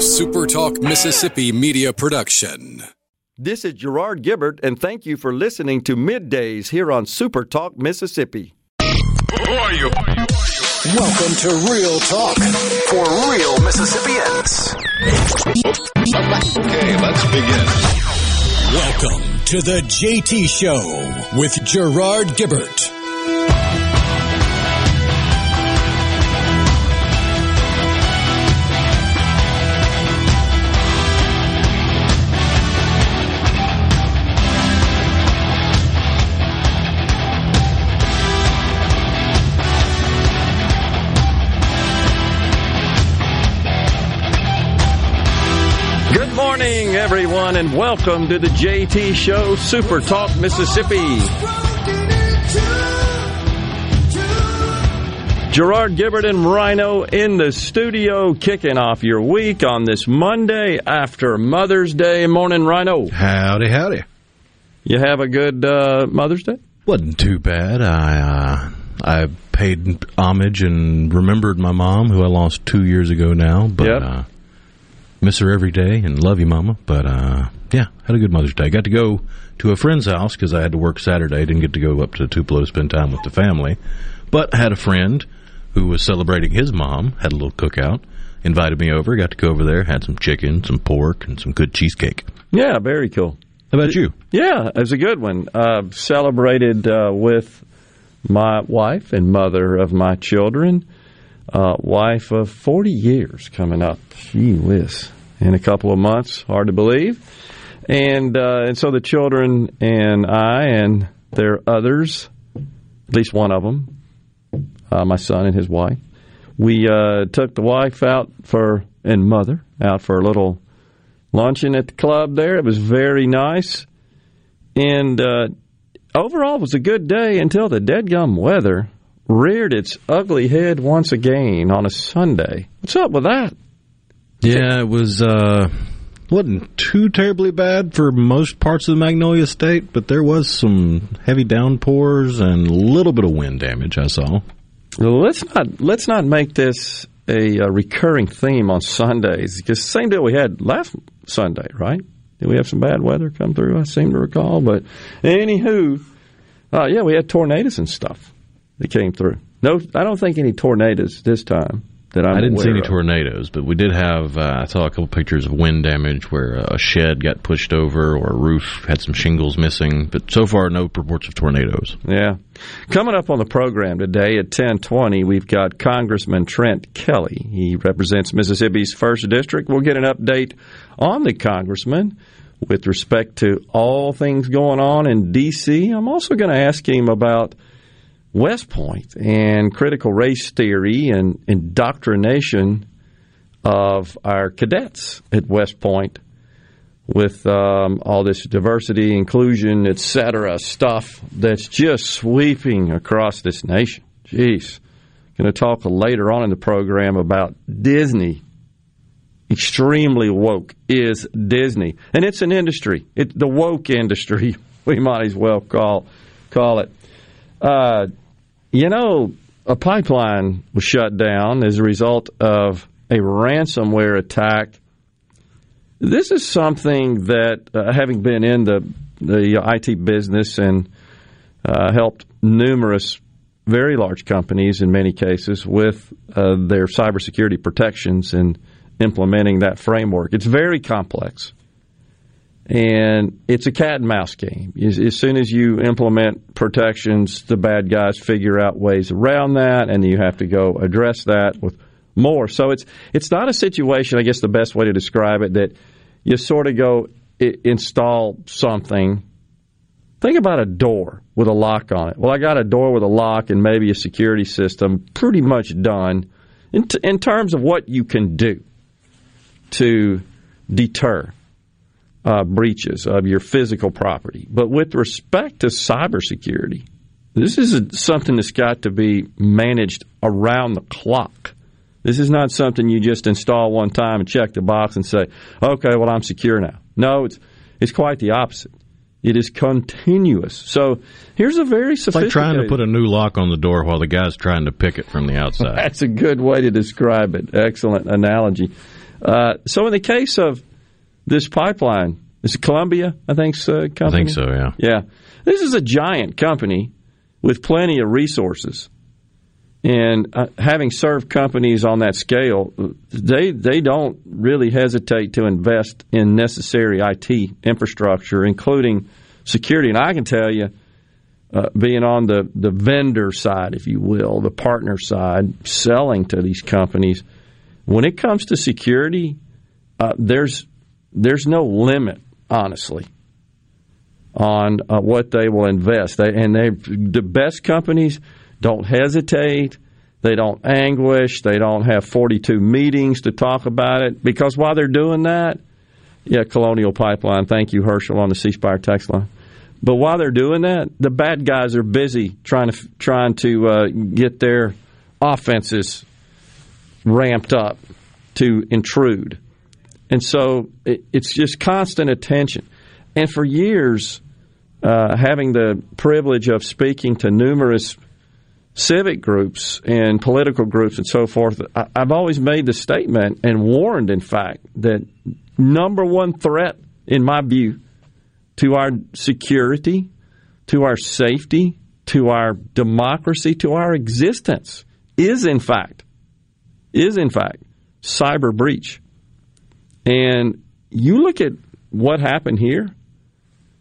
SuperTalk Mississippi media production. This is Gerard Gibert, and thank you for listening to Middays here on SuperTalk Mississippi. Who are you? Welcome to Real Talk for real Mississippians. Okay, let's begin. Welcome to the JT Show with Gerard Gibert. Everyone, and welcome to the JT Show Super Talk Mississippi. Gerard Gibert and Rhino in the studio, kicking off your week on this Monday after Mother's Day. Morning, Rhino. Howdy, howdy. You have a good uh, Mother's Day? Wasn't too bad. I uh, I paid homage and remembered my mom, who I lost two years ago now. But Yep. uh, miss her every day and love you, Mama. But uh, yeah, had a good Mother's Day. Got to go to a friend's house because I had to work Saturday. Didn't get to go up to Tupelo to spend time with the family. But had a friend who was celebrating his mom. Had a little cookout. Invited me over. Got to go over there. Had some chicken, some pork, and some good cheesecake. Yeah, very cool. How about you? Yeah, it was a good one. Uh, celebrated uh, with my wife and mother of my children. Uh, wife of 40 years coming up. Gee whiz. In a couple of months. Hard to believe. And, uh, and so the children and I and their others, at least one of them, uh, my son and his wife, we uh, took the wife out for, and mother, out for a little luncheon at the club there. It was very nice. And uh, overall, it was a good day until the dead gum weather reared its ugly head once again on a Sunday. What's up with that? Yeah, it was uh wasn't too terribly bad for most parts of the Magnolia State, but there was some heavy downpours and a little bit of wind damage I saw. Well, let's not let's not make this a, uh recurring theme on Sundays because same deal we had last Sunday, right? Did we have some bad weather come through? I seem to recall, but anywho, uh, yeah, we had tornadoes and stuff that came through. No, I don't think any tornadoes this time that I'm I didn't see any of. tornadoes, but we did have uh, I saw a couple pictures of wind damage where a shed got pushed over or a roof had some shingles missing, but so far no reports of tornadoes. Yeah. Coming up on the program today at 1020, we've got Congressman Trent Kelly. He represents Mississippi's 1st District. We'll get an update on the congressman with respect to all things going on in D.C. I'm also going to ask him about West Point and critical race theory and indoctrination of our cadets at West Point with um, all this diversity, inclusion, et cetera, stuff that's just sweeping across this nation. Jeez. Going to talk later on in the program about Disney. Extremely woke is Disney, and it's an industry. It, the woke industry, we might as well call call it. Uh, you know, a pipeline was shut down as a result of a ransomware attack this is something that, uh, having been in the the IT business and uh, helped numerous very large companies in many cases with uh, their cybersecurity protections and implementing that framework, it's very complex. And it's a cat and mouse game. As, as soon as you implement protections, the bad guys figure out ways around that, and you have to go address that with more. So it's it's not a situation. I guess the best way to describe it that you sort of go install something. Think about a door with a lock on it. Well, I got a door with a lock and maybe a security system, pretty much done in, t- in terms of what you can do to deter uh, breaches of your physical property. But with respect to cybersecurity, this is something that's got to be managed around the clock. This is not something you just install one time and check the box and say, "Okay, well I'm secure now." No, it's it's quite the opposite. It is continuous. So here's a very It's like trying to put a new lock on the door while the guy's trying to pick it from the outside. That's a good way to describe it. Excellent analogy. Uh, so, in the case of this pipeline, is it Columbia? I think so. Company? I think so. Yeah. Yeah, this is a giant company with plenty of resources, and uh, having served companies on that scale, they they don't really hesitate to invest in necessary IT infrastructure, including security. And I can tell you, uh, being on the the vendor side, if you will, the partner side, selling to these companies, when it comes to security, uh, there's there's no limit, honestly, on uh, what they will invest. They, and they the best companies don't hesitate. They don't anguish. They don't have 42 meetings to talk about it because while they're doing that, yeah, Colonial Pipeline. Thank you, Herschel, on the C Spire text line. But while they're doing that, the bad guys are busy trying to trying to uh, get their offenses ramped up to intrude. And so it, it's just constant attention. And for years, uh, having the privilege of speaking to numerous civic groups and political groups and so forth, I, I've always made the statement and warned, in fact, that number one threat, in my view, to our security, to our safety, to our democracy, to our existence is, in fact, is in fact cyber breach. And you look at what happened here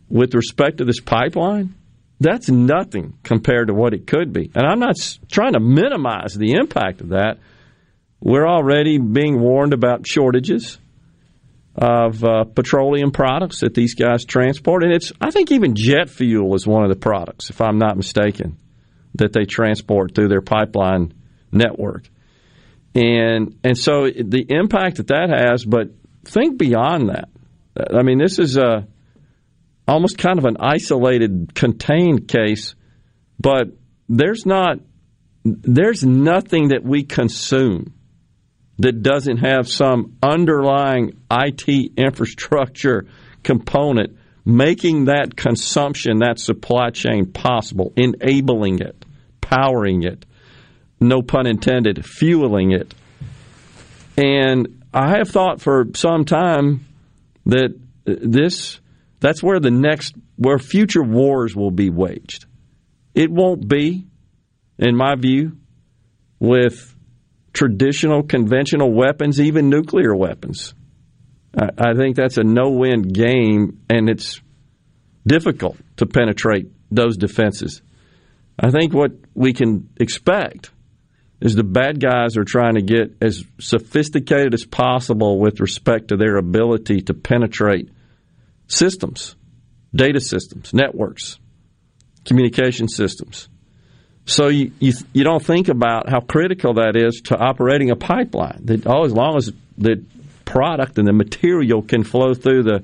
with respect to this pipeline, that's nothing compared to what it could be. And I'm not trying to minimize the impact of that. We're already being warned about shortages of uh, petroleum products that these guys transport. And it's, I think even jet fuel is one of the products, if I'm not mistaken, that they transport through their pipeline network. And, and so the impact that that has, but think beyond that. Uh, I mean, this is a almost kind of an isolated, contained case, but there's not there's nothing that we consume that doesn't have some underlying IT infrastructure component making that consumption, that supply chain possible, enabling it, powering it, no pun intended, fueling it. And I have thought for some time that uh, this that's where the next where future wars will be waged. It won't be, in my view, with traditional conventional weapons, even nuclear weapons. I, I think that's a no-win game, and it's difficult to penetrate those defenses. I think what we can expect is the bad guys are trying to get as sophisticated as possible with respect to their ability to penetrate systems, data systems, networks, communication systems. So you, you, you don't think about how critical that is to operating a pipeline. That oh, as long as the product and the material can flow through the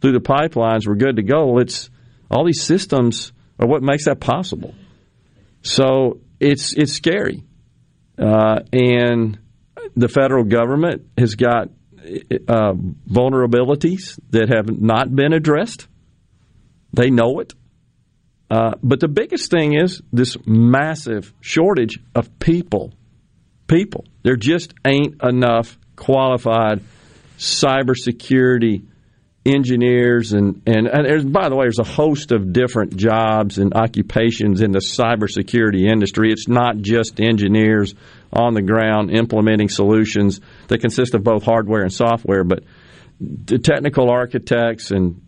through the pipelines, we're good to go. It's all these systems are what makes that possible. So it's it's scary. Uh, and the federal government has got uh, vulnerabilities that have not been addressed. They know it. Uh, but the biggest thing is this massive shortage of people. People. There just ain't enough qualified cybersecurity engineers and, and, and by the way, there's a host of different jobs and occupations in the cybersecurity industry. It's not just engineers on the ground implementing solutions that consist of both hardware and software, but the technical architects and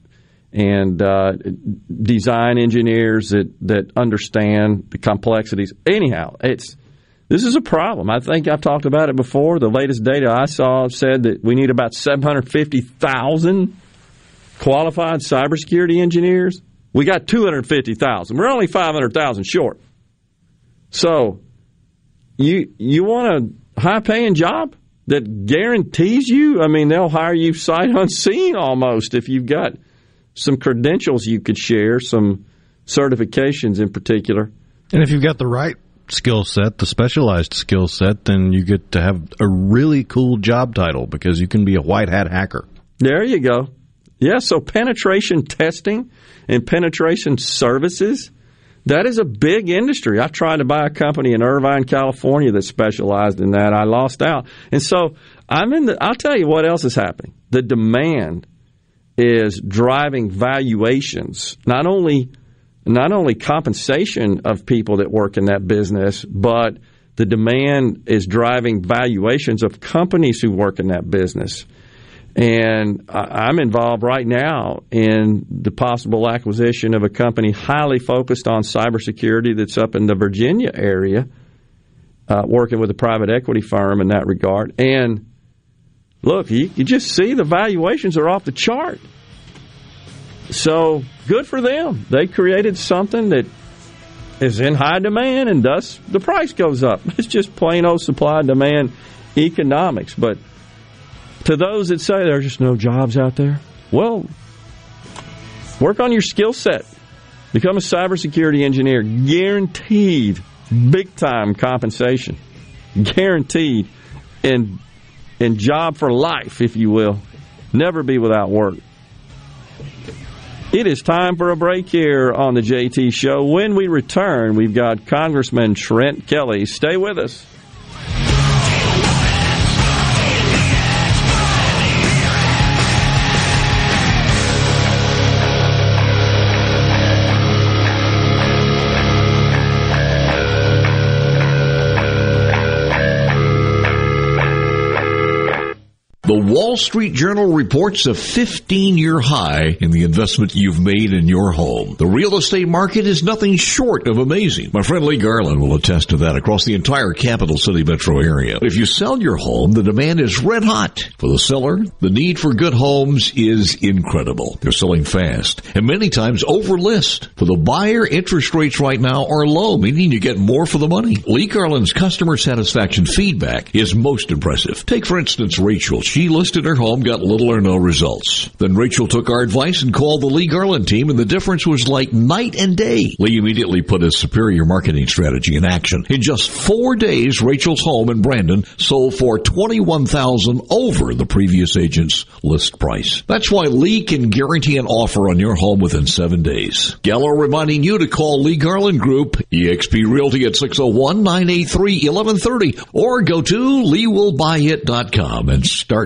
and uh, design engineers that, that understand the complexities. Anyhow, it's this is a problem. I think I've talked about it before. The latest data I saw said that we need about 750,000 qualified cybersecurity engineers. We got 250,000. We're only 500,000 short. So, you you want a high paying job that guarantees you? I mean, they'll hire you sight unseen almost if you've got some credentials you could share, some certifications in particular. And if you've got the right skill set, the specialized skill set, then you get to have a really cool job title because you can be a white hat hacker. There you go. Yeah, so penetration testing and penetration services, that is a big industry. I tried to buy a company in Irvine, California that specialized in that. I lost out. And so I'm in the. I'll tell you what else is happening. The demand is driving valuations, not only not only compensation of people that work in that business, but the demand is driving valuations of companies who work in that business. And I'm involved right now in the possible acquisition of a company highly focused on cybersecurity that's up in the Virginia area, uh, working with a private equity firm in that regard. And look, you, you just see the valuations are off the chart. So good for them. They created something that is in high demand, and thus the price goes up. It's just plain old supply and demand economics. But to those that say there's just no jobs out there, well, work on your skill set. Become a cybersecurity engineer, guaranteed big time compensation, guaranteed and in job for life, if you will. Never be without work. It is time for a break here on the JT Show. When we return, we've got Congressman Trent Kelly. Stay with us. The Wall Street Journal reports a 15 year high in the investment you've made in your home. The real estate market is nothing short of amazing. My friend Lee Garland will attest to that across the entire capital city metro area. If you sell your home, the demand is red hot. For the seller, the need for good homes is incredible. They're selling fast and many times over list. For the buyer, interest rates right now are low, meaning you get more for the money. Lee Garland's customer satisfaction feedback is most impressive. Take for instance Rachel. She listed her home, got little or no results. Then Rachel took our advice and called the Lee Garland team, and the difference was like night and day. Lee immediately put his superior marketing strategy in action. In just four days, Rachel's home in Brandon sold for twenty-one thousand over the previous agent's list price. That's why Lee can guarantee an offer on your home within seven days. Gallo reminding you to call Lee Garland Group, eXp Realty at 601-983-1130, or go to leewillbuyit.com and start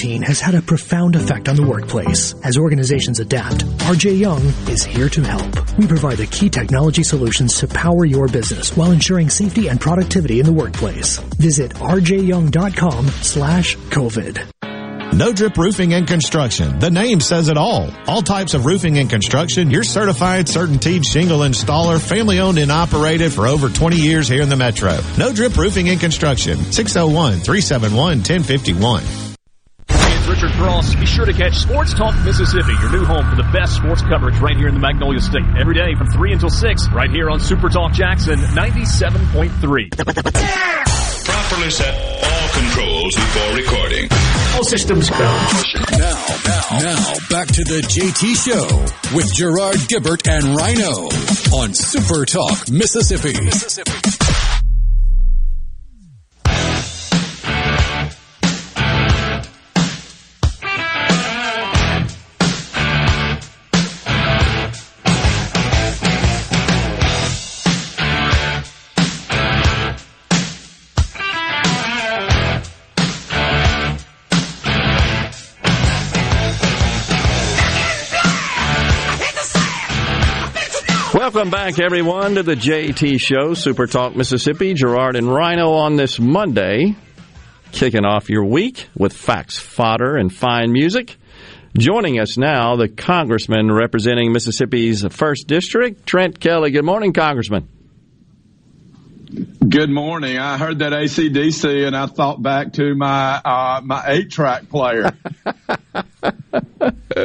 has had a profound effect on the workplace. As organizations adapt, RJ Young is here to help. We provide the key technology solutions to power your business while ensuring safety and productivity in the workplace. Visit rjyoung.com slash COVID. No Drip Roofing and Construction. The name says it all. All types of roofing and construction, your certified CertainTeed shingle installer, family owned and operated for over 20 years here in the metro. No Drip Roofing and Construction, 601 371 1051. Cross. Be sure to catch Sports Talk Mississippi, your new home for the best sports coverage right here in the Magnolia State. Every day from 3 until 6, right here on Super Talk Jackson 97.3. Properly set all controls before recording. All systems go. Now, now, now, back to the JT Show with Gerard Gibert and Rhino on Super Talk, Mississippi. Mississippi. Welcome back, everyone, to the JT Show, Super Talk Mississippi. Gerard and Rhino on this Monday, kicking off your week with facts, fodder, and fine music. Joining us now, the Congressman representing Mississippi's first district, Trent Kelly. Good morning, Congressman. Good morning. I heard that ACDC and I thought back to my uh, my eight track player.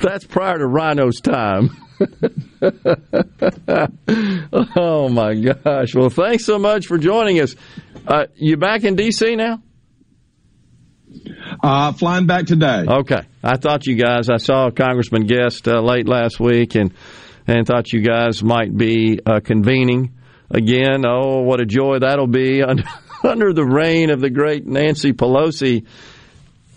That's prior to Rhino's time. oh my gosh! Well, thanks so much for joining us. Uh, you back in D.C. now? Uh, flying back today. Okay. I thought you guys. I saw a congressman guest uh, late last week, and and thought you guys might be uh, convening again. Oh, what a joy that'll be under, under the reign of the great Nancy Pelosi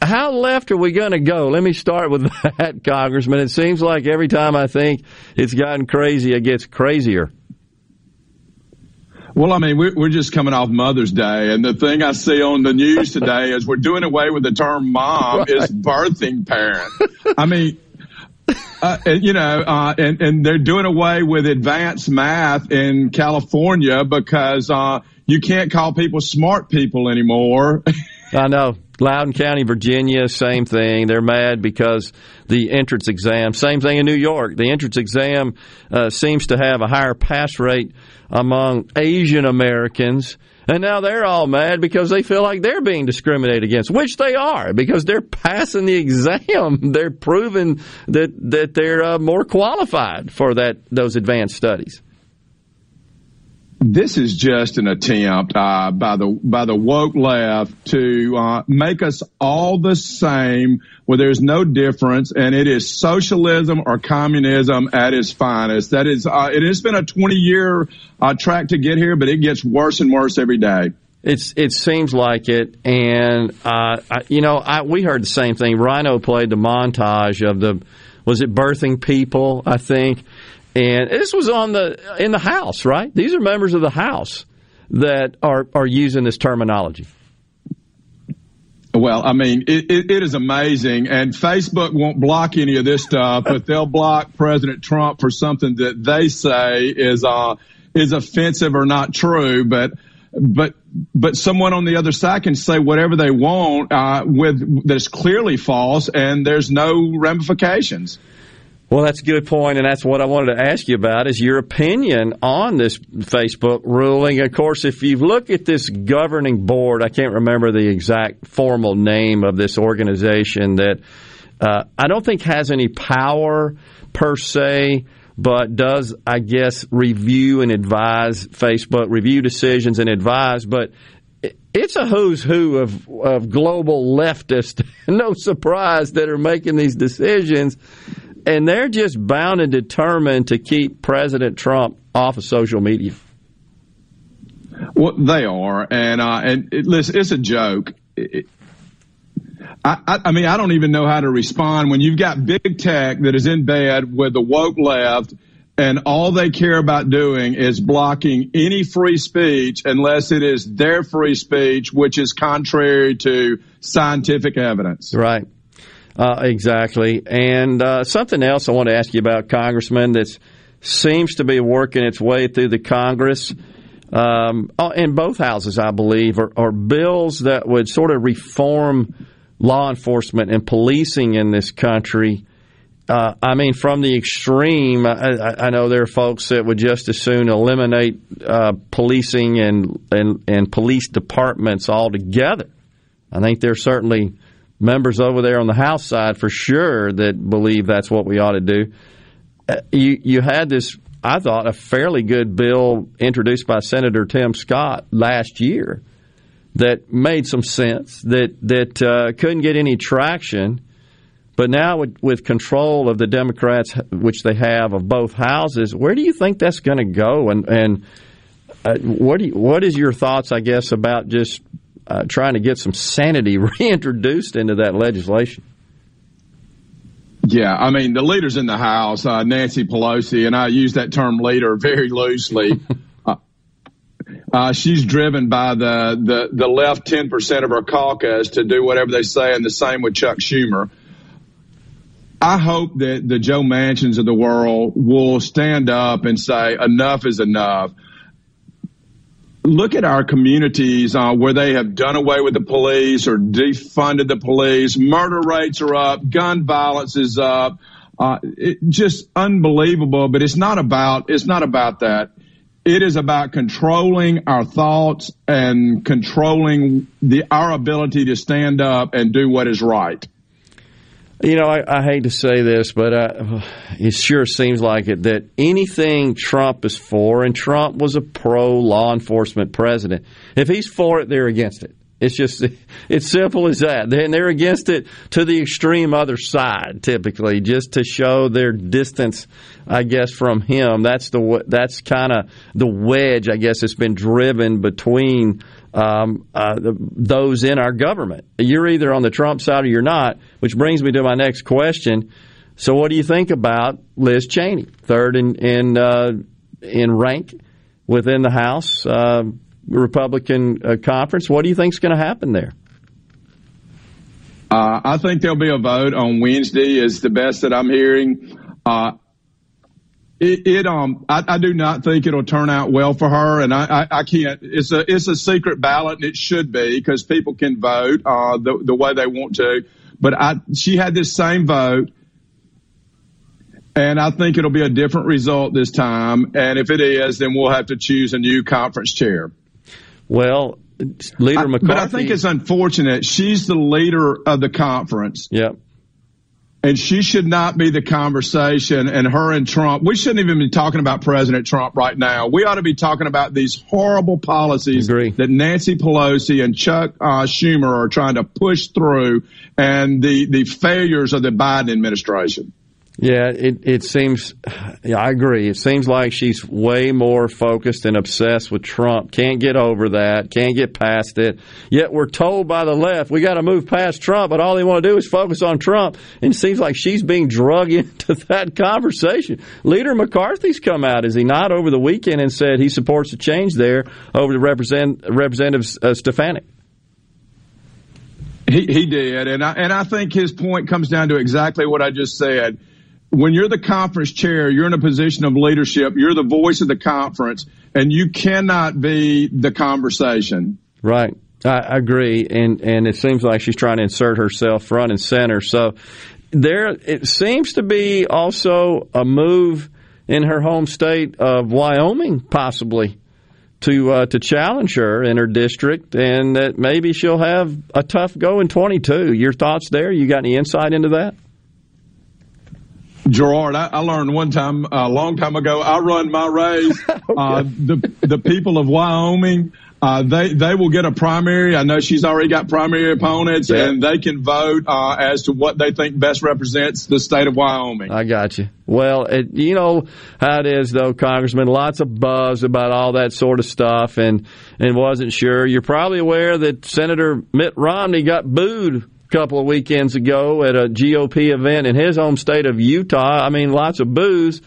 how left are we going to go? Let me start with that, Congressman. It seems like every time I think it's gotten crazy, it gets crazier. Well, I mean, we're just coming off Mother's Day, and the thing I see on the news today is we're doing away with the term mom right. is birthing parent. I mean, uh, you know, uh, and, and they're doing away with advanced math in California because uh, you can't call people smart people anymore. I know. Loudoun County, Virginia, same thing. They're mad because the entrance exam, same thing in New York. The entrance exam uh, seems to have a higher pass rate among Asian Americans. And now they're all mad because they feel like they're being discriminated against, which they are because they're passing the exam. They're proving that that they're uh, more qualified for that those advanced studies this is just an attempt uh, by the by the woke left to uh, make us all the same, where there's no difference, and it is socialism or communism at its finest. That is, uh, it has been a 20 year uh, track to get here, but it gets worse and worse every day. It's it seems like it, and uh, I, you know, I, we heard the same thing. Rhino played the montage of the was it birthing people, I think and this was on the in the House, right? These are members of the House that are are using this terminology. Well, I mean, it, it, it is amazing, and Facebook won't block any of this stuff, but they'll block President Trump for something that they say is uh is offensive or not true. But but but someone on the other side can say whatever they want uh, with that's clearly false, and there's no ramifications. Well, that's a good point, and that's what I wanted to ask you about is your opinion on this Facebook ruling. Of course, if you look at this governing board, I can't remember the exact formal name of this organization that uh, I don't think has any power per se, but does, I guess, review and advise Facebook, review decisions and advise, but it's a who's who of, of global leftists, no surprise, that are making these decisions and they're just bound and determined to keep President Trump off of social media. Well, they are, and uh, and it, listen, it's a joke. It, I, I, I mean, I don't even know how to respond when you've got big tech that is in bed with the woke left, and all they care about doing is blocking any free speech unless it is their free speech, which is contrary to scientific evidence. Right. Uh, exactly. And uh, something else I want to ask you about, Congressman, that seems to be working its way through the Congress. Um, uh, in both houses, I believe, are, are bills that would sort of reform law enforcement and policing in this country. Uh, I mean, from the extreme, I, I, know there are folks that would just as soon eliminate uh, policing and, and, and police departments altogether. I think there's certainly members over there on the House side for sure that believe that's what we ought to do. Uh, you you had this, I thought, a fairly good bill introduced by Senator Tim Scott last year that made some sense that that uh, couldn't get any traction. But now, with, with control of the Democrats, which they have of both houses, where do you think that's going to go? And and uh, what do you, what is your thoughts, I guess, about just uh, trying to get some sanity reintroduced into that legislation. Yeah, I mean the leaders in the House, uh, Nancy Pelosi, and I use that term leader very loosely. uh, uh, she's driven by the, the, the left 10% of her caucus to do whatever they say, and the same with Chuck Schumer. I hope that the Joe Manchins of the world will stand up and say enough is enough. Look at our communities uh, where they have done away with the police or defunded the police. Murder rates are up. Gun violence is up. Uh, it, just unbelievable. But it's not about it's not about that. It is about controlling our thoughts and controlling the our ability to stand up and do what is right. You know, I, I hate to say this, but uh, it sure seems like it that anything Trump is for, and Trump was a pro law enforcement president. If he's for it, they're against it. It's just it's simple as that. And they're against it to the extreme other side, typically, just to show their distance, I guess, from him. That's the that's kind of the wedge, I guess, that's been driven between um, uh, the, those in our government. You're either on the Trump side or you're not, which brings me to my next question. So, what do you think about Liz Cheney, third in in, uh, in rank within the House uh, Republican uh, conference? What do you think is going to happen there? Uh, I think there'll be a vote on Wednesday. Is the best that I'm hearing. It, it, um I, I, do not think it'll turn out well for her, and I, I, I, can't. It's a it's a secret ballot, and it should be because people can vote uh, the the way they want to. But I she had this same vote, and I think it'll be a different result this time. And if it is, then we'll have to choose a new conference chair. Well, Leader McCarthy, but I think it's unfortunate. She's the leader of the conference. Yep and she should not be the conversation. And her and Trump, we shouldn't even be talking about President Trump right now. We ought to be talking about these horrible policies that Nancy Pelosi and Chuck uh, Schumer are trying to push through, and the the failures of the Biden administration. Yeah, it, it seems, yeah, I agree. It seems like she's way more focused and obsessed with Trump. Can't get over that. Can't get past it. Yet we're told by the left, we got to move past Trump, but all they want to do is focus on Trump. And it seems like she's being drug into that conversation. Leader McCarthy's come out, is he not, over the weekend and said he supports a change there over the represent, Representative uh, Stefanik. He, he did. And I, and I think his point comes down to exactly what I just said when you're the conference chair, you're in a position of leadership. You're the voice of the conference, and you cannot be the conversation. Right. I agree, and and it seems like she's trying to insert herself front and center. So there, it seems to be also a move in her home state of Wyoming, possibly to uh, to challenge her in her district, and that maybe she'll have a tough go in 22. Your thoughts there? You got any insight into that? Gerard, I, I, learned one time, a long time ago, I run my race. uh, the, the people of Wyoming, uh, they, they will get a primary. I know she's already got primary opponents yeah. and they can vote, uh, as to what they think best represents the state of Wyoming. I got you. Well, it, you know how it is though, Congressman, lots of buzz about all that sort of stuff and, and wasn't sure. You're probably aware that Senator Mitt Romney got booed couple of weekends ago at a GOP event in his home state of Utah. I mean, lots of booze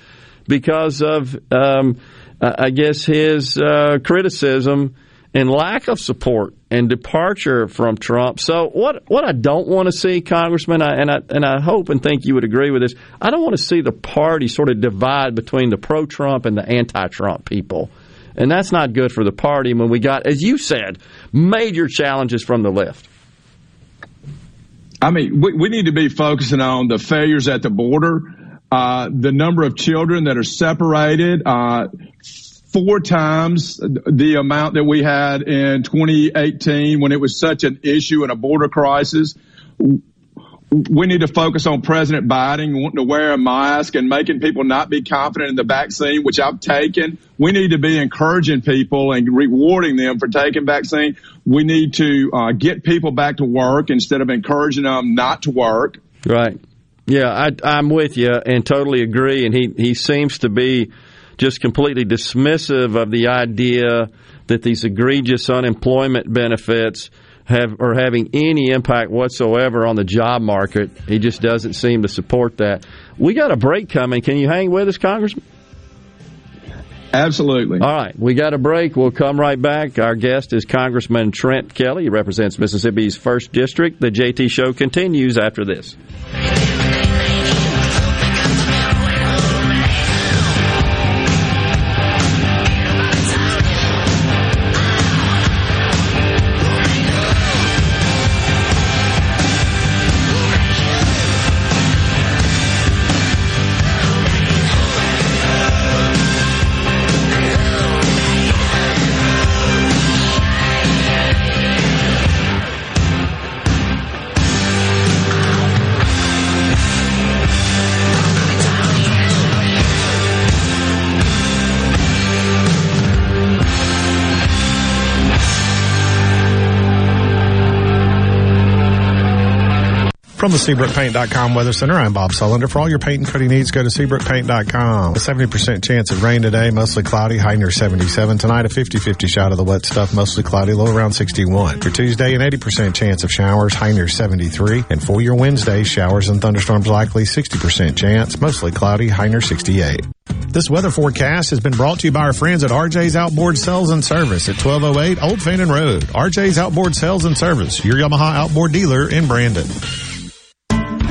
because of, um, I guess, his uh, criticism and lack of support and departure from Trump. So what what I don't want to see, Congressman, I, and I and I hope and think you would agree with this. I don't want to see the party sort of divide between the pro-Trump and the anti-Trump people. And that's not good for the party when we got, as you said, major challenges from the left. I mean, we, we need to be focusing on the failures at the border, uh, the number of children that are separated, uh, four times the amount that we had in 2018 when it was such an issue and a border crisis we need to focus on President Biden wanting to wear a mask and making people not be confident in the vaccine, which I've taken. We need to be encouraging people and rewarding them for taking vaccine. We need to uh, get people back to work instead of encouraging them not to work. Right. Yeah, I, am with you and totally agree. And he, he seems to be just completely dismissive of the idea that these egregious unemployment benefits – have or having any impact whatsoever on the job market. He just doesn't seem to support that. We got a break coming. Can you hang with us, Congressman? Absolutely. All right, we got a break. We'll come right back. Our guest is Congressman Trent Kelly. He represents Mississippi's first district. The JT Show continues after this. From the SeabrookPaint.com Weather Center, I'm Bob Sullender. For all your paint and coating needs, go to SeabrookPaint.com. A 70% chance of rain today, mostly cloudy, high near 77. Tonight, a 50-50 shot of the wet stuff, mostly cloudy, low around 61. For Tuesday, an 80% chance of showers, high near 73. And for your Wednesday, showers and thunderstorms likely, 60% chance, mostly cloudy, high near 68. This weather forecast has been brought to you by our friends at RJ's Outboard Sales and Service at 1208 Old Fannin Road. RJ's Outboard Sales and Service, your Yamaha outboard dealer in Brandon.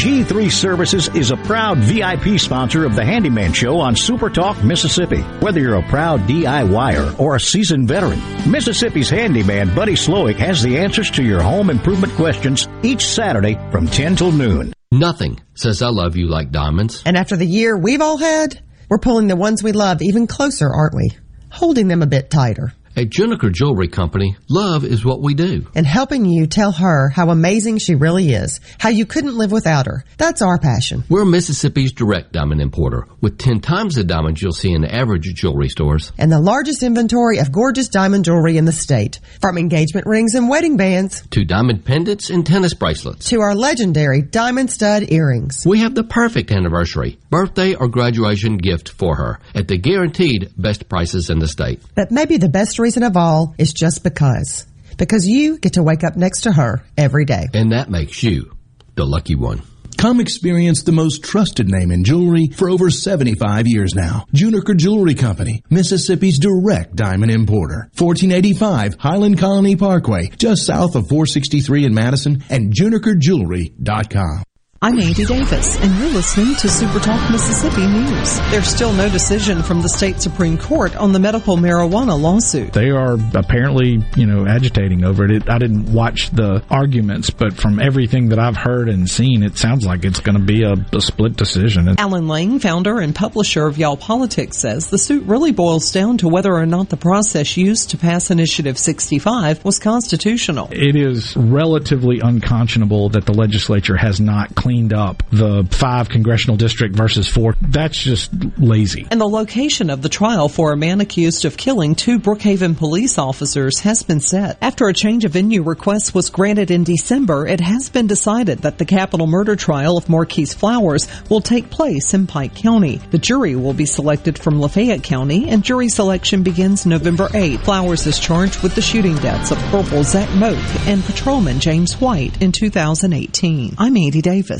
G3 Services is a proud VIP sponsor of the Handyman Show on Super Talk, Mississippi. Whether you're a proud DIYer or a seasoned veteran, Mississippi's handyman Buddy Slowick has the answers to your home improvement questions each Saturday from 10 till noon. Nothing says I love you like diamonds. And after the year we've all had, we're pulling the ones we love even closer, aren't we? Holding them a bit tighter. At Juniker Jewelry Company, love is what we do. And helping you tell her how amazing she really is, how you couldn't live without her. That's our passion. We're Mississippi's direct diamond importer, with 10 times the diamonds you'll see in the average jewelry stores. And the largest inventory of gorgeous diamond jewelry in the state. From engagement rings and wedding bands, to diamond pendants and tennis bracelets, to our legendary diamond stud earrings. We have the perfect anniversary, birthday, or graduation gift for her at the guaranteed best prices in the state. But maybe the best reason of all is just because. Because you get to wake up next to her every day. And that makes you the lucky one. Come experience the most trusted name in jewelry for over 75 years now. Juniker Jewelry Company, Mississippi's direct diamond importer. 1485 Highland Colony Parkway, just south of 463 in Madison and junikerjewelry.com. I'm Andy Davis, and you're listening to Super Talk Mississippi News. There's still no decision from the state Supreme Court on the medical marijuana lawsuit. They are apparently, you know, agitating over it. I didn't watch the arguments, but from everything that I've heard and seen, it sounds like it's going to be a, a split decision. Alan Lang, founder and publisher of Y'all Politics, says the suit really boils down to whether or not the process used to pass Initiative 65 was constitutional. It is relatively unconscionable that the legislature has not cleaned cleaned up the five congressional district versus four. That's just lazy. And the location of the trial for a man accused of killing two Brookhaven police officers has been set. After a change of venue request was granted in December, it has been decided that the capital murder trial of Marquise Flowers will take place in Pike County. The jury will be selected from Lafayette County and jury selection begins November 8. Flowers is charged with the shooting deaths of Corporal Zach Moak and Patrolman James White in 2018. I'm Andy Davis.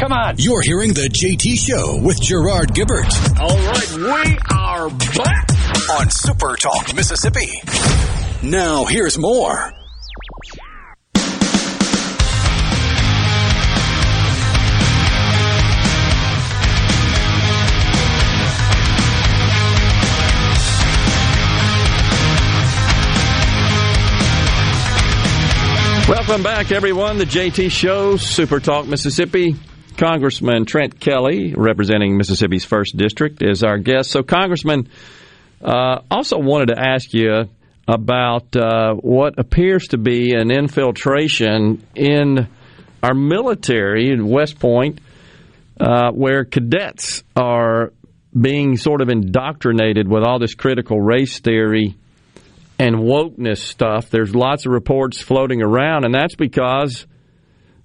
Come on. You're hearing the JT Show with Gerard Gibert. All right, we are back on Super Talk, Mississippi. Now, here's more. Welcome back, everyone. The JT Show, Super Talk Mississippi. Congressman Trent Kelly, representing Mississippi's first district, is our guest. So, Congressman, uh, also wanted to ask you about uh, what appears to be an infiltration in our military in West Point, uh, where cadets are being sort of indoctrinated with all this critical race theory and wokeness stuff. There's lots of reports floating around, and that's because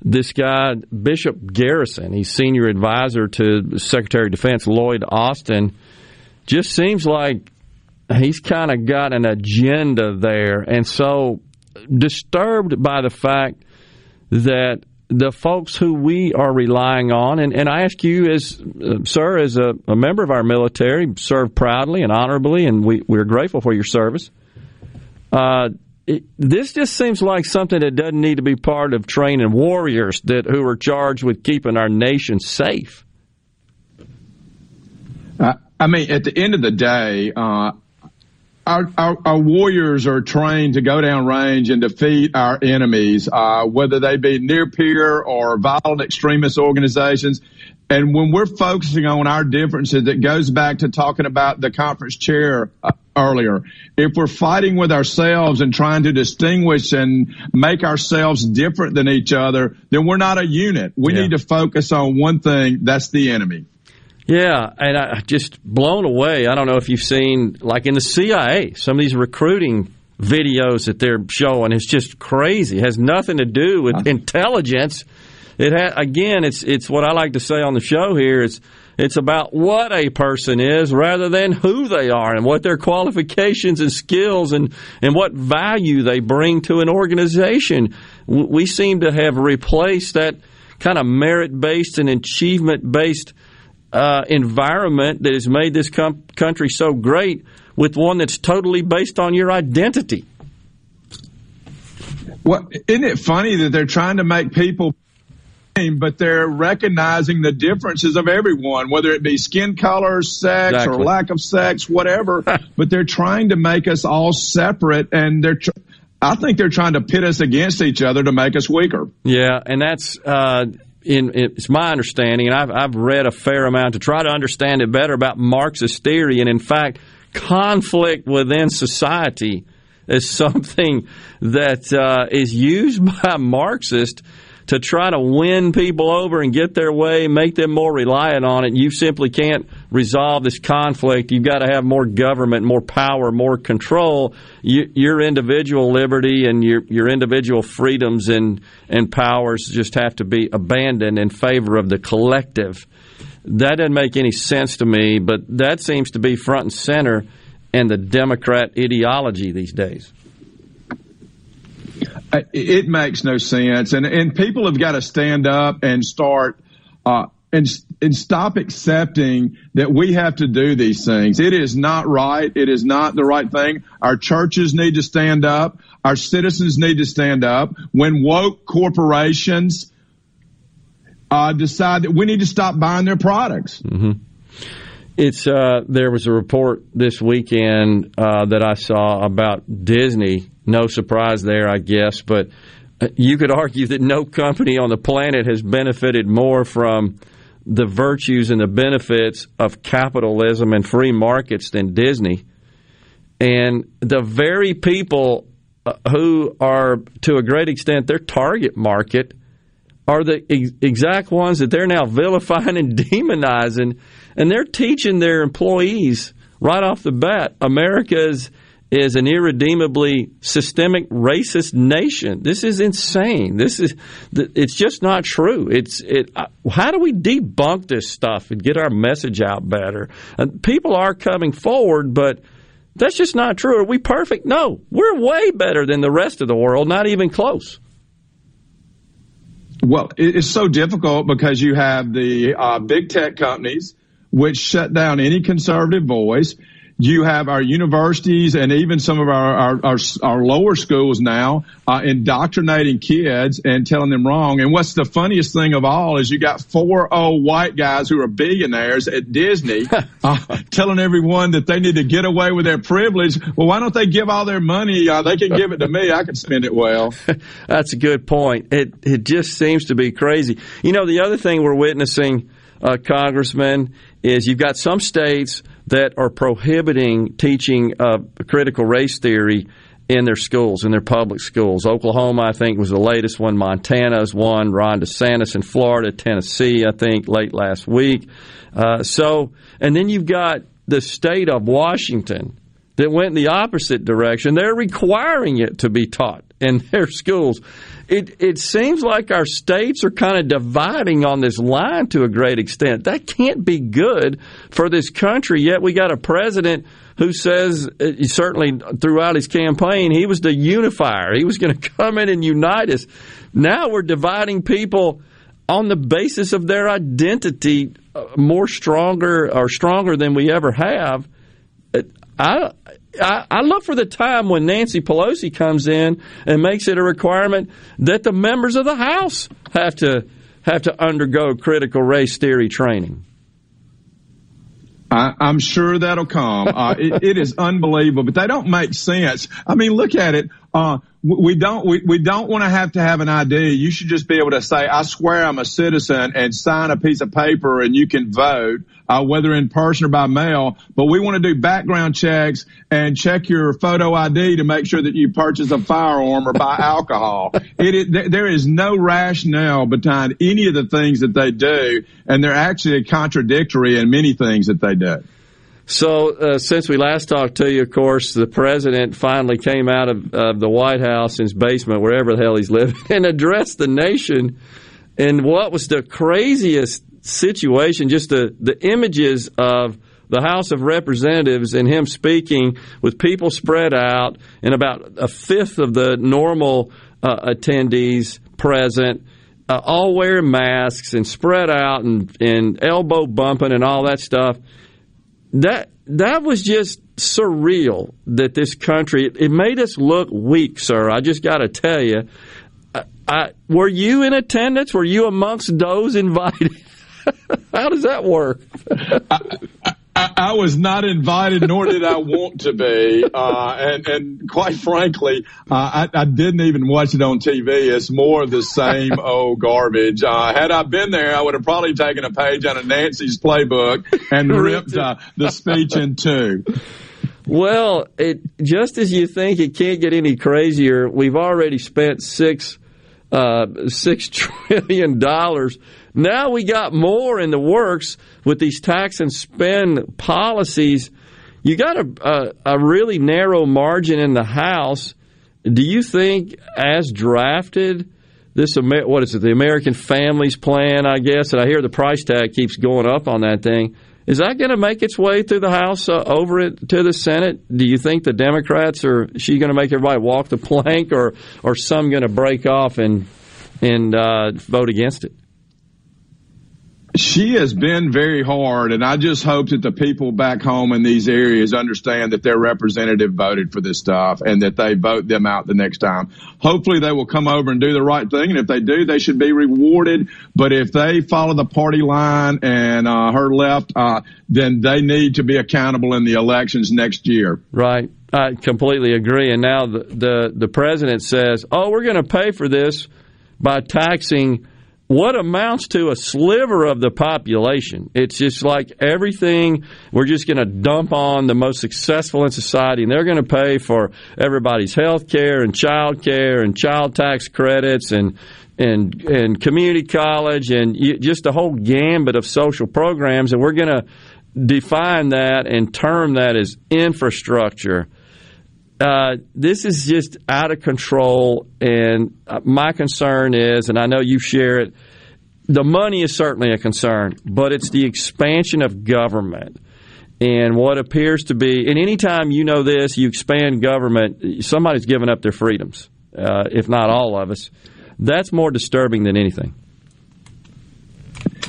this guy, Bishop Garrison, he's senior advisor to Secretary of Defense Lloyd Austin, just seems like he's kind of got an agenda there. And so disturbed by the fact that the folks who we are relying on, and, and I ask you, as uh, sir, as a, a, member of our military, serve proudly and honorably, and we, we're grateful for your service. Uh, it, this just seems like something that doesn't need to be part of training warriors that who are charged with keeping our nation safe. Uh, I mean, at the end of the day, uh, our, our, our, warriors are trained to go down range and defeat our enemies, uh, whether they be near peer or violent extremist organizations. And when we're focusing on our differences, it goes back to talking about the conference chair uh, earlier. If we're fighting with ourselves and trying to distinguish and make ourselves different than each other, then we're not a unit. We yeah. need to focus on one thing. That's the enemy. Yeah, and I just blown away. I don't know if you've seen, like in the CIA, some of these recruiting videos that they're showing. It's just crazy. It has nothing to do with intelligence. It ha- again, it's it's what I like to say on the show here. It's it's about what a person is rather than who they are and what their qualifications and skills and and what value they bring to an organization. We seem to have replaced that kind of merit based and achievement based uh, environment that has made this com- country so great with one that's totally based on your identity. Well, isn't it funny that they're trying to make people but they're recognizing the differences of everyone, whether it be skin color, sex, exactly. or lack of sex, whatever. but they're trying to make us all separate, and they're. Tr- I think they're trying to pit us against each other to make us weaker. Yeah, and that's uh, in, it's my understanding, and I've, I've read a fair amount to try to understand it better about Marxist theory, and in fact, conflict within society is something that uh, is used by Marxists to try to win people over and get their way, make them more reliant on it. You simply can't resolve this conflict. You've got to have more government, more power, more control. You, your individual liberty and your your individual freedoms and and powers just have to be abandoned in favor of the collective. That doesn't make any sense to me, but that seems to be front and center in the Democrat ideology these days. It makes no sense, and and people have got to stand up and start uh, and and stop accepting that we have to do these things. It is not right. It is not the right thing. Our churches need to stand up. Our citizens need to stand up. When woke corporations uh, decide that we need to stop buying their products. Mm-hmm. It's uh, there was a report this weekend uh, that I saw about Disney. No surprise there, I guess, but uh, you could argue that no company on the planet has benefited more from the virtues and the benefits of capitalism and free markets than Disney. And the very people uh, who are, to a great extent, their target market are the ex- exact ones that they're now vilifying and demonizing, and they're teaching their employees right off the bat America is, an irredeemably systemic racist nation. This is insane. This is it's just not true. It's it. How do we debunk this stuff and get our message out better? And people are coming forward, but that's just not true. Are we perfect? No, we're way better than the rest of the world. Not even close. Well, it's so difficult because you have the uh, big tech companies which shut down any conservative voice you have our universities and even some of our our, our, our lower schools now uh, indoctrinating kids and telling them wrong. And what's the funniest thing of all is you got four old white guys who are billionaires at Disney uh, telling everyone that they need to get away with their privilege. Well, why don't they give all their money? Uh, they can give it to me. I can spend it well. That's a good point. It it just seems to be crazy. You know, the other thing we're witnessing, uh, Congressman, is you've got some states that are prohibiting teaching uh, critical race theory in their schools, in their public schools. Oklahoma, I think, was the latest one. Montana is one. Ron DeSantis in Florida, Tennessee, I think, late last week. Uh, so, and then you've got the state of Washington that went in the opposite direction. They're requiring it to be taught in their schools it it seems like our states are kind of dividing on this line to a great extent. That can't be good for this country. Yet we got a president who says, uh, certainly throughout his campaign, he was the unifier. He was going to come in and unite us. Now we're dividing people on the basis of their identity uh, more stronger or stronger than we ever have. I I, I look for the time when Nancy Pelosi comes in and makes it a requirement that the members of the House have to have to undergo critical race theory training. I, am sure that'll come. Uh, it, it is unbelievable, but they don't make sense. I mean, look at it. Uh, we don't we, we don't want to have to have an ID. You should just be able to say, I swear I'm a citizen and sign a piece of paper and you can vote, uh, whether in person or by mail. But we want to do background checks and check your photo ID to make sure that you purchase a firearm or buy alcohol. There is no rationale behind any of the things that they do, and they're actually contradictory in many things that they do. So, uh, since we last talked to you, of course, the president finally came out of, of the White House in his basement, wherever the hell he's living, and addressed the nation. And what was the craziest situation? Just the, the images of the House of Representatives and him speaking with people spread out and about a fifth of the normal uh, attendees present. Uh, all wearing masks and spread out and, and elbow bumping and all that stuff that that was just surreal that this country it made us look weak sir. I just got to tell you. I, I, were you in attendance? Were you amongst those invited? How does that work? I, I, I, was not invited, nor did I want to be. Uh, and, and quite frankly, uh, I, I, didn't even watch it on TV. It's more of the same old garbage. Uh, had I been there, I would have probably taken a page out of Nancy's playbook and ripped uh, the speech in two. Well, it, just as you think it can't get any crazier, we've already spent six uh, six trillion dollars now we got more in the works with these tax and spend policies. You got a, a, a really narrow margin in the House. Do you think, as drafted, this what is it? The American Families Plan, I guess. And I hear the price tag keeps going up on that thing. Is that going to make its way through the House uh, over it to the Senate? Do you think the Democrats are she going to make everybody walk the plank, or or some going to break off and and uh, vote against it? She has been very hard, and I just hope that the people back home in these areas understand that their representative voted for this stuff and that they vote them out the next time. Hopefully, they will come over and do the right thing, and if they do, they should be rewarded. But if they follow the party line and uh, her left, uh, then they need to be accountable in the elections next year. Right. I completely agree. And now the the, the president says, "Oh, we're going to pay for this by taxing." What amounts to a sliver of the population. It's just like everything we're just going to dump on the most successful in society, and they're going to pay for everybody's health care and child care and child tax credits and and and community college and just a whole gambit of social programs, and we're going to define that and term that as infrastructure. Uh, this is just out of control, and uh, my concern is, and I know you share it. The money is certainly a concern, but it's the expansion of government and what appears to be. And anytime you know this, you expand government, somebody's giving up their freedoms, uh, if not all of us. That's more disturbing than anything.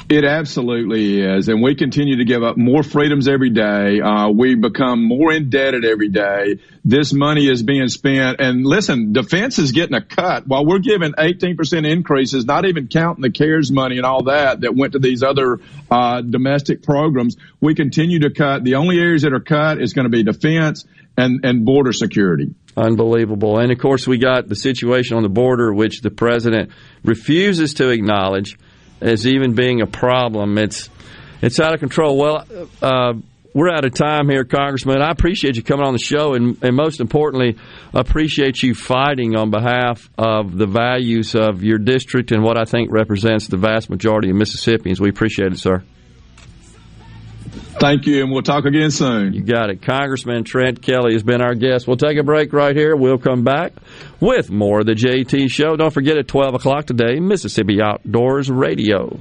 It absolutely is. And we continue to give up more freedoms every day. Uh, we become more indebted every day. This money is being spent. And listen, defense is getting a cut while we're giving 18% increases, not even counting the CARES money and all that that went to these other uh, domestic programs. We continue to cut. The only areas that are cut is going to be defense and, and border security. Unbelievable. And of course, we got the situation on the border, which the president refuses to acknowledge as even being a problem. It's it's out of control. Well, uh, we're out of time here, Congressman. I appreciate you coming on the show, and, and most importantly, appreciate you fighting on behalf of the values of your district and what I think represents the vast majority of Mississippians. We appreciate it, sir. Thank you, and we'll talk again soon. You got it. Congressman Trent Kelly has been our guest. We'll take a break right here. We'll come back with more of the JT Show. Don't forget at 12 o'clock today, Mississippi Outdoors Radio.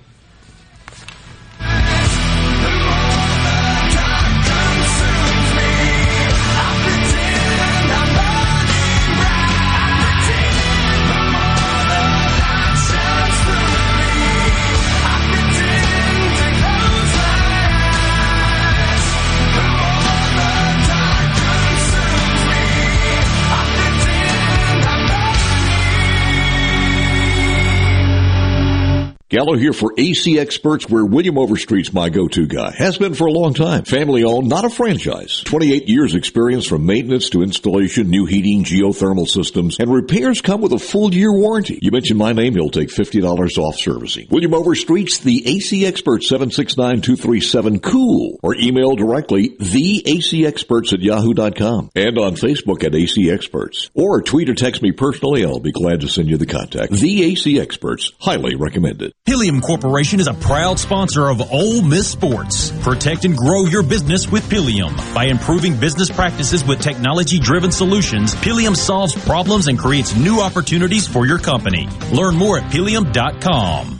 Gallo here for AC Experts, where William Overstreet's my go-to guy. Has been for a long time. Family owned, not a franchise. 28 years experience from maintenance to installation, new heating, geothermal systems, and repairs come with a full year warranty. You mention my name, he'll take $50 off servicing. William Overstreet's the AC Expert 769-237-COOL or email directly theacexperts at yahoo.com and on Facebook at AC Experts. Or tweet or text me personally, I'll be glad to send you the contact. The AC Experts, highly recommended. Pileum Corporation is a proud sponsor of Ole Miss Sports. Protect and grow your business with Pileum. By improving business practices with technology driven solutions, Pileum solves problems and creates new opportunities for your company. Learn more at pileum.com.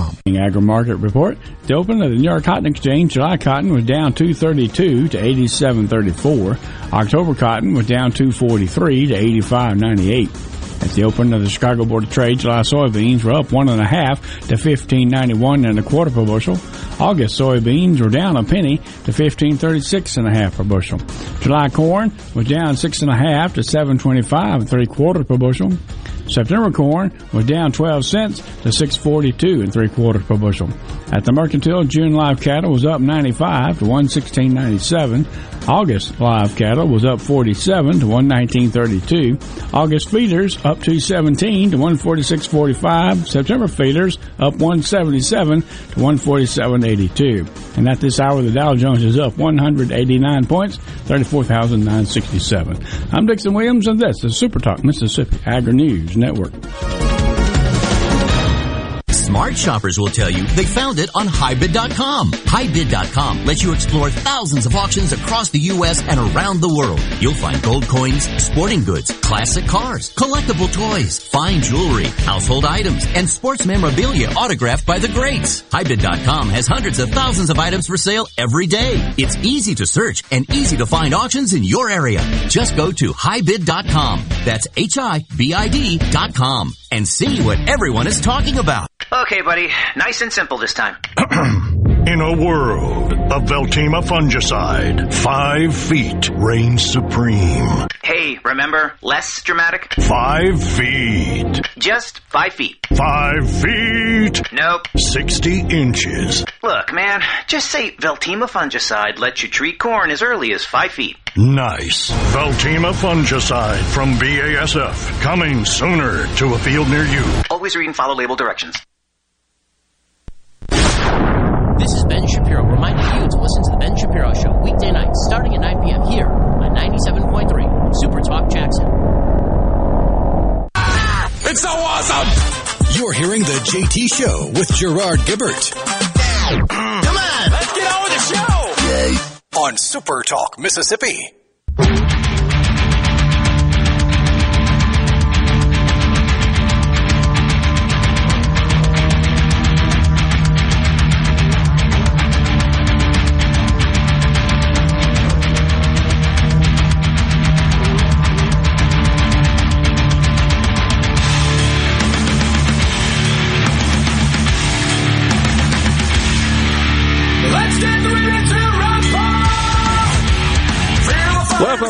Agri Market Report. The open of the New York Cotton Exchange, July cotton was down 232 to 87.34. October cotton was down 243 to 85.98. At the open of the Chicago Board of Trade, July soybeans were up one and a half to fifteen ninety one and a quarter per bushel. August soybeans were down a penny to fifteen thirty six and a half per bushel. July corn was down six and a half to seven twenty five and three quarters per bushel. September corn was down 12 cents to 642 and three quarters per bushel. At the mercantile, June live cattle was up 95 to 116.97. August live cattle was up 47 to 119.32. August feeders up 217 to 146.45. September feeders up 177 to 147.82. And at this hour, the Dow Jones is up 189 points, 34,967. I'm Dixon Williams, and this is Super Talk Mississippi Agri News Network. Smart shoppers will tell you they found it on HiBid.com. HiBid.com lets you explore thousands of auctions across the U.S. and around the world. You'll find gold coins, sporting goods, classic cars, collectible toys, fine jewelry, household items, and sports memorabilia autographed by the greats. HiBid.com has hundreds of thousands of items for sale every day. It's easy to search and easy to find auctions in your area. Just go to HiBid.com. That's H-I-B-I-D.com and see what everyone is talking about. Okay, buddy. Nice and simple this time. In a world of Veltyma fungicide, five feet reigns supreme. Hey, remember? Less dramatic? Five feet. Just five feet. Five feet. Nope. 60 inches. Look, man, just say Veltyma fungicide lets you treat corn as early as five feet. Nice. Veltyma fungicide from BASF. Coming sooner to a field near you. Always read and follow label directions. This is Ben Shapiro reminding you to listen to The Ben Shapiro Show weekday nights starting at 9 p.m. here on 97.3 Super Talk Jackson. It's so awesome! You're hearing the JT Show with Gerard Gibert. Come on, let's get on with the show. On Super Talk, Mississippi.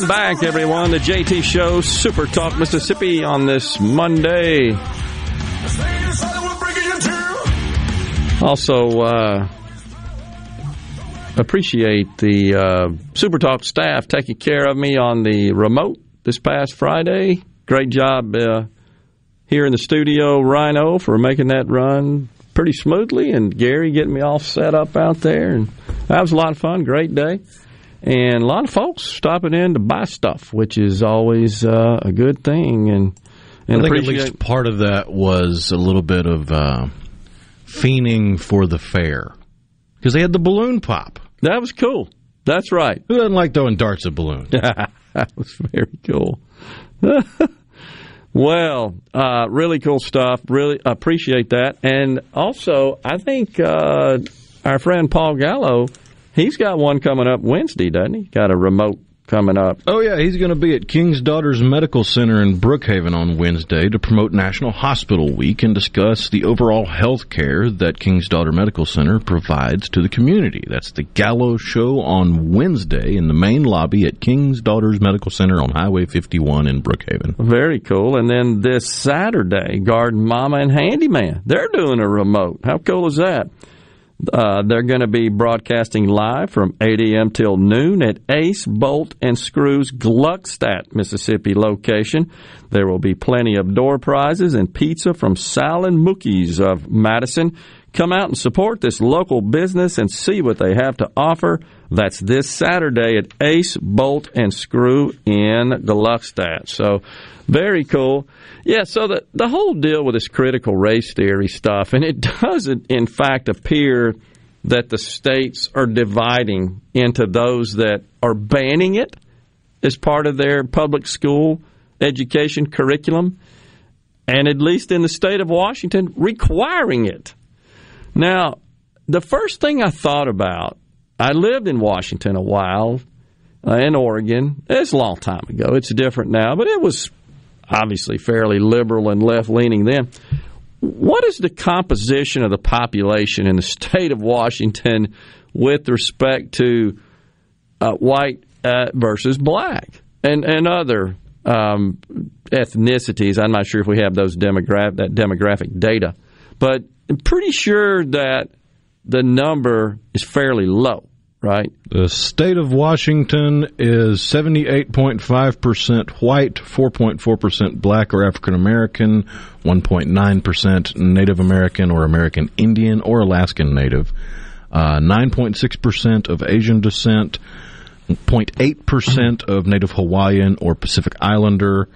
Welcome back, everyone. The JT Show, Super Talk Mississippi, on this Monday. Also, uh, appreciate the uh, Super Talk staff taking care of me on the remote this past Friday. Great job uh, here in the studio, Rhino, for making that run pretty smoothly, and Gary getting me all set up out there. And that was a lot of fun. Great day. And a lot of folks stopping in to buy stuff, which is always uh, a good thing. And, and I think at least part of that was a little bit of uh, fiending for the fair because they had the balloon pop. That was cool. That's right. Who doesn't like throwing darts at balloons? that was very cool. well, uh, really cool stuff. Really appreciate that. And also, I think uh, our friend Paul Gallo, he's got one coming up Wednesday, doesn't he? Got a remote coming up. Oh yeah, he's going to be at King's Daughters Medical Center in Brookhaven on Wednesday to promote National Hospital Week and discuss the overall health care that King's Daughter Medical Center provides to the community. That's the Gallo Show on Wednesday in the main lobby at King's Daughters Medical Center on Highway 51 in Brookhaven. Very cool. And then this Saturday, Garden Mama and Handyman, they're doing a remote. How cool is that? Uh, they're going to be broadcasting live from 8 a.m. till noon at Ace Bolt and Screws Gluckstadt, Mississippi location. There will be plenty of door prizes and pizza from Sal and Mookie's of Madison. Come out and support this local business and see what they have to offer. That's this Saturday at Ace Bolt and Screw in Gluckstadt. So very cool. Yeah, so the the whole deal with this critical race theory stuff, and it doesn't in fact appear that the states are dividing into those that are banning it as part of their public school education curriculum, and at least in the state of Washington, requiring it. Now, the first thing I thought about, I lived in Washington a while, uh, in Oregon. It's a long time ago. It's different now, but it was obviously fairly liberal and left leaning then. What is the composition of the population in the state of Washington with respect to uh, white uh, versus black and and other um, ethnicities? I'm not sure if we have those demographic that demographic data, but I'm pretty sure that the number is fairly low right? The state of Washington is 78.5% white, 4.4% black or African American, 1.9% Native American or American Indian or Alaskan Native, uh, 9.6% of Asian descent, 0.8% of Native Hawaiian or Pacific Islander,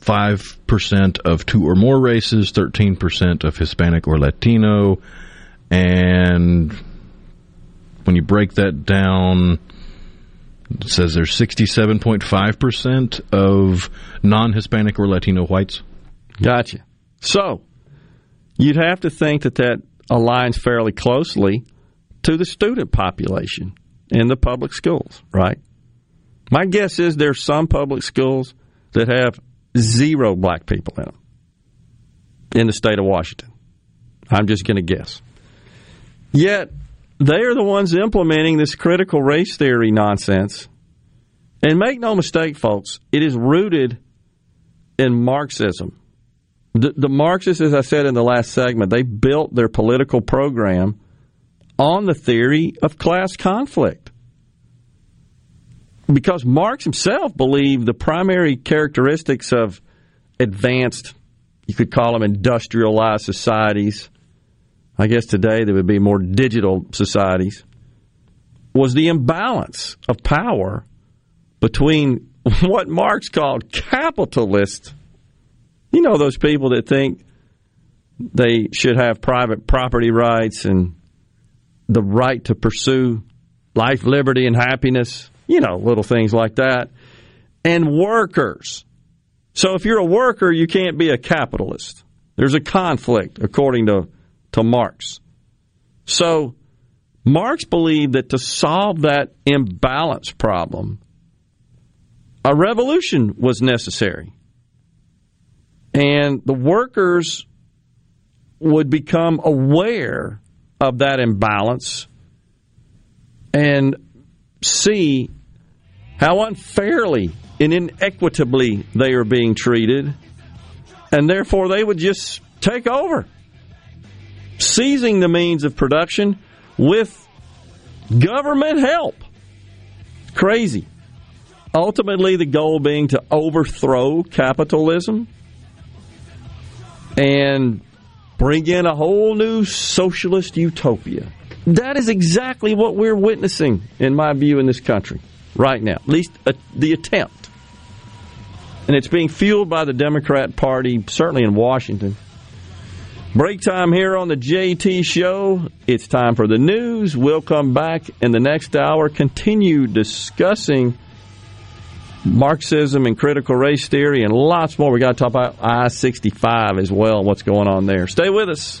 5% of two or more races, 13% of Hispanic or Latino, and when you break that down, it says there's 67.5% of non Hispanic or Latino whites. Gotcha. So, you'd have to think that that aligns fairly closely to the student population in the public schools, right? My guess is there's some public schools that have zero black people in them in the state of Washington. I'm just going to guess. Yet, they are the ones implementing this critical race theory nonsense. And make no mistake, folks, it is rooted in Marxism. The, the Marxists, as I said in the last segment, they built their political program on the theory of class conflict. Because Marx himself believed the primary characteristics of advanced, you could call them industrialized societies, I guess today there would be more digital societies, was the imbalance of power between what Marx called capitalists. You know, those people that think they should have private property rights and the right to pursue life, liberty, and happiness, you know, little things like that, and workers. So if you're a worker, you can't be a capitalist. There's a conflict, according to to Marx. So Marx believed that to solve that imbalance problem, a revolution was necessary. And the workers would become aware of that imbalance and see how unfairly and inequitably they are being treated, and therefore they would just take over seizing the means of production with government help. Crazy. Ultimately, the goal being to overthrow capitalism and bring in a whole new socialist utopia. That is exactly what we're witnessing, in my view, in this country right now, at least uh, the attempt. And it's being fueled by the Democrat Party, certainly in Washington. Break time here on the JT Show. It's time for the news. We'll come back in the next hour, continue discussing Marxism and critical race theory and lots more. We got to talk about I 65 as well, what's going on there. Stay with us.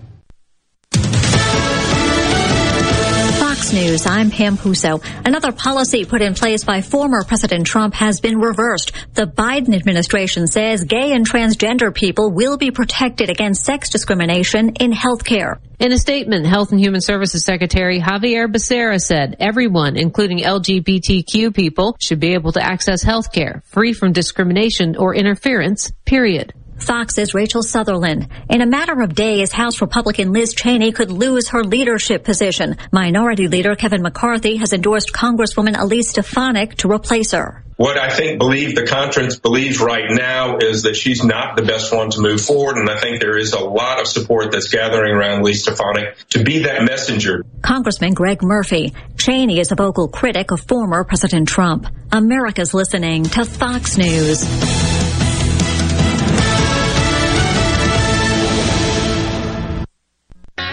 News, I'm Pam Puso. Another policy put in place by former President Trump has been reversed. The Biden administration says gay and transgender people will be protected against sex discrimination in health care. In a statement, Health and Human Services Secretary Xavier Becerra said everyone, including LGBTQ people, should be able to access health care, free from discrimination or interference, period. Fox's Rachel Sutherland. In a matter of days, House Republican Liz Cheney could lose her leadership position. Minority Leader Kevin McCarthy has endorsed Congresswoman Elise Stefanik to replace her. What I think believe the conference believes right now is that she's not the best one to move forward, and I think there is a lot of support that's gathering around Elise Stefanik to be that messenger. Congressman Greg Murphy. Cheney is a vocal critic of former President Trump. America's listening to Fox News.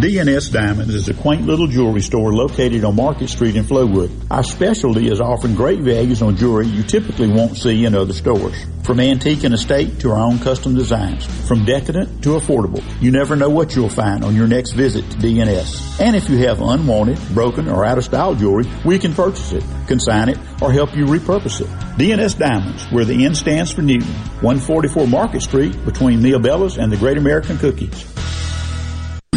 DNS Diamonds is a quaint little jewelry store located on Market Street in Flowood. Our specialty is offering great values on jewelry you typically won't see in other stores. From antique and estate to our own custom designs. From decadent to affordable. You never know what you'll find on your next visit to DNS. And if you have unwanted, broken, or out of style jewelry, we can purchase it, consign it, or help you repurpose it. DNS Diamonds, where the N stands for Newton. 144 Market Street between Mia Bella's and the Great American Cookies.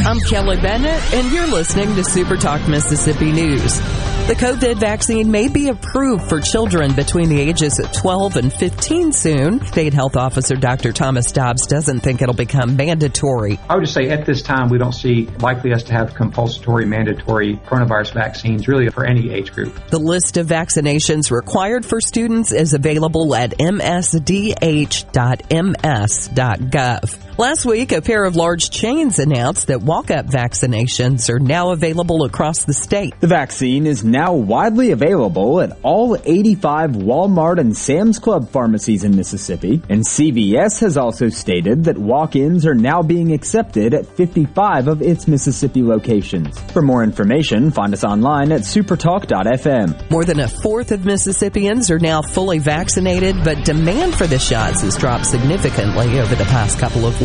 I'm Kelly Bennett, and you're listening to Super Talk Mississippi News. The COVID vaccine may be approved for children between the ages of 12 and 15 soon. State Health Officer Dr. Thomas Dobbs doesn't think it'll become mandatory. I would just say at this time, we don't see likely us to have compulsory mandatory coronavirus vaccines really for any age group. The list of vaccinations required for students is available at msdh.ms.gov. Last week, a pair of large chains announced that walk-up vaccinations are now available across the state. The vaccine is now widely available at all 85 Walmart and Sam's Club pharmacies in Mississippi, and CVS has also stated that walk-ins are now being accepted at 55 of its Mississippi locations. For more information, find us online at supertalk.fm. More than a fourth of Mississippians are now fully vaccinated, but demand for the shots has dropped significantly over the past couple of weeks.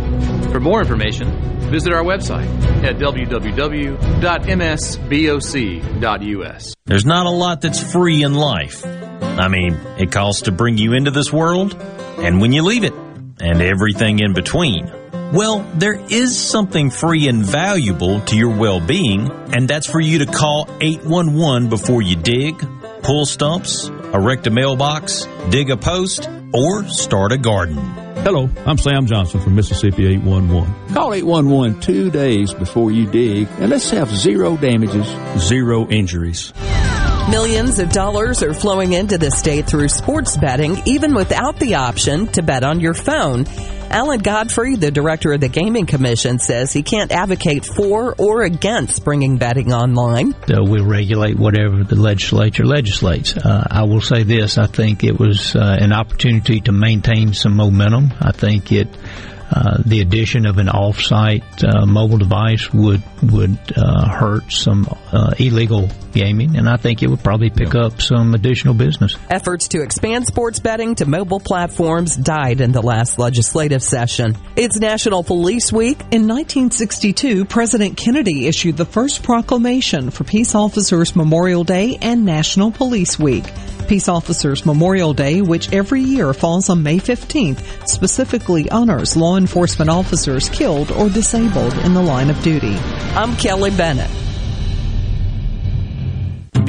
For more information, visit our website at www.msboc.us. There's not a lot that's free in life. I mean, it costs to bring you into this world, and when you leave it, and everything in between. Well, there is something free and valuable to your well being, and that's for you to call 811 before you dig, pull stumps, erect a mailbox, dig a post, or start a garden. Hello, I'm Sam Johnson from Mississippi 811. Call 811 two days before you dig, and let's have zero damages, zero injuries. Millions of dollars are flowing into the state through sports betting, even without the option to bet on your phone. Alan Godfrey, the director of the Gaming Commission, says he can't advocate for or against bringing betting online. Uh, we'll regulate whatever the legislature legislates. Uh, I will say this: I think it was uh, an opportunity to maintain some momentum. I think it. Uh, the addition of an off-site uh, mobile device would would uh, hurt some uh, illegal gaming, and I think it would probably pick yeah. up some additional business. Efforts to expand sports betting to mobile platforms died in the last legislative session. It's National Police Week. In 1962, President Kennedy issued the first proclamation for Peace Officers Memorial Day and National Police Week. Peace Officers Memorial Day, which every year falls on May 15th, specifically honors law enforcement officers killed or disabled in the line of duty. I'm Kelly Bennett.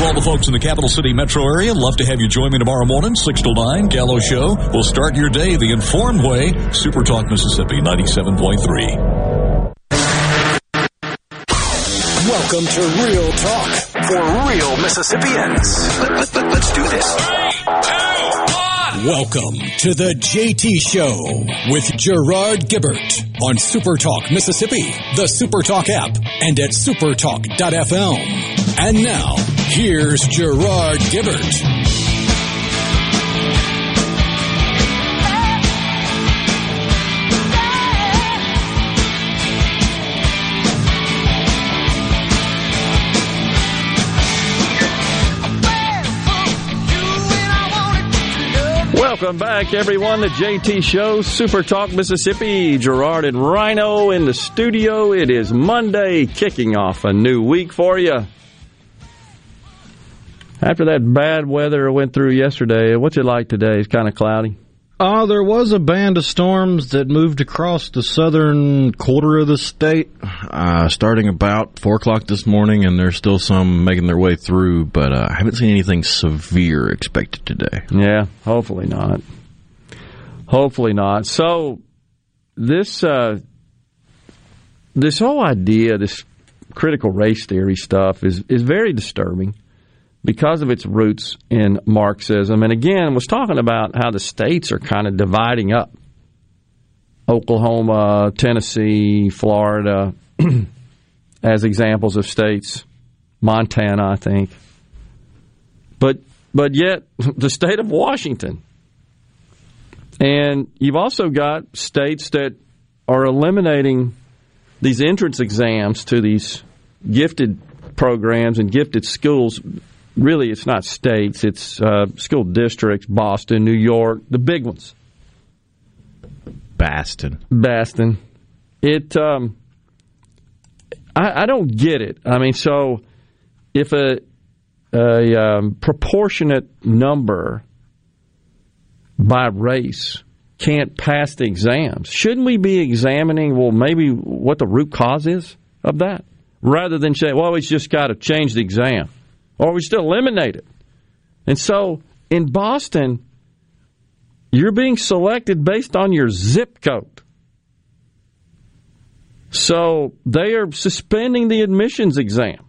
To all the folks in the capital city metro area, love to have you join me tomorrow morning, 6 to 9, Gallo Show. We'll start your day the informed way. Super Talk Mississippi 97.3. Welcome to Real Talk for real Mississippians. Let, us let, let, do this. Welcome to the JT Show with Gerard Gibert on Super Talk Mississippi, the Super Talk app, and at supertalk.fm. And now, Here's Gerard Gibert. Welcome back, everyone, to JT Show, Super Talk Mississippi. Gerard and Rhino in the studio. It is Monday, kicking off a new week for you. After that bad weather went through yesterday, what's it like today? It's kind of cloudy. Uh, there was a band of storms that moved across the southern quarter of the state, uh, starting about 4 o'clock this morning, and there's still some making their way through, but uh, I haven't seen anything severe expected today. Yeah, hopefully not. Hopefully not. So, this, uh, this whole idea, this critical race theory stuff, is, is very disturbing because of its roots in Marxism. And again, was talking about how the states are kind of dividing up. Oklahoma, Tennessee, Florida, as examples of states. Montana, I think. But but yet the state of Washington. And you've also got states that are eliminating these entrance exams to these gifted programs and gifted schools really it's not states, it's uh, school districts, Boston, New York, the big ones. Baston. Baston. It, um, I, I don't get it. I mean, so if a, a um, proportionate number by race can't pass the exams, shouldn't we be examining, well, maybe what the root cause is of that? Rather than say, well, we just got to change the exam or we still eliminate it. And so in Boston, you're being selected based on your zip code. So they are suspending the admissions exam.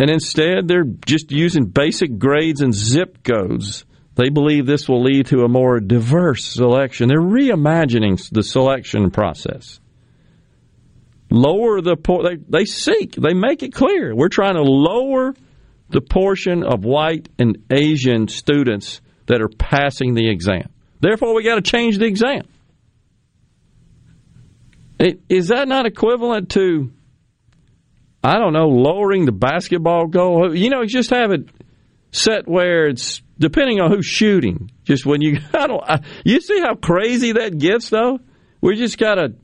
And instead, they're just using basic grades and zip codes. They believe this will lead to a more diverse selection. They're reimagining the selection process lower the they, they seek they make it clear. We're trying to lower the portion of white and asian students that are passing the exam. Therefore we got to change the exam. It, is that not equivalent to i don't know lowering the basketball goal? You know just have it set where it's depending on who's shooting just when you I don't I, you see how crazy that gets though? We just got to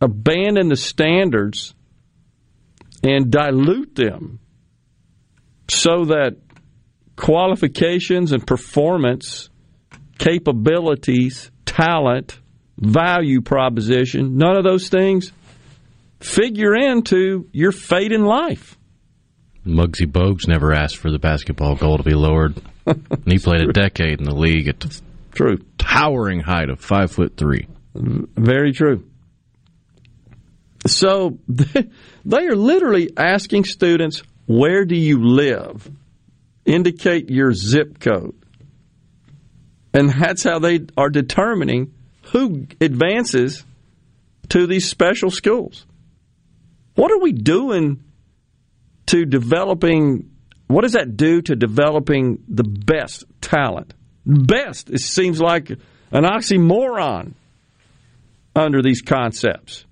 abandon the standards and dilute them so that qualifications and performance, capabilities, talent, value proposition, none of those things figure into your fate in life. Muggsy Bogues never asked for the basketball goal to be lowered. and he played a decade in the league at the true towering height of five foot three. Very true. So they are literally asking students, where do you live? Indicate your zip code. And that's how they are determining who advances to these special schools. What are we doing to developing, what does that do to developing the best talent? Best, it seems like an oxymoron under these concepts.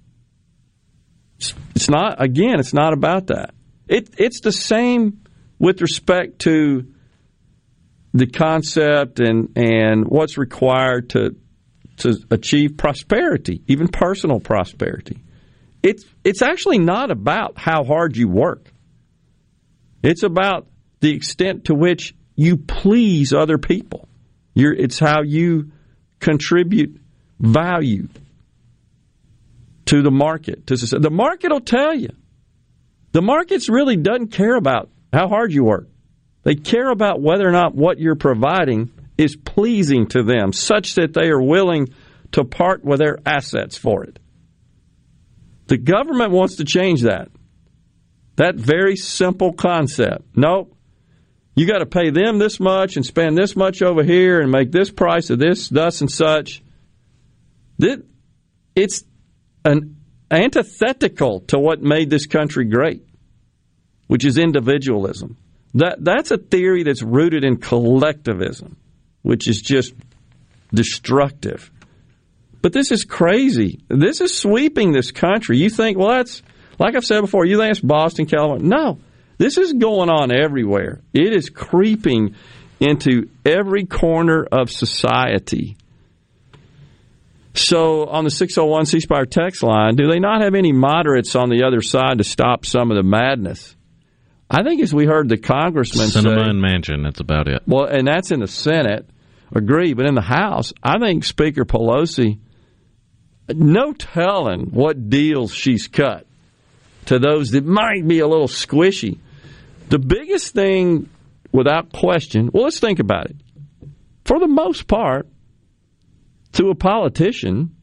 It's not, again, it's not about that. It, it's the same with respect to the concept and, and what's required to, to achieve prosperity, even personal prosperity. It's, it's actually not about how hard you work. It's about the extent to which you please other people. You're, it's how you contribute value to the market. To the market will tell you. The markets really doesn't care about how hard you work. They care about whether or not what you're providing is pleasing to them, such that they are willing to part with their assets for it. The government wants to change that. That very simple concept. Nope. You got to pay them this much and spend this much over here and make this price of this, thus and such. It's an antithetical to what made this country great. which is individualism. That that's a theory that's rooted in collectivism, which is just destructive. But this is crazy. This is sweeping this country. You think, well, that's like I've said before. You think it's Boston, California? No, this is going on everywhere. It is creeping into every corner of society. So on the 601 C Spire text line, do they not have any moderates on the other side to stop some of the madness? I think as we heard the congressman Sinema say, and Manchin. That's about it. well, and that's in the Senate, agree, but in the House, I think Speaker Pelosi, no telling what deals she's cut to those that might be a little squishy. The biggest thing, without question, well, let's think about it. For the most part, to a politician,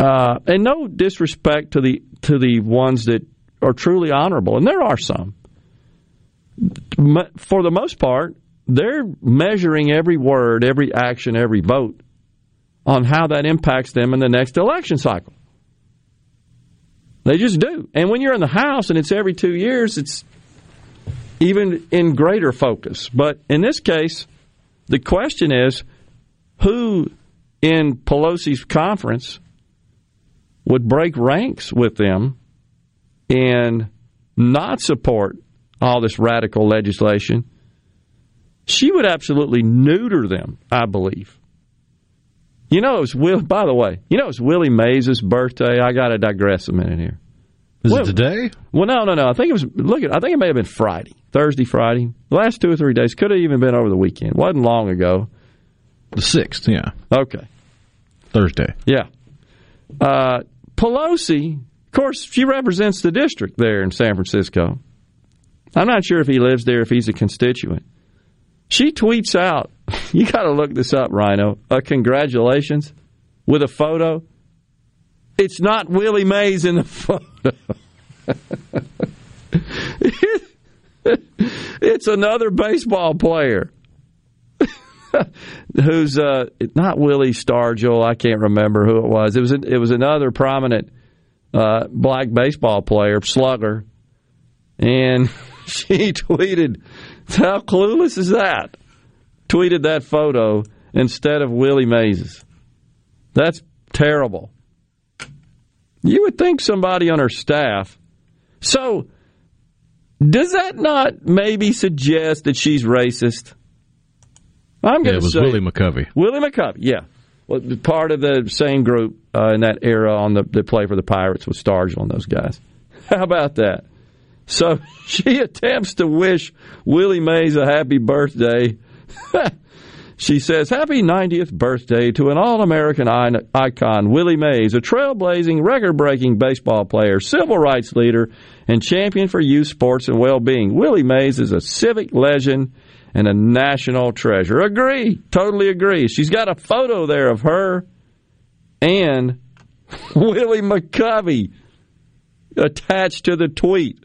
uh, and no disrespect to the to the ones that are truly honorable, and there are some. For the most part, they're measuring every word, every action, every vote on how that impacts them in the next election cycle. They just do. And when you're in the House and it's every two years, it's even in greater focus. But in this case, the question is who in Pelosi's conference would break ranks with them and not support all this radical legislation? She would absolutely neuter them, I believe. You know, it was Will. By the way, you know it's Willie Mays' birthday. I got to digress a minute here. Is Well- it today? Well, no, no, no. I think it was. Look. I think it may have been Friday, Thursday, Friday. The last two or three days could have even been over the weekend. wasn't long ago. The sixth, yeah. Okay. Thursday. Yeah. Uh, Pelosi, of course, she represents the district there in San Francisco. I'm not sure if he lives there, if he's a constituent. She tweets out, you got to look this up, Rhino, a congratulations with a photo. It's not Willie Mays in the photo. it's another baseball player who's uh, not Willie Stargell. I can't remember who it was. It was it was another prominent uh, black baseball player, slugger, and she tweeted, "How clueless is that?" Tweeted that photo instead of Willie Mays's. That's terrible. You would think somebody on her staff. So, does that not maybe suggest that she's racist? I'm Yeah, going it to was say Willie McCovey. Willie McCovey, yeah, well, part of the same group uh, in that era on the that play for the Pirates with Stargell and those guys. How about that? So she attempts to wish Willie Mays a happy birthday. she says, "Happy 90th birthday to an all-American icon, Willie Mays, a trailblazing, record-breaking baseball player, civil rights leader, and champion for youth sports and well-being. Willie Mays is a civic legend." And a national treasure. Agree. Totally agree. She's got a photo there of her and Willie McCovey attached to the tweet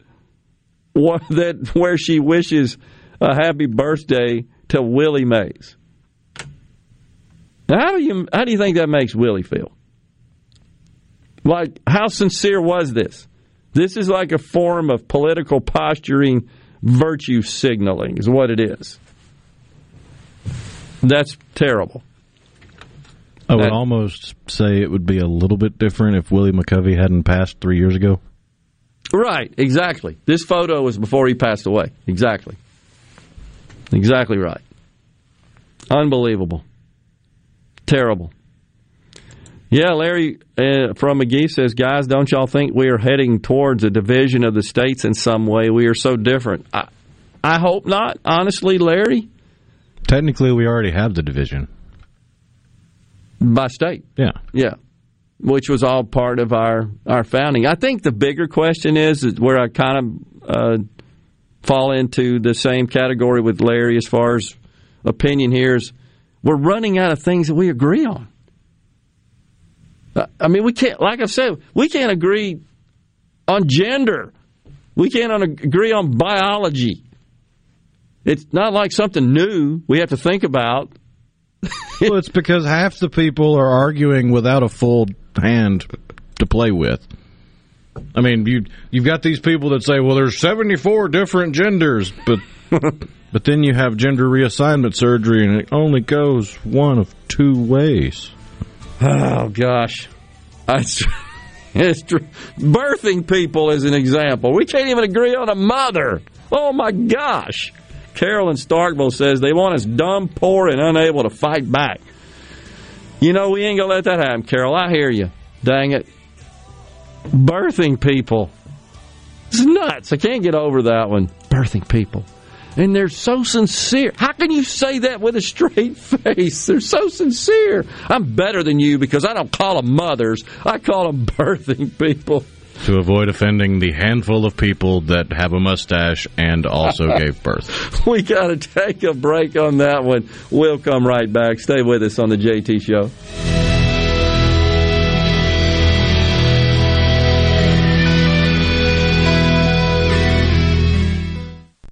that where she wishes a happy birthday to Willie Mays. Now, how do you how do you think that makes Willie feel? Like, how sincere was this? This is like a form of political posturing virtue signaling is what it is. That's terrible. I would That- almost say it would be a little bit different if Willie McCovey hadn't passed three years ago. Right, exactly. This photo was before he passed away. Exactly. Exactly right. Unbelievable. Terrible. Yeah, Larry uh, from McGee says, guys, don't y'all think we are heading towards a division of the states in some way? We are so different. I, I hope not, honestly, Larry, Technically, we already have the division. by state. Yeah. Yeah. Which was all part of our, our founding. I think the bigger question is, is where I kind of uh, fall into the same category with Larry as far as opinion here is we're running out of things that we agree on. I mean, we can't, like I've said, we can't agree on gender. We can't agree on biology. It's not like something new we have to think about. well, it's because half the people are arguing without a full hand to play with. I mean, you you've got these people that say, "Well, there's 74 different genders," but but then you have gender reassignment surgery, and it only goes one of two ways. Oh gosh, it's, birthing people as an example. We can't even agree on a mother. Oh my gosh. Carolyn Starkville says they want us dumb, poor, and unable to fight back. You know, we ain't gonna let that happen, Carol. I hear you. Dang it. Birthing people. It's nuts. I can't get over that one. Birthing people. And they're so sincere. How can you say that with a straight face? They're so sincere. I'm better than you because I don't call them mothers. I call them birthing people. To avoid offending the handful of people that have a mustache and also gave birth. We got to take a break on that one. We'll come right back. Stay with us on the JT Show.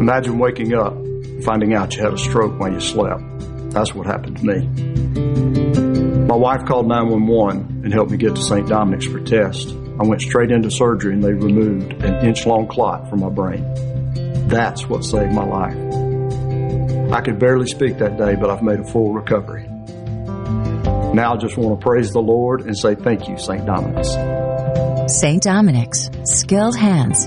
Imagine waking up finding out you had a stroke while you slept. That's what happened to me. My wife called 911 and helped me get to St. Dominic's for tests. I went straight into surgery and they removed an inch long clot from my brain. That's what saved my life. I could barely speak that day, but I've made a full recovery. Now I just want to praise the Lord and say thank you, St. Dominic's. St. Dominic's, skilled hands,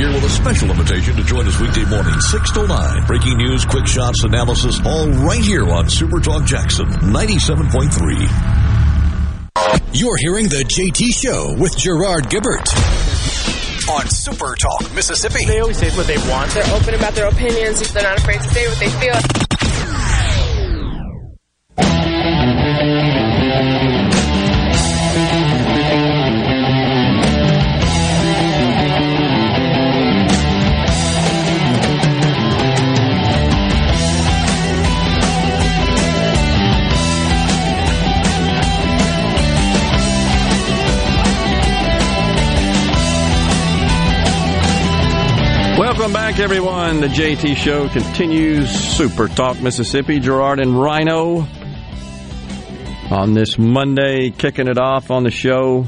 Here with a special invitation to join us weekday morning, 6 to 9. Breaking news, quick shots, analysis, all right here on Super Talk Jackson 97.3. You're hearing the JT Show with Gerard Gibert on Super Talk, Mississippi. They always say what they want. They're open about their opinions. They're not afraid to say what they feel. Welcome back, everyone. The JT Show continues. Super Talk Mississippi. Gerard and Rhino. on this Monday, kicking it off on the show.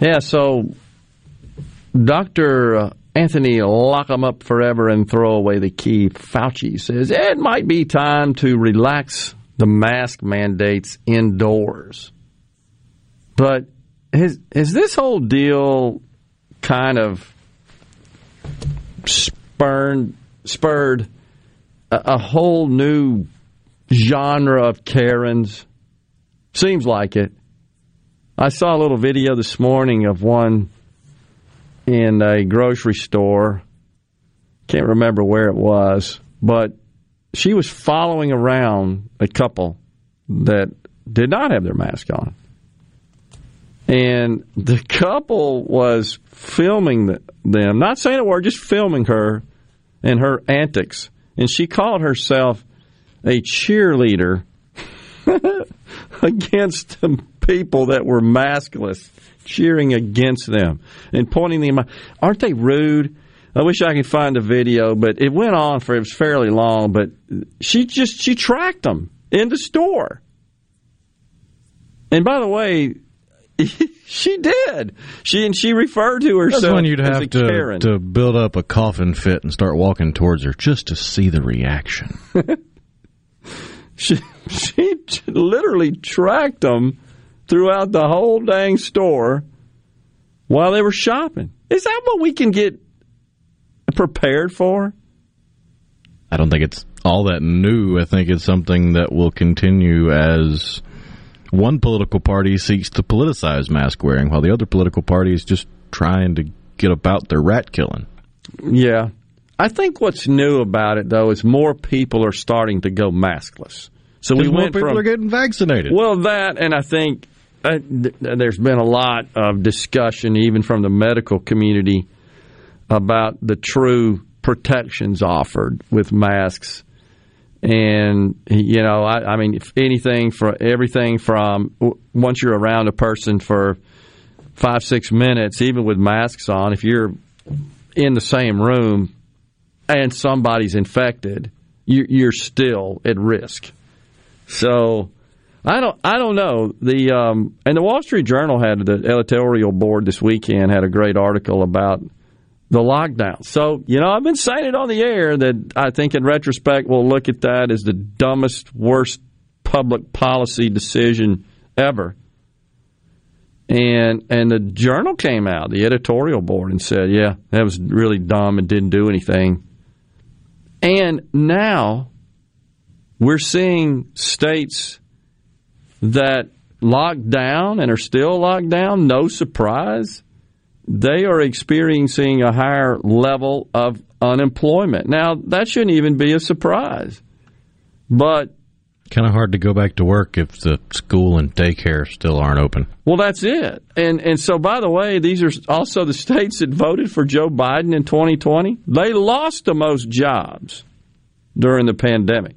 Yeah, so Dr. Uh, Anthony lock 'em up forever and throw away the key. Fauci says it might be time to relax the mask mandates indoors. But has this whole deal kind of spurned, spurred a, a whole new genre of Karens? Seems like it. I saw a little video this morning of one in a grocery store. Can't remember where it was, but she was following around a couple that did not have their mask on. And the couple was filming them, not saying a word, just filming her and her antics. And she called herself a cheerleader against the people that were maskless, cheering against them and pointing them out. Aren't they rude? I wish I could find a video, but it went on for it was fairly long. But she just she tracked them in the store. And by the way, she did. She and she referred to herself That's when you'd have to, Karen. to build up a coffin fit and start walking towards her just to see the reaction. she she literally tracked them throughout the whole dang store while they were shopping. Is that what we can get prepared for? I don't think it's all that new. I think it's something that will continue as one political party seeks to politicize mask wearing, while the other political party is just trying to get about their rat killing. Yeah. I think what's new about it, though, is more people are starting to go maskless. So we went people from are getting vaccinated. Well, that, and I think uh, th- there's been a lot of discussion, even from the medical community, about the true protections offered with masks. And, you know, I, I mean, anything for everything from once you're around a person for five, six minutes, even with masks on, if you're in the same room and somebody's infected, you, you're still at risk. So I don't I don't know the um, and the Wall Street Journal had the editorial board this weekend had a great article about the lockdown. So you know I've been saying it on the air that I think in retrospect we'll look at that as the dumbest, worst public policy decision ever. And and the journal came out, the editorial board, and said, yeah, that was really dumb and didn't do anything. And now we're seeing states that locked down and are still locked down, no surprise. They are experiencing a higher level of unemployment. Now, that shouldn't even be a surprise. But Kind of hard to go back to work if the school and daycare still aren't open. Well, that's it. And and so by the way, these are also the states that voted for Joe Biden in 2020. They lost the most jobs during the pandemic.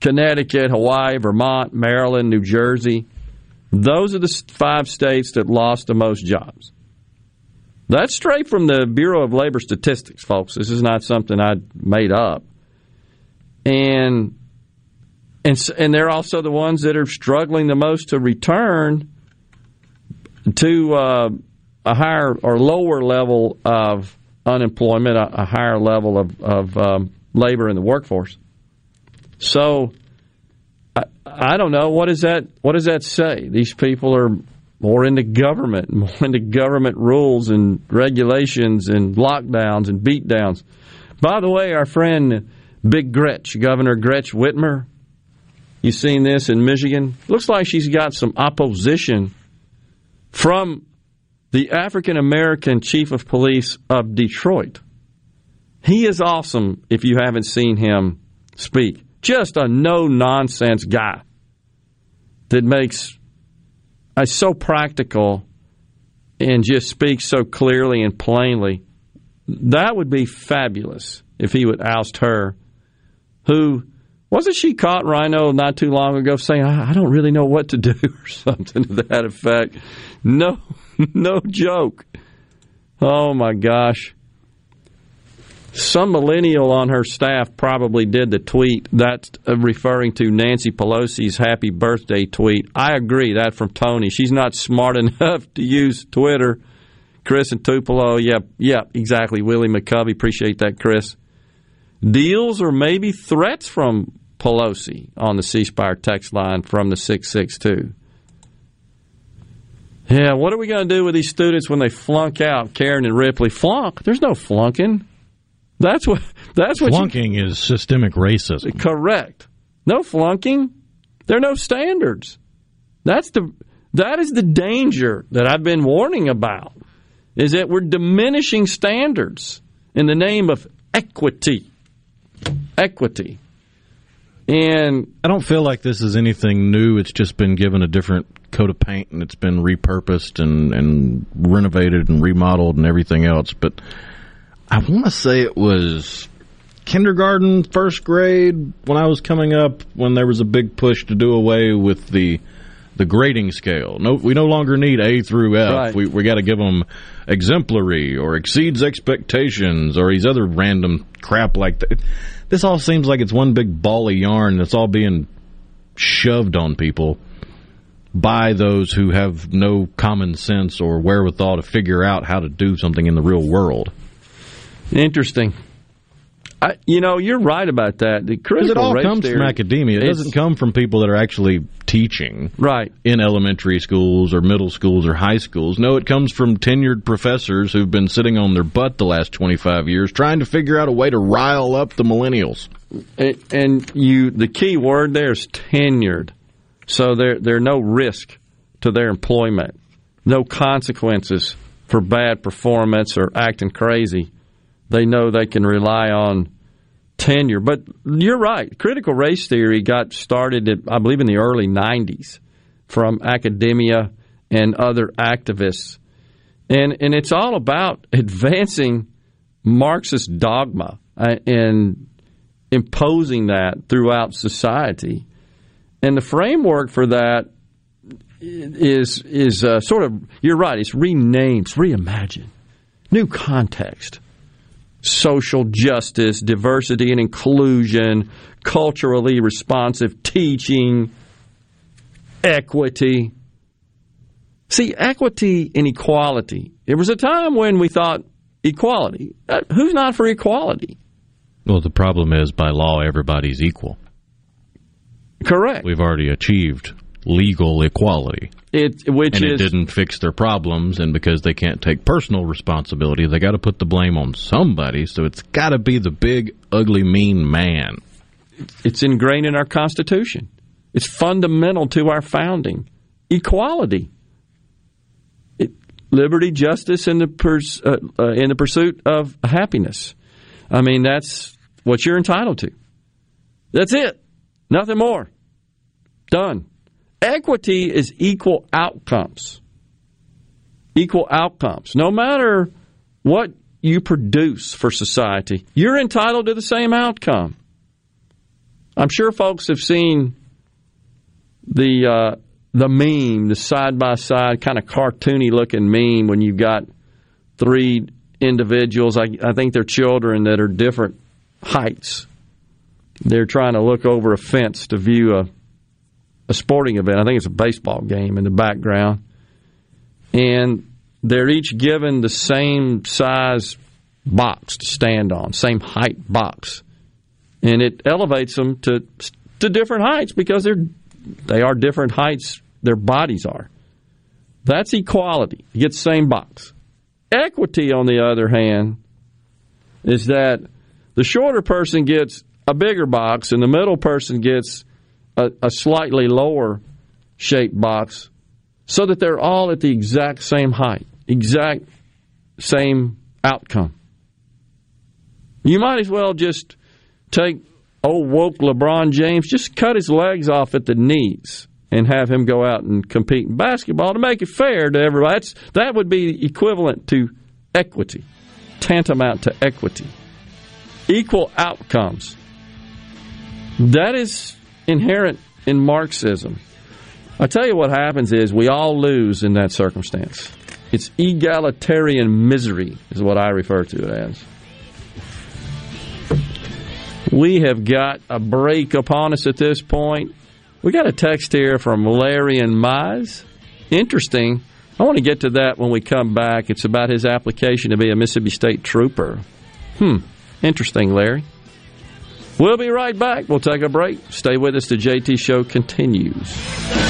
Connecticut, Hawaii, Vermont, Maryland, New Jersey. Those are the five states that lost the most jobs. That's straight from the Bureau of Labor Statistics, folks. This is not something I made up. And and and they're also the ones that are struggling the most to return to uh, a higher or lower level of unemployment, a, a higher level of, of um, labor in the workforce. So I, I don't know what does that what does that say? These people are more into government, more into government rules and regulations and lockdowns and beatdowns. By the way, our friend Big Gretch, Governor Gretch Whitmer, you seen this in Michigan? Looks like she's got some opposition from the African American chief of police of Detroit. He is awesome if you haven't seen him speak. Just a no nonsense guy that makes uh, so practical and just speaks so clearly and plainly. That would be fabulous if he would oust her, who wasn't she caught Rhino not too long ago saying, I don't really know what to do or something to that effect? No, no joke. Oh my gosh. Some millennial on her staff probably did the tweet. That's uh, referring to Nancy Pelosi's happy birthday tweet. I agree. That from Tony. She's not smart enough to use Twitter. Chris and Tupelo. Yep, yep, exactly. Willie McCovey. Appreciate that, Chris. Deals or maybe threats from Pelosi on the C Spire text line from the 662. Yeah, what are we going to do with these students when they flunk out? Karen and Ripley flunk. There's no flunking. That's what. That's what. Flunking you, is systemic racism. Correct. No flunking. There are no standards. That's the. That is the danger that I've been warning about. Is that we're diminishing standards in the name of equity. Equity. And I don't feel like this is anything new. It's just been given a different coat of paint and it's been repurposed and, and renovated and remodeled and everything else. But I want to say it was kindergarten, first grade when I was coming up when there was a big push to do away with the the grading scale. No, we no longer need A through F. Right. We we got to give them exemplary or exceeds expectations or these other random crap like that. This all seems like it's one big ball of yarn that's all being shoved on people by those who have no common sense or wherewithal to figure out how to do something in the real world. Interesting. I, you know, you're right about that. The critical it all race comes theory from academia. It doesn't come from people that are actually teaching right in elementary schools or middle schools or high schools. No, it comes from tenured professors who've been sitting on their butt the last 25 years trying to figure out a way to rile up the millennials. And- and you the key word there is tenured. So there there are no risk to their employment, no consequences for bad performance or acting crazy. They know they can rely on tenure. But you're right. Critical race theory got started, at, I believe, in the early '90s from academia and other activists, and and it's all about advancing Marxist dogma uh, and imposing that throughout society. And the framework for that is is uh, sort of you're right. It's renamed, it's reimagined, new context, social justice, diversity and inclusion, culturally responsive teaching, equity. See, equity and equality. There was a time when we thought equality. Uh, who's not for equality? Well, the problem is by law, everybody's equal. Correct. We've already achieved legal equality. It which and is it didn't fix their problems, and because they can't take personal responsibility, they got to put the blame on somebody. So it's got to be the big, ugly, mean man. It's ingrained in our Constitution. It's fundamental to our founding. Equality, it, liberty, justice, and the pers- uh, uh, in the pursuit of happiness. I mean, that's what you're entitled to. That's it. Nothing more. Done. Equity is equal outcomes. Equal outcomes. No matter what you produce for society, you're entitled to the same outcome. I'm sure folks have seen the uh, the meme, the side by side kind of cartoony looking meme when you've got three individuals. I, I think they're children that are different heights. They're trying to look over a fence to view a a sporting event. I think it's a baseball game in the background, and they're each given the same size box to stand on, same height box, and it elevates them to to different heights because they're they are different heights. Their bodies are. That's equality. You get the same box. Equity, on the other hand, is that the shorter person gets a bigger box and the middle person gets a, a slightly lower shaped box so that they're all at the exact same height, exact same outcome. You might as well just take old woke LeBron James, just cut his legs off at the knees and have him go out and compete in basketball to make it fair to everybody. That's, that would be equivalent to equity, tantamount to equity. Equal outcomes. That is inherent in Marxism. I tell you what happens is we all lose in that circumstance. It's egalitarian misery, is what I refer to it as. We have got a break upon us at this point. We got a text here from Larry and Mize. Interesting. I want to get to that when we come back. It's about his application to be a Mississippi State trooper. Hmm. Interesting, Larry. We'll be right back. We'll take a break. Stay with us. The JT Show continues.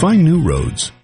Find new roads.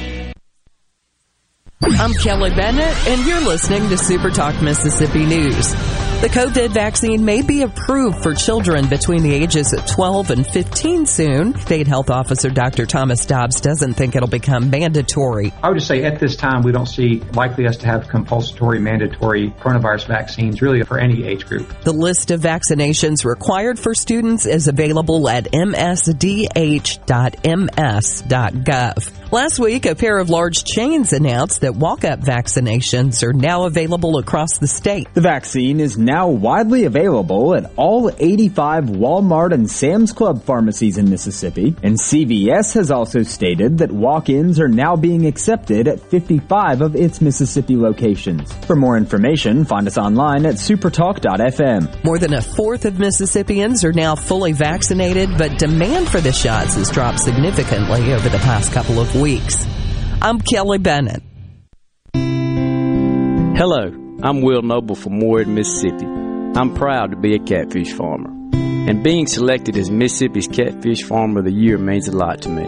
I'm Kelly Bennett, and you're listening to Super Talk Mississippi News. The COVID vaccine may be approved for children between the ages of 12 and 15 soon. State Health Officer Dr. Thomas Dobbs doesn't think it'll become mandatory. I would just say at this time, we don't see likely us to have compulsory mandatory coronavirus vaccines really for any age group. The list of vaccinations required for students is available at msdh.ms.gov. Last week, a pair of large chains announced that walk-up vaccinations are now available across the state. The vaccine is now widely available at all 85 Walmart and Sam's Club pharmacies in Mississippi, and CVS has also stated that walk-ins are now being accepted at 55 of its Mississippi locations. For more information, find us online at supertalk.fm. More than a fourth of Mississippians are now fully vaccinated, but demand for the shots has dropped significantly over the past couple of weeks. I'm Kelly Bennett. Hello, I'm Will Noble from Ward, Mississippi. I'm proud to be a catfish farmer. And being selected as Mississippi's Catfish Farmer of the Year means a lot to me.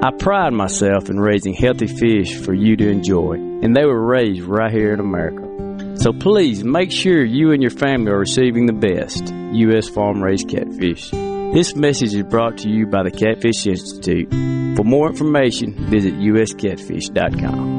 I pride myself in raising healthy fish for you to enjoy, and they were raised right here in America. So please make sure you and your family are receiving the best U.S. farm raised catfish. This message is brought to you by the Catfish Institute. For more information, visit uscatfish.com.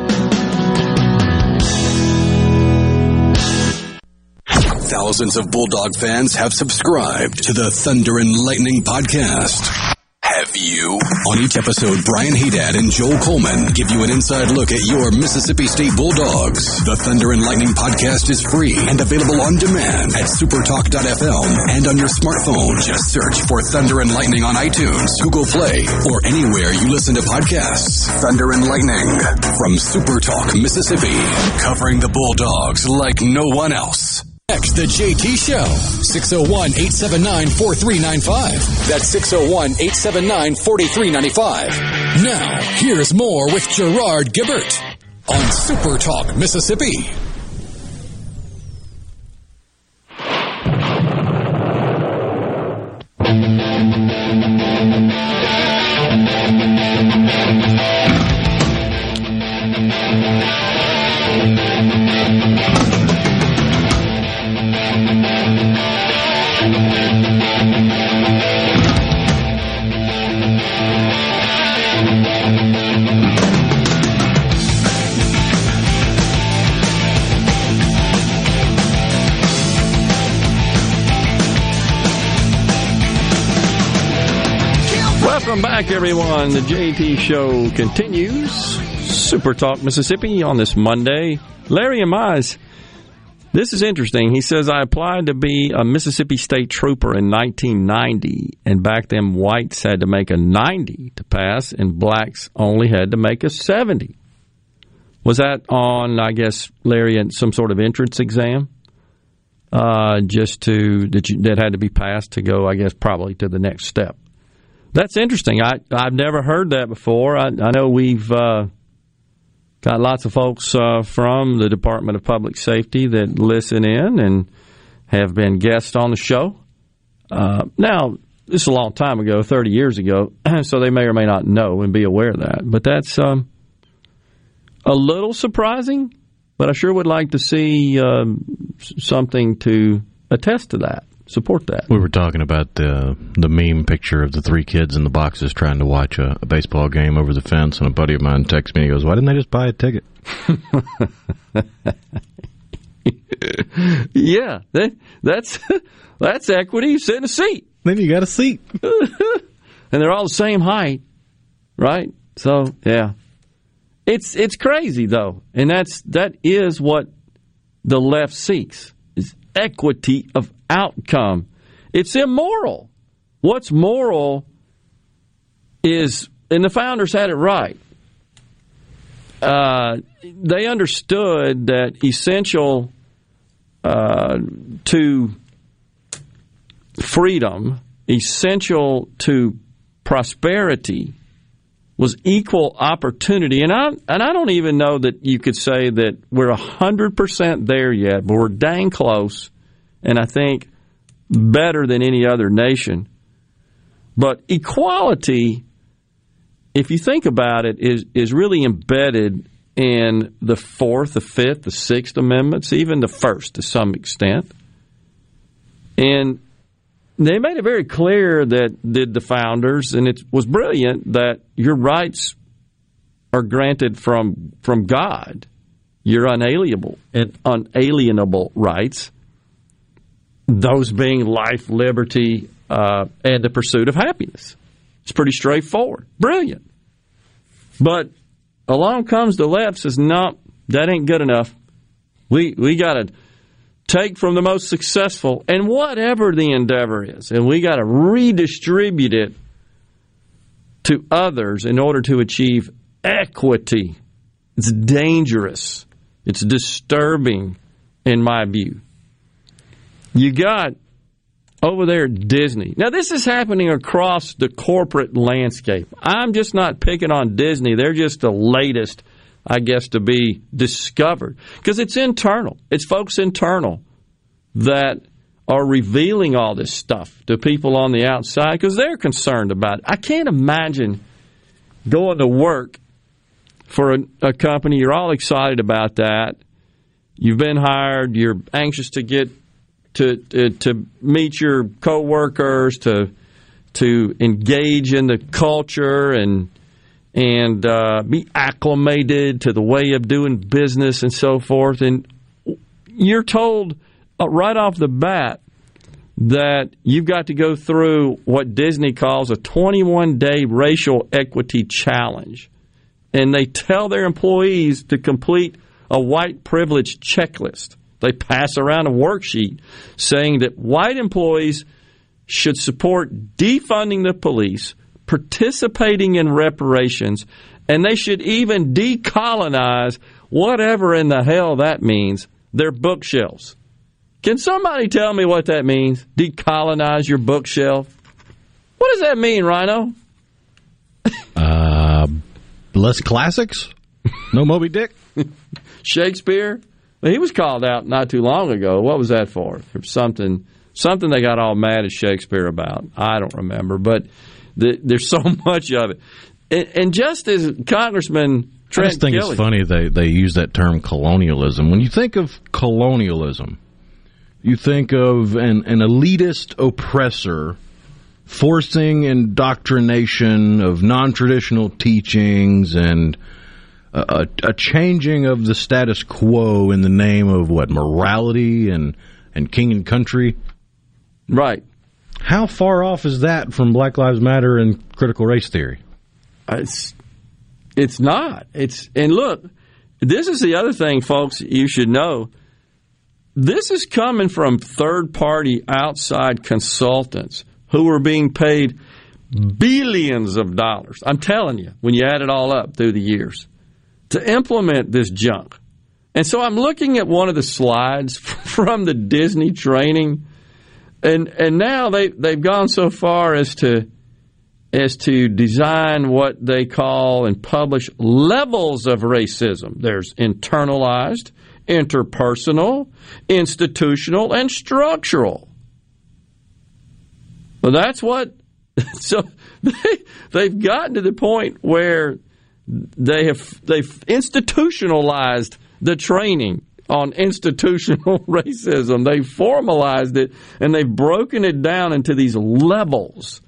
Thousands of Bulldog fans have subscribed to the Thunder and Lightning podcast. Have you? On each episode, Brian Haydad and Joel Coleman give you an inside look at your Mississippi State Bulldogs. The Thunder and Lightning podcast is free and available on demand at supertalk.fm and on your smartphone. Just search for Thunder and Lightning on iTunes, Google Play, or anywhere you listen to podcasts. Thunder and Lightning from Supertalk, Mississippi, covering the Bulldogs like no one else. Next, the JT Show. 601 879 4395. That's 601 879 4395. Now, here's more with Gerard Gibert on Super Talk, Mississippi. Everyone. The JT Show continues. Super Talk Mississippi on this Monday. Larry and Mize. This is interesting. He says, I applied to be a Mississippi State trooper in 1990, and back then whites had to make a 90 to pass, and blacks only had to make a 70. Was that on, I guess, Larry, and some sort of entrance exam? Uh, just to, that, you, that had to be passed to go, I guess, probably to the next step. That's interesting. I I've never heard that before. I, I know we've uh, got lots of folks uh, from the Department of Public Safety that listen in and have been guests on the show. Uh, now, this is a long time ago, 30 years ago, so they may or may not know and be aware of that. But that's um, a little surprising, but I sure would like to see um, something to attest to that support that. We were talking about the the meme picture of the three kids in the boxes trying to watch a, a baseball game over the fence, and a buddy of mine texts me. He goes, "Why didn't they just buy a ticket?" yeah, that, that's that's equity. You sit in a seat. Then you got a seat, and they're all the same height, right? So yeah, it's it's crazy though, and that's that is what the left seeks is equity of outcome. It's immoral. What's moral is, and the founders had it right. Uh, they understood that essential uh, to freedom, essential to prosperity, was equal opportunity. And I and I don't even know that you could say that we're hundred percent there yet, but we're dang close and I think better than any other nation. But equality, if you think about it, is is really embedded in the Fourth, the Fifth, the Sixth Amendments, even the First to some extent. And they made it very clear that did the founders, and it was brilliant that your rights are granted from from God, your unalienable and unalienable rights those being life, liberty, uh, and the pursuit of happiness. It's pretty straightforward. Brilliant. But along comes the left says, no, that ain't good enough. We, we got to take from the most successful and whatever the endeavor is, and we got to redistribute it to others in order to achieve equity. It's dangerous. It's disturbing in my view you got over there Disney. Now, this is happening across the corporate landscape. I'm just not picking on Disney. They're just the latest, I guess, to be discovered because it's internal. It's folks internal that are revealing all this stuff to people on the outside because they're concerned about it. I can't imagine going to work for a, a company. You're all excited about that. You've been hired. You're anxious to get to to, meet your coworkers, to to engage in the culture and and uh, be acclimated to the way of doing business and so forth. And you're told uh, right off the bat that you've got to go through what Disney calls a 21 day racial equity challenge. And they tell their employees to complete a white privilege checklist. They pass around a worksheet saying that white employees should support defunding the police, participating in reparations, and they should even decolonize whatever in the hell that means their bookshelves. Can somebody tell me what that means? Decolonize your bookshelf? What does that mean, Rhino? uh, less classics? No Moby Dick? Shakespeare? He was called out not too long ago. What was that for? For something something they got all mad at Shakespeare about. I don't remember, but the, there's so much of it. And, and just as Congressman Trent I just think Gilliam, it's funny they they use that term colonialism. When you think of colonialism, you think of an, an elitist oppressor forcing indoctrination of non-traditional teachings and a, a, changing of the status quo in the name of what morality and and king and country. Right. How far off is that from Black Lives Matter and critical race theory? Uh, it's it's not. It's and look, this is the other thing, folks. You should know. This is coming from third party outside consultants who are being paid billions of dollars. I'm telling you, when you add it all up through the years to implement this junk. And so I'm looking at one of the slides from the Disney training, and and now they they've gone so far as to as to design what they call and publish levels of racism. There's internalized, interpersonal, institutional, and structural. Well, that's what. So they, they've gotten to the point where they have they've institutionalized the training on institutional racism. They've formalized it and they've broken it down into these levels.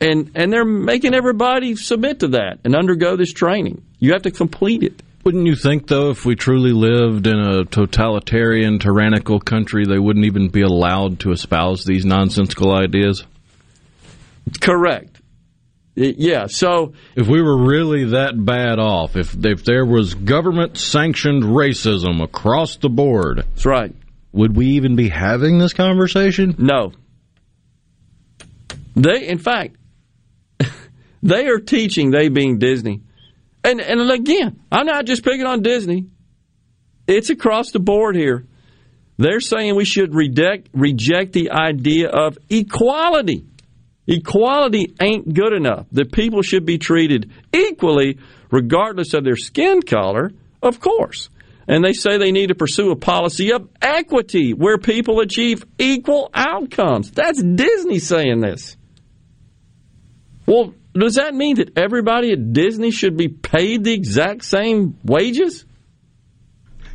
And and they're making everybody submit to that and undergo this training. You have to complete it. Wouldn't you think, though, if we truly lived in a totalitarian, tyrannical country, they wouldn't even be allowed to espouse these nonsensical ideas? Correct. Yeah, so if we were really that bad off, if if there was government sanctioned racism across the board, that's right. Would we even be having this conversation? No. They, in fact, they are teaching. They being Disney, and and again, I'm not just picking on Disney. It's across the board here. They're saying we should reject reject the idea of equality. Equality ain't good enough. That people should be treated equally regardless of their skin color, of course. And they say they need to pursue a policy of equity where people achieve equal outcomes. That's Disney saying this. Well, does that mean that everybody at Disney should be paid the exact same wages?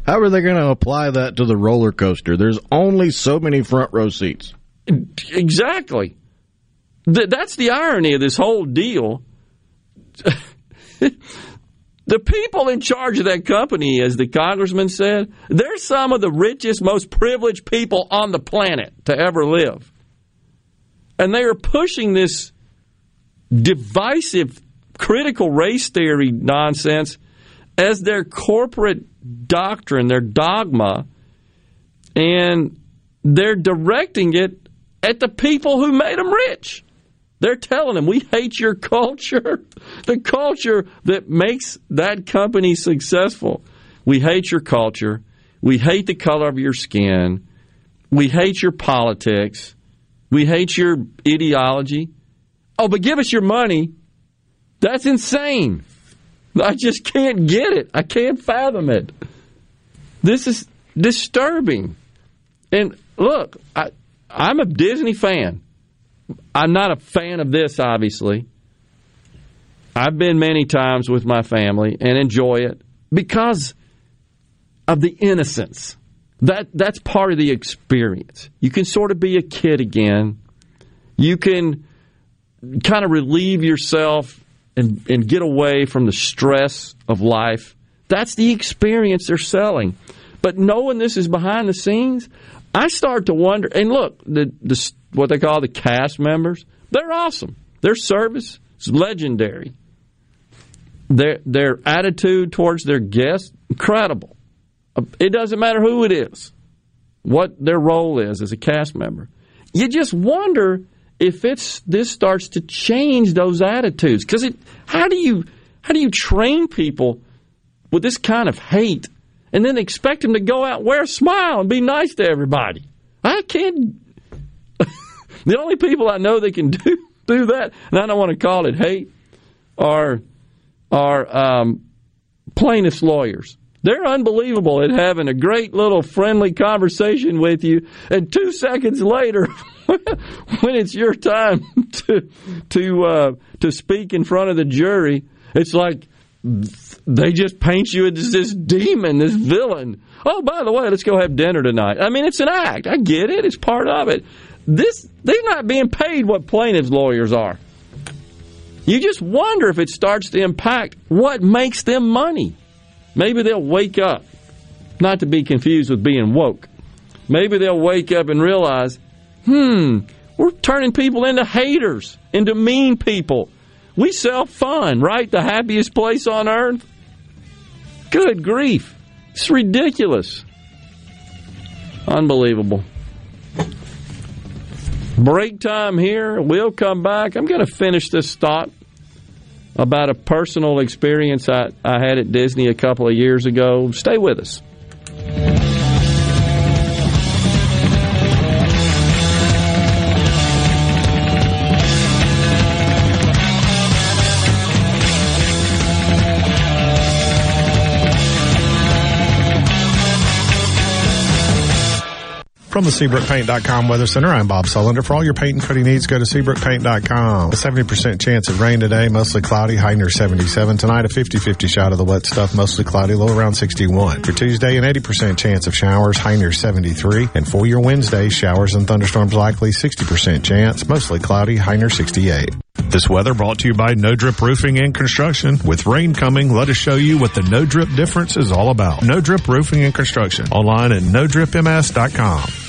How are they going to apply that to the roller coaster? There's only so many front row seats. Exactly. Th- that's the irony of this whole deal. the people in charge of that company, as the congressman said, they're some of the richest, most privileged people on the planet to ever live. And they are pushing this divisive critical race theory nonsense as their corporate doctrine, their dogma, and they're directing it at the people who made them rich. They're telling them, we hate your culture, the culture that makes that company successful. We hate your culture. We hate the color of your skin. We hate your politics. We hate your ideology. Oh, but give us your money. That's insane. I just can't get it. I can't fathom it. This is disturbing. And look, I, I'm a Disney fan. I'm not a fan of this, obviously. I've been many times with my family and enjoy it because of the innocence. That that's part of the experience. You can sort of be a kid again. You can kind of relieve yourself and, and get away from the stress of life. That's the experience they're selling. But knowing this is behind the scenes, I start to wonder. And look, the, the what they call the cast members, they're awesome. Their service is legendary. Their their attitude towards their guests, incredible. Uh, it doesn't matter who it is, what their role is as a cast member. You just wonder if it's this starts to change those attitudes because it. How do you how do you train people with this kind of hate and then expect them to go out, wear a smile, and be nice to everybody? I can't. The only people I know that can do do that, and I don't want to call it hate, are are um, plaintiffs' lawyers. They're unbelievable at having a great little friendly conversation with you, and two seconds later, when it's your time to to uh, to speak in front of the jury, it's like they just paint you as this demon, this villain. Oh, by the way, let's go have dinner tonight. I mean, it's an act. I get it. It's part of it. This they're not being paid what plaintiffs' lawyers are. You just wonder if it starts to impact what makes them money. Maybe they'll wake up, not to be confused with being woke. Maybe they'll wake up and realize, hmm, we're turning people into haters, into mean people. We sell fun, right? The happiest place on earth. Good grief. It's ridiculous. Unbelievable. Break time here. We'll come back. I'm going to finish this thought about a personal experience I, I had at Disney a couple of years ago. Stay with us. From the SeabrookPaint.com Weather Center, I'm Bob Sullender. For all your paint and coating needs, go to SeabrookPaint.com. A 70% chance of rain today, mostly cloudy, high near 77. Tonight, a 50-50 shot of the wet stuff, mostly cloudy, low around 61. For Tuesday, an 80% chance of showers, high near 73. And for your Wednesday, showers and thunderstorms likely, 60% chance, mostly cloudy, high near 68. This weather brought to you by No Drip Roofing and Construction. With rain coming, let us show you what the No Drip difference is all about. No Drip Roofing and Construction. Online at NoDripMS.com.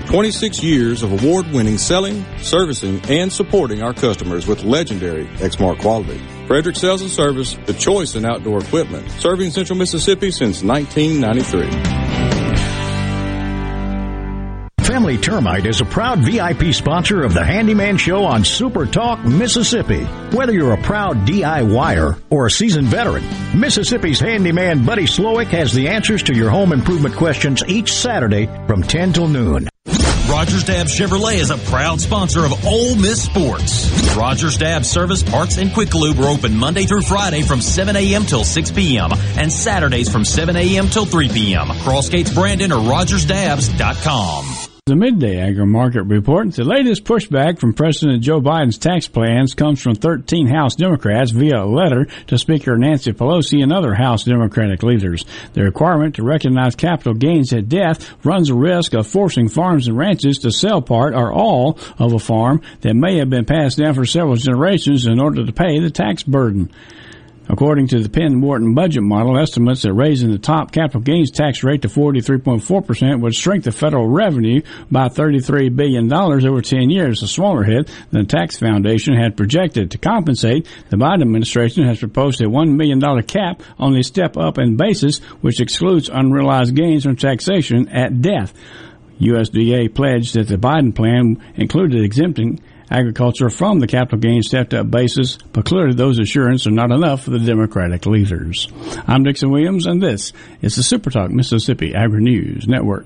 26 years of award-winning selling, servicing, and supporting our customers with legendary Exmark quality. Frederick Sales and Service, the choice in outdoor equipment, serving Central Mississippi since 1993. Family Termite is a proud VIP sponsor of the Handyman Show on Super Talk, Mississippi. Whether you're a proud DIYer or a seasoned veteran, Mississippi's handyman Buddy Slowick has the answers to your home improvement questions each Saturday from 10 till noon. Rogers Dabbs Chevrolet is a proud sponsor of Ole Miss Sports. Rogers Dabbs Service, Parts, and Quick Lube are open Monday through Friday from 7 a.m. till 6 p.m. and Saturdays from 7 a.m. till 3 p.m. Crossgates Brandon or RogersDabbs.com. The midday agri market report. The latest pushback from President Joe Biden's tax plans comes from 13 House Democrats via a letter to Speaker Nancy Pelosi and other House Democratic leaders. The requirement to recognize capital gains at death runs a risk of forcing farms and ranches to sell part or all of a farm that may have been passed down for several generations in order to pay the tax burden. According to the Penn Wharton budget model, estimates that raising the top capital gains tax rate to 43.4% would shrink the federal revenue by $33 billion over 10 years, a smaller hit than the tax foundation had projected. To compensate, the Biden administration has proposed a $1 million cap on the step up in basis, which excludes unrealized gains from taxation at death. USDA pledged that the Biden plan included exempting agriculture from the capital gains stepped up basis, but clearly those assurances are not enough for the Democratic leaders. I'm Dixon Williams, and this is the Super Talk Mississippi Agri News Network.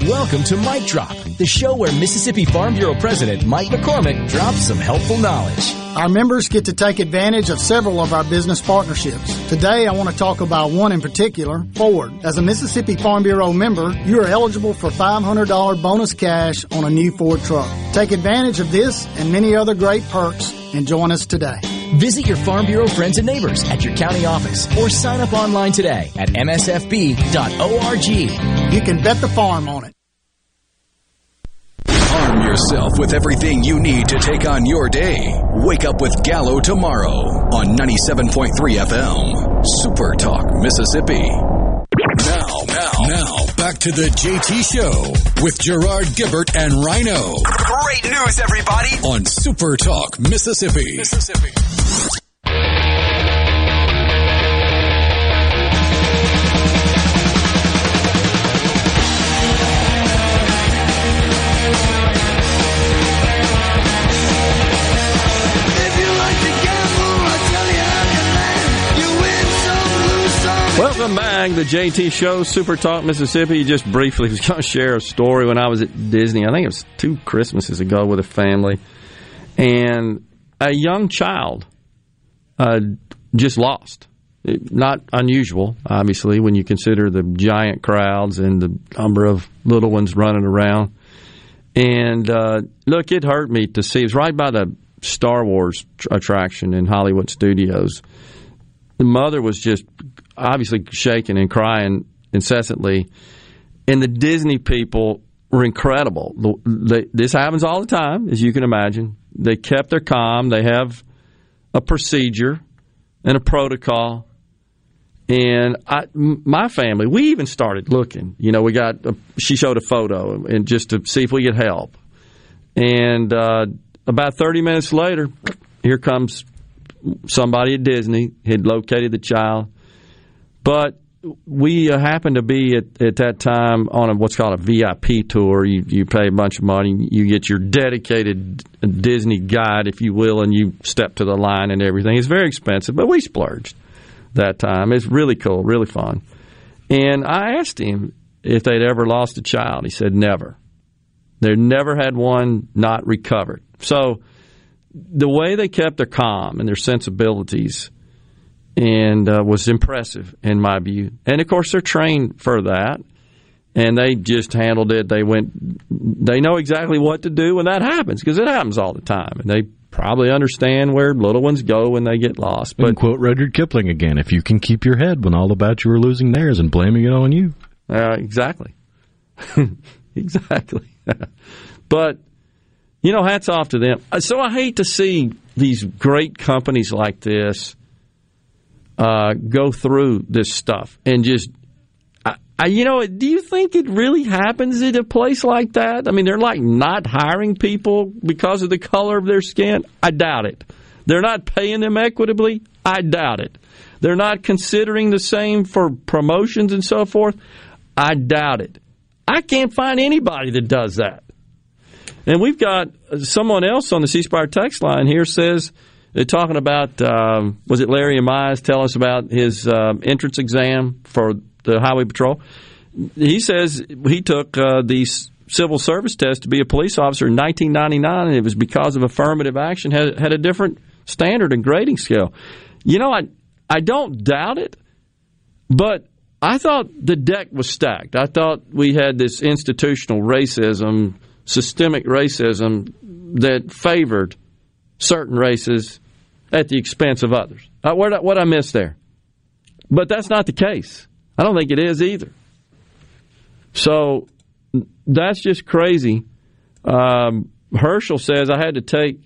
Welcome to Mike Drop, the show where Mississippi Farm Bureau President Mike McCormick drops some helpful knowledge. Our members get to take advantage of several of our business partnerships. Today, I want to talk about one in particular, Ford. As a Mississippi Farm Bureau member, you are eligible for $500 bonus cash on a new Ford truck. Take advantage of this and many other great perks and join us today. Visit your Farm Bureau friends and neighbors at your county office or sign up online today at msfb.org. You can bet the farm on it. Arm yourself with everything you need to take on your day. Wake up with Gallo tomorrow on 97.3 FM. Super Talk, Mississippi. Now, back to the JT Show with Gerard Gibert and Rhino Great news, everybody! on Super Talk, Mississippi. Mississippi. Welcome back, the JT Show, Super Talk Mississippi. Just briefly, was going to share a story when I was at Disney. I think it was two Christmases ago with a family, and a young child uh, just lost. It- not unusual, obviously, when you consider the giant crowds and the number of little ones running around. And uh, look, it hurt me to see. It was right by the Star Wars tr- attraction in Hollywood Studios. The mother was just obviously shaking and crying incessantly, and the Disney people were incredible. The- they- this happens all the time, as you can imagine. They kept their calm. They have a procedure and a protocol. And I, my family, we even started looking. You know, we got a, she showed a photo and just to see if we could help. And uh, about 30 minutes later, here comes somebody at Disney had located the child. But we uh, happened to be at, at that time on a, what's called a VIP tour. You, you pay a bunch of money, you get your dedicated Disney guide, if you will, and you step to the line and everything. It's very expensive, but we splurged that time. It's really cool, really fun. And I asked him if they'd ever lost a child. He said never. They never had one not recovered. So the way they kept their calm and their sensibilities and uh, was impressive in my view. And of course, they're trained for that, and they just handled it. They went. They know exactly what to do when that happens because it happens all the time, and they probably understand where little ones go when they get lost. But quote Rudyard Kipling again: "If you can keep your head when all about you are losing theirs and blaming it on you." Uh, exactly. exactly. but, you know, hats off to them. Uh, So I hate to see these great companies like this uh, go through this stuff and just. I, you know, do you think it really happens at a place like that? I mean, they're like not hiring people because of the color of their skin. I doubt it. They're not paying them equitably. I doubt it. They're not considering the same for promotions and so forth. I doubt it. I can't find anybody that does that. And we've got someone else on the C Spire text line here says they're talking about um, was it Larry Amias tell us about his uh, entrance exam for the highway patrol. He says he took uh, the civil service test to be a police officer in 1999, and it was because of affirmative action had had a different standard and grading scale. You know, I I don't doubt it, but I thought the deck was stacked. I thought we had this institutional racism, systemic racism that favored certain races at the expense of others. Uh, what, I missed there? But that's not the case. I don't think it is either. So that's just crazy. Um, Herschel says I had to take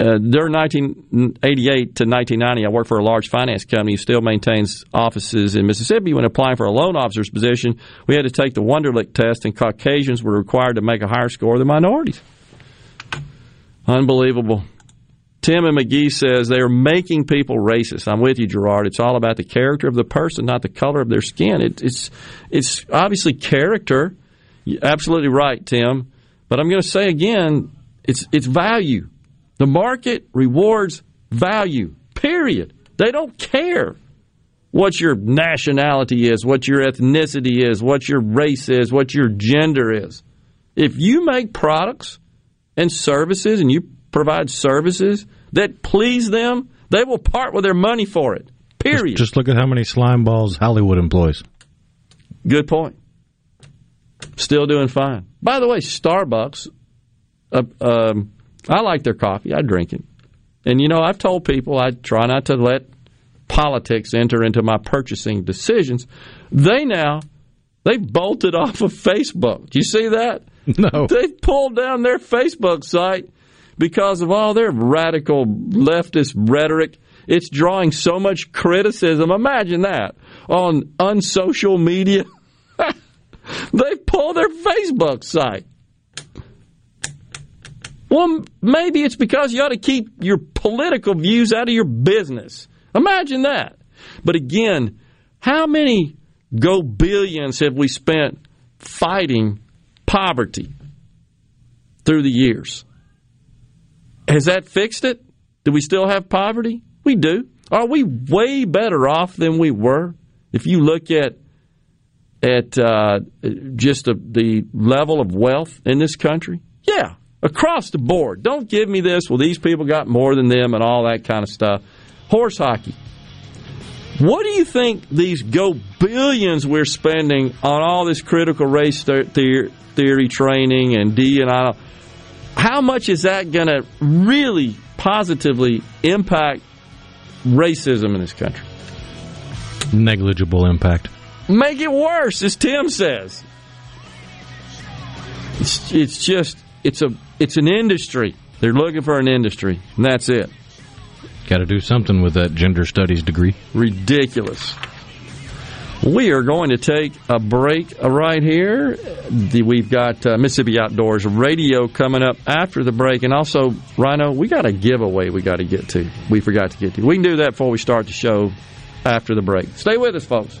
uh, during 1988 to 1990, I worked for a large finance company who still maintains offices in Mississippi. When applying for a loan officer's position, we had to take the Wonderlic test, and Caucasians were required to make a higher score than minorities. Unbelievable. Tim and McGee says they are making people racist. I'm with you, Gerard. It's all about the character of the person, not the color of their skin. It, it's it's obviously character. You're absolutely right, Tim. But I'm going to say again, it's it's value. The market rewards value, period. They don't care what your nationality is, what your ethnicity is, what your race is, what your gender is. If you make products and services and you provide services that please them, they will part with their money for it. Period. Just, just look at how many slime balls Hollywood employs. Good point. Still doing fine. By the way, Starbucks uh, um, I like their coffee. I drink it. And you know, I've told people I try not to let politics enter into my purchasing decisions. They now they bolted off of Facebook. Do you see that? No. They pulled down their Facebook site because of all their radical leftist rhetoric. It's drawing so much criticism. Imagine that on unsocial media. they pulled their Facebook site. Well, maybe it's because you ought to keep your political views out of your business. Imagine that. But again, how many go billions have we spent fighting poverty through the years? Has that fixed it? Do we still have poverty? We do. Are we way better off than we were? If you look at at uh, just the, the level of wealth in this country, yeah, across the board. Don't give me this, well, these people got more than them and all that kind of stuff. Horse hockey. What do you think these go billions we're spending on all this critical race theory, theory training and D and I? How much is that going to really positively impact racism in this country? Negligible impact. Make it worse, as Tim says. It's, it's just it's a it's an industry. They're looking for an industry, and that's it. Got to do something with that gender studies degree. Ridiculous. We are going to take a break right here. We've got uh, Mississippi Outdoors Radio coming up after the break. And also, Rhino, we got a giveaway we got to get to. We forgot to get to. We can do that before we start the show after the break. Stay with us, folks.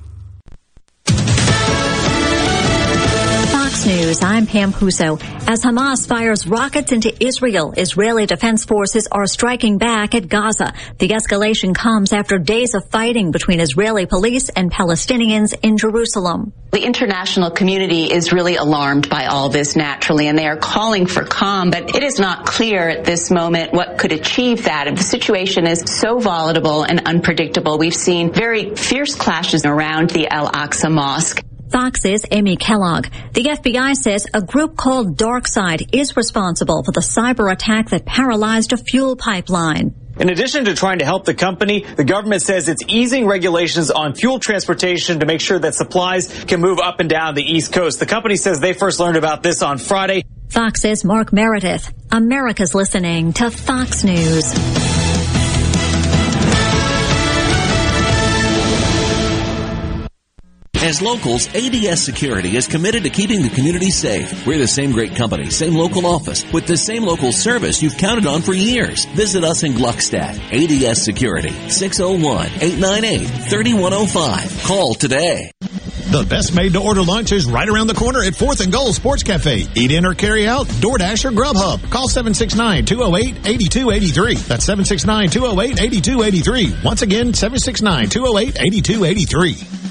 News, I'm Pam Huso. As Hamas fires rockets into Israel, Israeli defense forces are striking back at Gaza. The escalation comes after days of fighting between Israeli police and Palestinians in Jerusalem. The international community is really alarmed by all this naturally, and they are calling for calm, but it is not clear at this moment what could achieve that. The situation is so volatile and unpredictable. We've seen very fierce clashes around the Al Aqsa Mosque. Fox's Amy Kellogg. The FBI says a group called DarkSide is responsible for the cyber attack that paralyzed a fuel pipeline. In addition to trying to help the company, the government says it's easing regulations on fuel transportation to make sure that supplies can move up and down the East Coast. The company says they first learned about this on Friday. Fox's Mark Meredith. America's listening to Fox News. As locals, ADS Security is committed to keeping the community safe. We're the same great company, same local office, with the same local service you've counted on for years. Visit us in Gluckstadt. ADS Security, 601-898-3105. Call today. The best made to order lunch is right around the corner at 4th and Goal Sports Cafe. Eat in or carry out, DoorDash or Grubhub. Call 769-208-8283. That's 769-208-8283. Once again, 769-208-8283.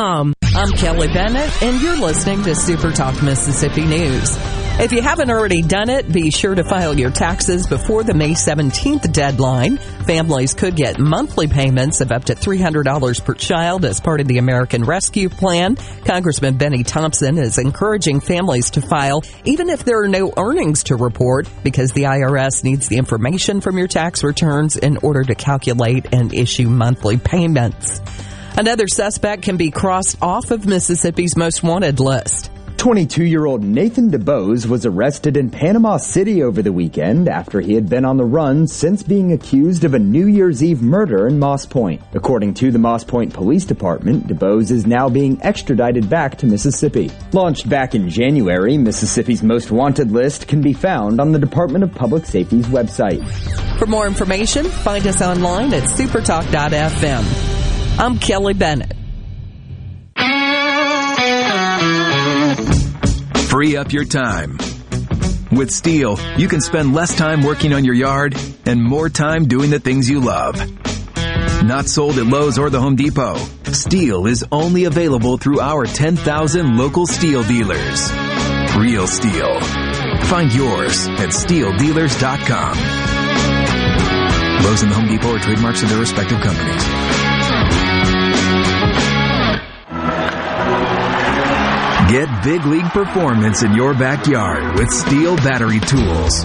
I'm Kelly Bennett, and you're listening to Super Talk Mississippi News. If you haven't already done it, be sure to file your taxes before the May 17th deadline. Families could get monthly payments of up to $300 per child as part of the American Rescue Plan. Congressman Benny Thompson is encouraging families to file even if there are no earnings to report because the IRS needs the information from your tax returns in order to calculate and issue monthly payments. Another suspect can be crossed off of Mississippi's most wanted list. 22 year old Nathan DeBose was arrested in Panama City over the weekend after he had been on the run since being accused of a New Year's Eve murder in Moss Point. According to the Moss Point Police Department, DeBose is now being extradited back to Mississippi. Launched back in January, Mississippi's most wanted list can be found on the Department of Public Safety's website. For more information, find us online at supertalk.fm. I'm Kelly Bennett. Free up your time. With STIHL, you can spend less time working on your yard and more time doing the things you love. Not sold at Lowe's or the Home Depot. STIHL is only available through our 10,000 local STIHL dealers. Real STIHL. Find yours at stihldealers.com. Lowe's and the Home Depot are trademarks of their respective companies. Get big league performance in your backyard with STIHL battery tools.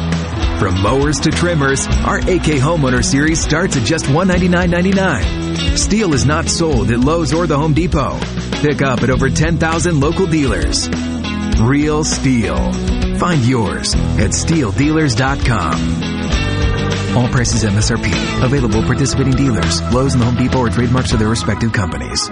From mowers to trimmers, our AK Homeowner Series starts at just $199.99. STIHL is not sold at Lowe's or the Home Depot. Pick up at over 10,000 local dealers. Real STIHL. Find yours at stihldealers.com. All prices MSRP. Available participating dealers. Lowe's and the Home Depot are trademarks of their respective companies.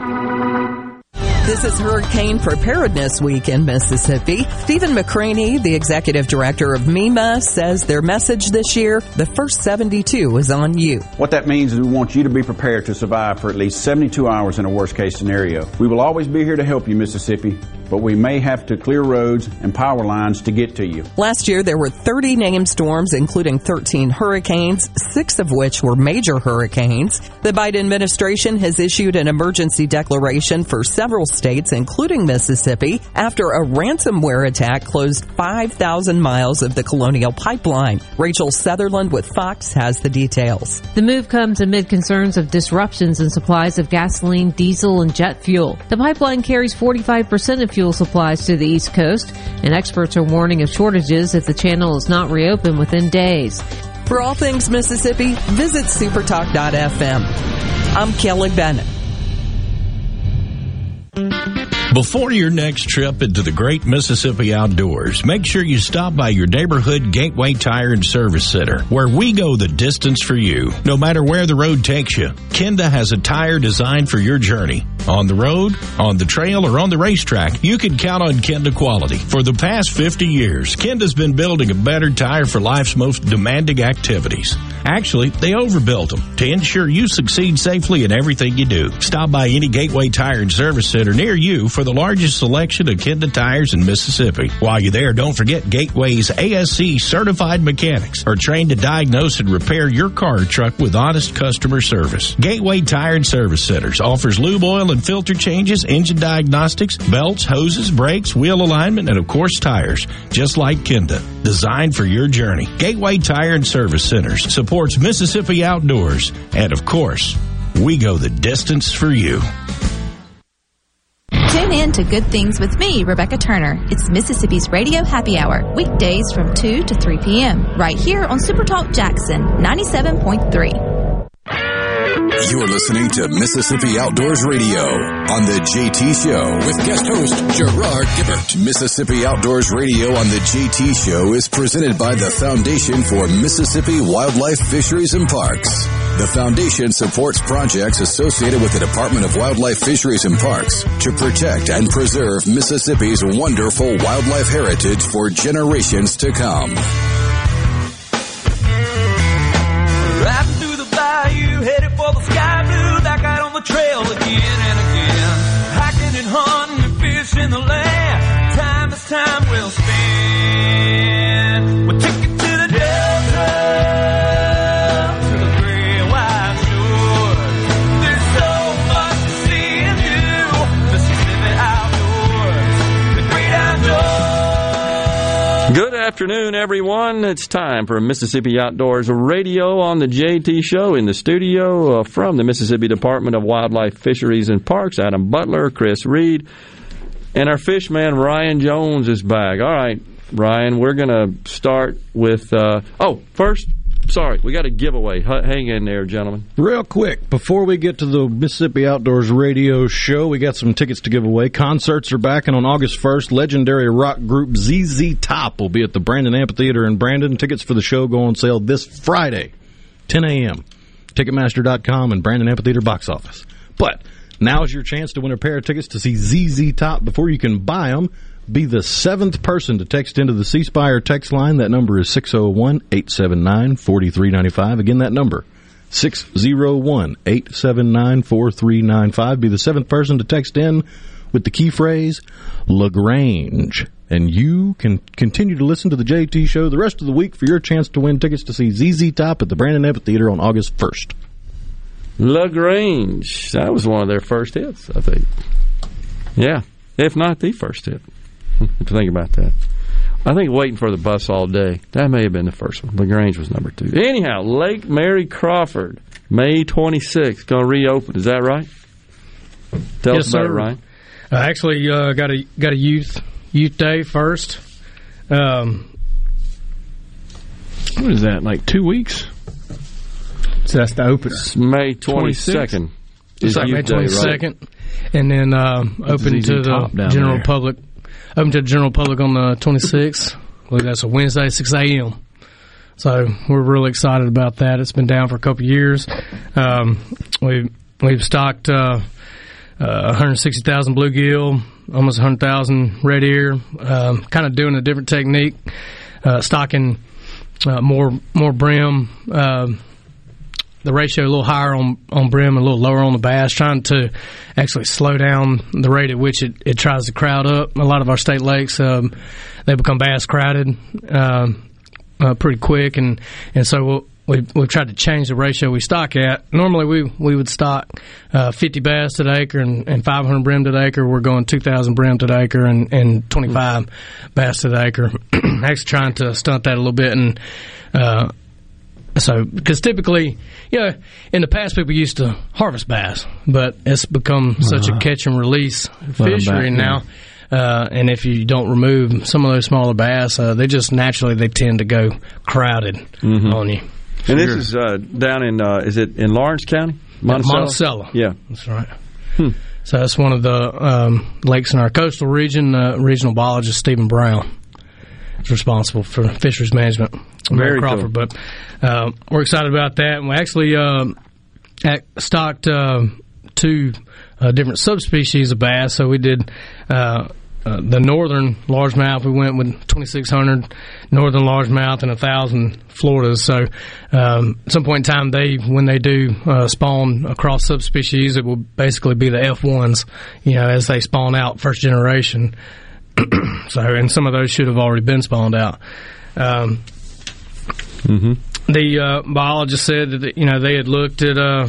This is Hurricane Preparedness Week in Mississippi. Stephen McCraney, the executive director of MEMA, says their message this year, the first 72 is on you. What that means is we want you to be prepared to survive for at least 72 hours in a worst case scenario. We will always be here to help you, Mississippi, but we may have to clear roads and power lines to get to you. Last year, there were 30 named storms, including 13 hurricanes, six of which were major hurricanes. The Biden administration has issued an emergency declaration for several states, including Mississippi, after a ransomware attack closed 5,000 miles of the Colonial Pipeline. Rachel Sutherland with Fox has the details. The move comes amid concerns of disruptions in supplies of gasoline, diesel, and jet fuel. The pipeline carries 45% of fuel supplies to the East Coast, and experts are warning of shortages if the channel is not reopened within days. For all things Mississippi, visit supertalk.fm. I'm Kelly Bennett. Before your next trip into the great Mississippi outdoors, make sure you stop by your neighborhood Gateway Tire and Service Center, where we go the distance for you. No matter where the road takes you, Kenda has a tire designed for your journey. On the road, on the trail, or on the racetrack, you can count on Kenda quality. For the past 50 years, Kenda's been building a better tire for life's most demanding activities. Actually, they overbuilt them to ensure you succeed safely in everything you do. Stop by any Gateway Tire and Service Center near you for the largest selection of Kenda tires in Mississippi. While you're there, don't forget Gateway's ASE certified mechanics are trained to diagnose and repair your car or truck with honest customer service. Gateway Tire and Service Centers offers lube oil and filter changes, engine diagnostics, belts, hoses, brakes, wheel alignment, and of course tires, just like Kenda. Designed for your journey. Gateway Tire and Service Centers supports Mississippi outdoors, and of course, we go the distance for you. Tune in to Good Things with me, Rebecca Turner. It's Mississippi's Radio Happy Hour, weekdays from 2 to 3 p.m., right here on Supertalk Jackson 97.3. You're listening to Mississippi Outdoors Radio on the JT Show with guest host Gerard Gibert. Mississippi Outdoors Radio on the JT Show is presented by the Foundation for Mississippi Wildlife Fisheries and Parks. The foundation supports projects associated with the Department of Wildlife Fisheries and Parks to protect and preserve Mississippi's wonderful wildlife heritage for generations to come. Fishing the land. Time is time well spent. We'll it to the outdoors. Good afternoon, everyone. It's time for Mississippi Outdoors Radio on the JT Show in the studio uh, from the Mississippi Department of Wildlife, Fisheries, and Parks. Adam Butler, Chris Reed, and our fish man Ryan Jones is back. All right, Ryan, we're going to start with. Uh, oh, first, sorry, we got a giveaway. Hang in there, gentlemen. Real quick, before we get to the Mississippi Outdoors Radio Show, we got some tickets to give away. Concerts are back, and on August 1st, legendary rock group ZZ Top will be at the Brandon Amphitheater in Brandon. Tickets for the show go on sale this Friday, 10 a.m. Ticketmaster.com and Brandon Amphitheater box office. But now's your chance to win a pair of tickets to see ZZ Top. Before you can buy them, be the seventh person to text into the C Spire text line. That number is 601 879 4395. Again, that number 601 879 4395. Be the seventh person to text in with the key phrase LaGrange. And you can continue to listen to the JT show the rest of the week for your chance to win tickets to see ZZ Top at the Brandon Amphitheater on August 1st. LaGrange. That was one of their first hits, I think. Yeah, if not the first hit. if you think about that. I think waiting for the bus all day. That may have been the first one. LaGrange was number two. Anyhow, Lake Mary Crawford, May 26th, going to reopen. Is that right? Tell Yes, us about sir. it, Ryan. I actually uh, got a got a youth youth day first. Um, What is that? Like two weeks? So that's the opener. It's May 22nd. It's like May Youth Day, right? and then um, open to the general there? public. Open to the general public on the twenty sixth. Well, that's a Wednesday, six a.m. So we're really excited about that. It's been down for a couple of years. Um, we we've stocked uh, uh, 160,000 bluegill, almost 100,000 red ear. Um, kind of doing a different technique, uh, stocking uh, more more brim. The ratio a little higher on on brim and a little lower on the bass, trying to actually slow down the rate at which it, it tries to crowd up. A lot of our state lakes, um, they become bass crowded um, uh, pretty quick, and and so we'll, we we've tried to change the ratio we stock at. Normally we we would stock uh, 50 bass to the acre and, and 500 brim to the acre. We're going 2,000 brim to the acre and, and 25 bass to the acre. Actually trying to stunt that a little bit and. Uh, so, because typically, you know, in the past people used to harvest bass, but it's become such a Uh-huh. catch and release fishery back, now. Uh, and if you don't remove some of those smaller bass, uh, they just naturally they tend to go crowded Mm-hmm. on you. And this is uh, down in, uh, is it in Lawrence County? Monticello? Monticello. Yeah. That's right. So that's one of the um, lakes in our coastal region. Uh, regional biologist Stephen Brown is responsible for fisheries management. Mary Crawford, but uh, we're excited about that. And we actually um, stocked uh, two uh, different subspecies of bass. So we did. Uh, uh, the northern largemouth, we went with 2,600 northern largemouth and 1,000 Floridas. So, um, at some point in time, they when they do uh, spawn across subspecies, it will basically be the F1s, you know, as they spawn out first generation. So, and some of those should have already been spawned out. Um, Mm-hmm. the uh, biologist said that you know they had looked at uh,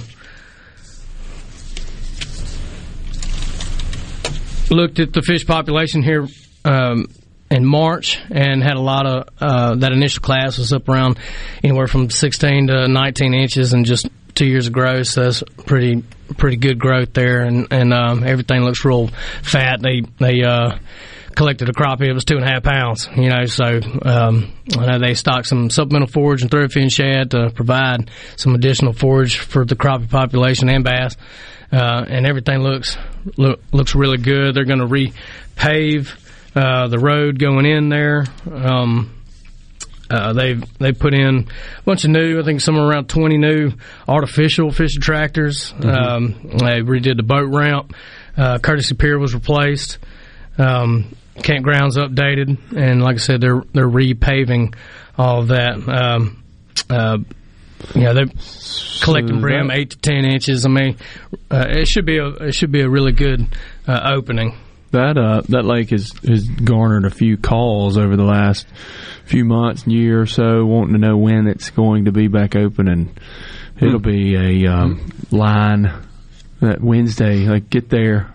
looked at the fish population here um, in March and had a lot of uh, that initial class was up around anywhere from 16 to 19 inches and just two years of growth. So that's pretty pretty good growth there, and and um, everything looks real fat. They they uh, collected a crappie. It was two and a half pounds. You know, so um, I know they stocked some supplemental forage and threadfin shad to provide some additional forage for the crappie population and bass. Uh, and everything looks look, looks really good. They're going to repave uh, the road going in there. Um, uh, they've they put in a bunch of new, I think somewhere around twenty new artificial fish attractors. Um, they redid the boat ramp. Uh, Courtesy Pier was replaced. Um, campgrounds updated, and like I said, they're they're repaving all that. Um, uh, you know, they're collecting brim eight to ten inches. I mean, uh, it should be a it should be a really good uh, opening. That uh, that lake has has garnered a few calls over the last few months, year or so, wanting to know when it's going to be back open, and it'll Hmm. be a um, line that Wednesday. Like get there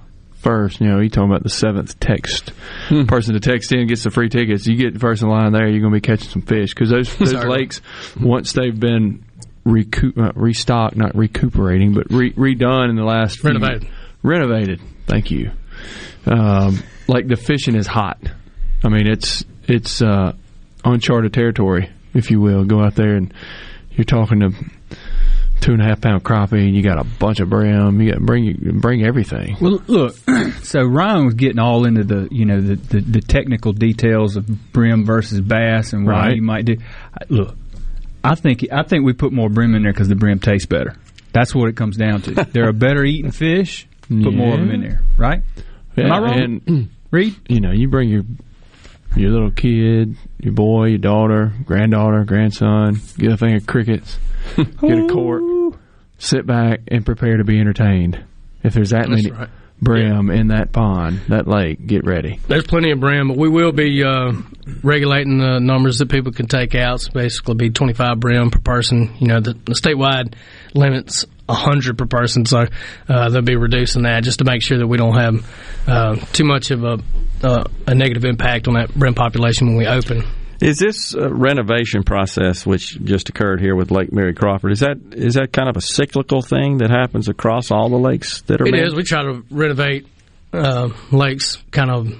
first. You know, you talking about the seventh text Hmm. person to text in gets the free tickets. You get first in line there, you're going to be catching some fish because those those lakes once they've been recoup, uh, restocked, not recuperating, but re- redone in the last few- Renovated. renovated. Thank you. Um, like the fishing is hot. I mean, it's it's uh, uncharted territory, if you will. Go out there and you're talking to two and a half pound crappie, and you got a bunch of brim. You got bring bring everything. Well, look. So Ryan was getting all into the you know the, the, the technical details of brim versus bass and what Right. you might do. I- Look, I think I think we put more brim in there because the brim tastes better. That's what it comes down to. They're a better eating fish. Put more of them in there, right? Am I wrong? And Reed, you know, you bring your your little kid, your boy, your daughter, granddaughter, grandson, get a thing of crickets, get a cork, sit back and prepare to be entertained. If there's that That's many right. brim in that pond, that lake, get ready. There's plenty of brim, but we will be uh, regulating the numbers that people can take out. So basically, be 25 brim per person. You know, the, the statewide limits 100 per person, so uh, they'll be reducing that just to make sure that we don't have uh, too much of a uh, a negative impact on that brim population when we open. Is this uh, renovation process, which just occurred here with Lake Mary Crawford, is that is that kind of a cyclical thing that happens across all the lakes that are? It is. We try to renovate uh, lakes kind of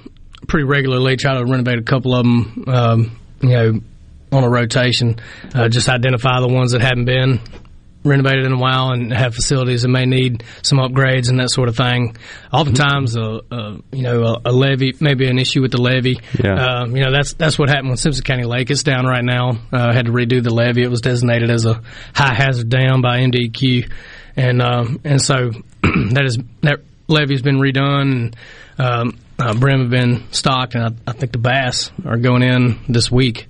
pretty regularly. Try to renovate a couple of them, um, you know, on a rotation. Uh, just identify the ones that haven't been renovated in a while and have facilities that may need some upgrades and that sort of thing. Oftentimes, a, a you know a, a levee, maybe an issue with the levee. Yeah. Uh, you know that's that's what happened with Simpson County Lake. It's down right now. Uh, had to redo the levee. It was designated as a high hazard dam by MDEQ, and um, and so that is that levee's been redone. And, um, uh, brim have been stocked, and I, I think the bass are going in this week.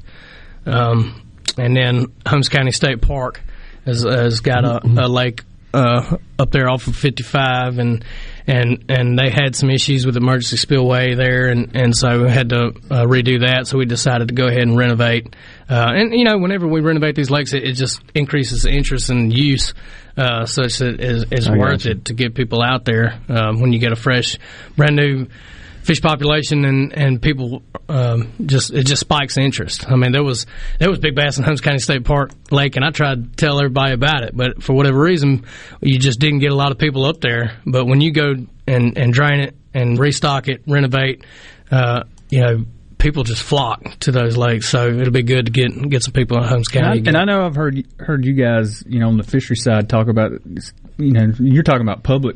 Um, and then Holmes County State Park has, has got a, a lake uh, up there off of 55, and and and they had some issues with emergency spillway there, and and so we had to uh, redo that. So we decided to go ahead and renovate. Uh, and you know, whenever we renovate these lakes, it, it just increases interest and use, uh, such that it's, it's worth it to get people out there um, when you get a fresh, brand new fish population and and people um, just it just spikes interest. I mean, there was there was big bass in Holmes County State Park Lake, and I tried to tell everybody about it, but for whatever reason, you just didn't get a lot of people up there. But when you go and and drain it and restock it, renovate, uh, you know. People just flock to those lakes, so it'll be good to get get some people in Holmes and I, County. and I know I've heard heard you guys, you know, on the fishery side talk about, you know, you're talking about public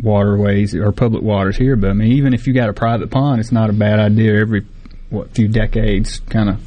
waterways or public waters here, but I mean, even if you got a private pond, it's not a bad idea every what few decades, kind of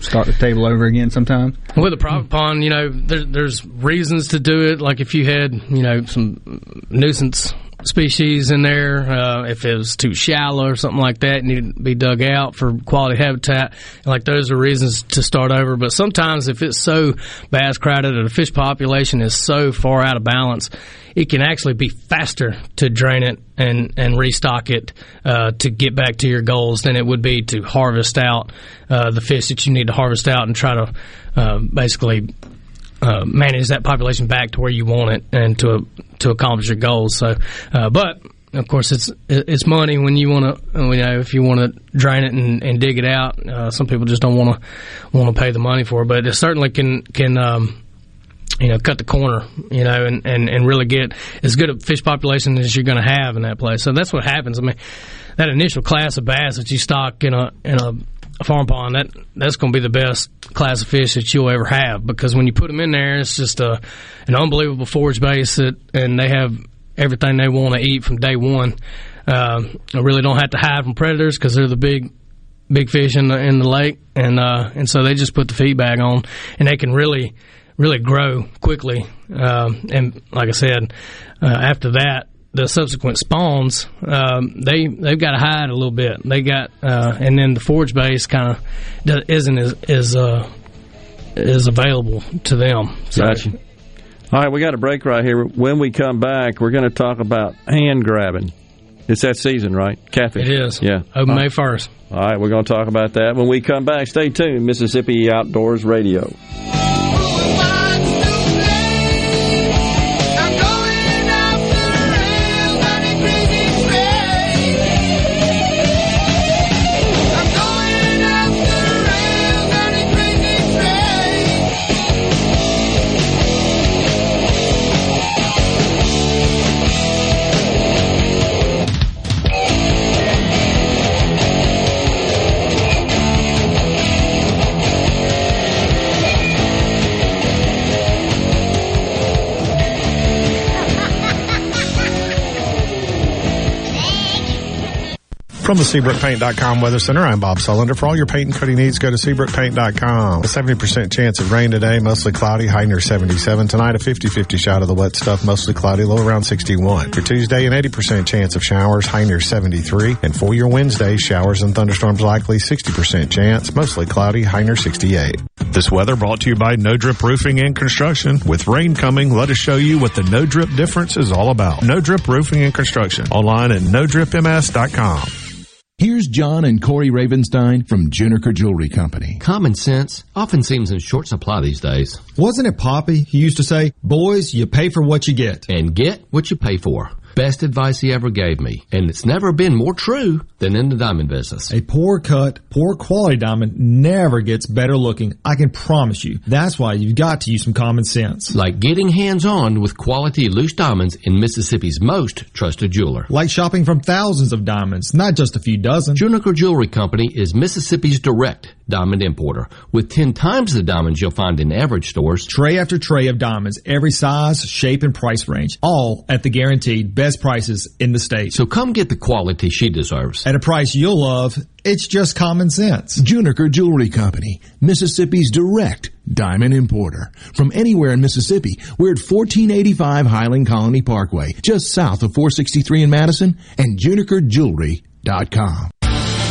start the table over again sometimes. With a private pond, you know, there, there's reasons to do it. Like if you had, you know, some nuisance species in there, uh, if it was too shallow or something like that, need to be dug out for quality habitat. Like those are reasons to start over. But sometimes if it's so bass crowded or the fish population is so far out of balance, it can actually be faster to drain it and, and restock it uh, to get back to your goals than it would be to harvest out uh, the fish that you need to harvest out and try to uh, basically uh, manage that population back to where you want it and to to accomplish your goals. So, uh, but of course, it's it's money when you want to you know if you want to drain it and, and dig it out. Uh, some people just don't want to want to pay the money for it, but it certainly can can um, you know, cut the corner, you know, and, and, and really get as good a fish population as you're going to have in that place. So that's what happens. I mean, that initial class of bass that you stock in a in a, a farm pond, that that's going to be the best class of fish that you'll ever have because when you put them in there, it's just a an unbelievable forage base that, and they have everything they want to eat from day one. Um, I really don't have to hide from predators because they're the big big fish in the in the lake, and uh, and so they just put the feed bag on, and they can really really grow quickly. Um, and like I said, uh, after that, the subsequent spawns, um, they they've got to hide a little bit. They got, uh, and then the forage base kind of isn't as is uh, is available to them. So, Gotcha. All right, we got a break right here. When we come back, we're going to talk about hand grabbing. It's that season, right? Catfish. It is. Yeah. Open May first. All right, we're going to talk about that when we come back. Stay tuned. Mississippi Outdoors Radio. From the SeabrookPaint.com Weather Center, I'm Bob Sullender. For all your paint and coating needs, go to SeabrookPaint.com. A 70% chance of rain today, mostly cloudy, high near 77. Tonight, a 50-50 shot of the wet stuff, mostly cloudy, low around 61. For Tuesday, an 80% chance of showers, high near 73. And for your Wednesday, showers and thunderstorms likely, 60% chance, mostly cloudy, high near 68. This weather brought to you by No Drip Roofing and Construction. With rain coming, let us show you what the No Drip difference is all about. No Drip Roofing and Construction. Online at NoDripMS.com. Here's John and Corey Ravenstein from Juniker Jewelry Company. Common sense often seems in short supply these days. Wasn't it Poppy who used to say, boys, you pay for what you get? And get what you pay for. Best advice he ever gave me. And it's never been more true than in the diamond business. A poor cut, poor quality diamond never gets better looking. I can promise you. That's why you've got to use some common sense. Like getting hands on with quality loose diamonds in Mississippi's most trusted jeweler. Like shopping from thousands of diamonds, not just a few dozen. Juniker Jewelry Company is Mississippi's direct diamond importer with 10 times the diamonds you'll find in average stores. Tray after tray of diamonds, every size, shape, and price range, all at the guaranteed best prices in the state. So come get the quality she deserves. At a price you'll love, it's just common sense. Juniker Jewelry Company, Mississippi's direct diamond importer. From anywhere in Mississippi, we're at 1485 Highland Colony Parkway, just south of 463 in Madison, and junikerjewelry.com.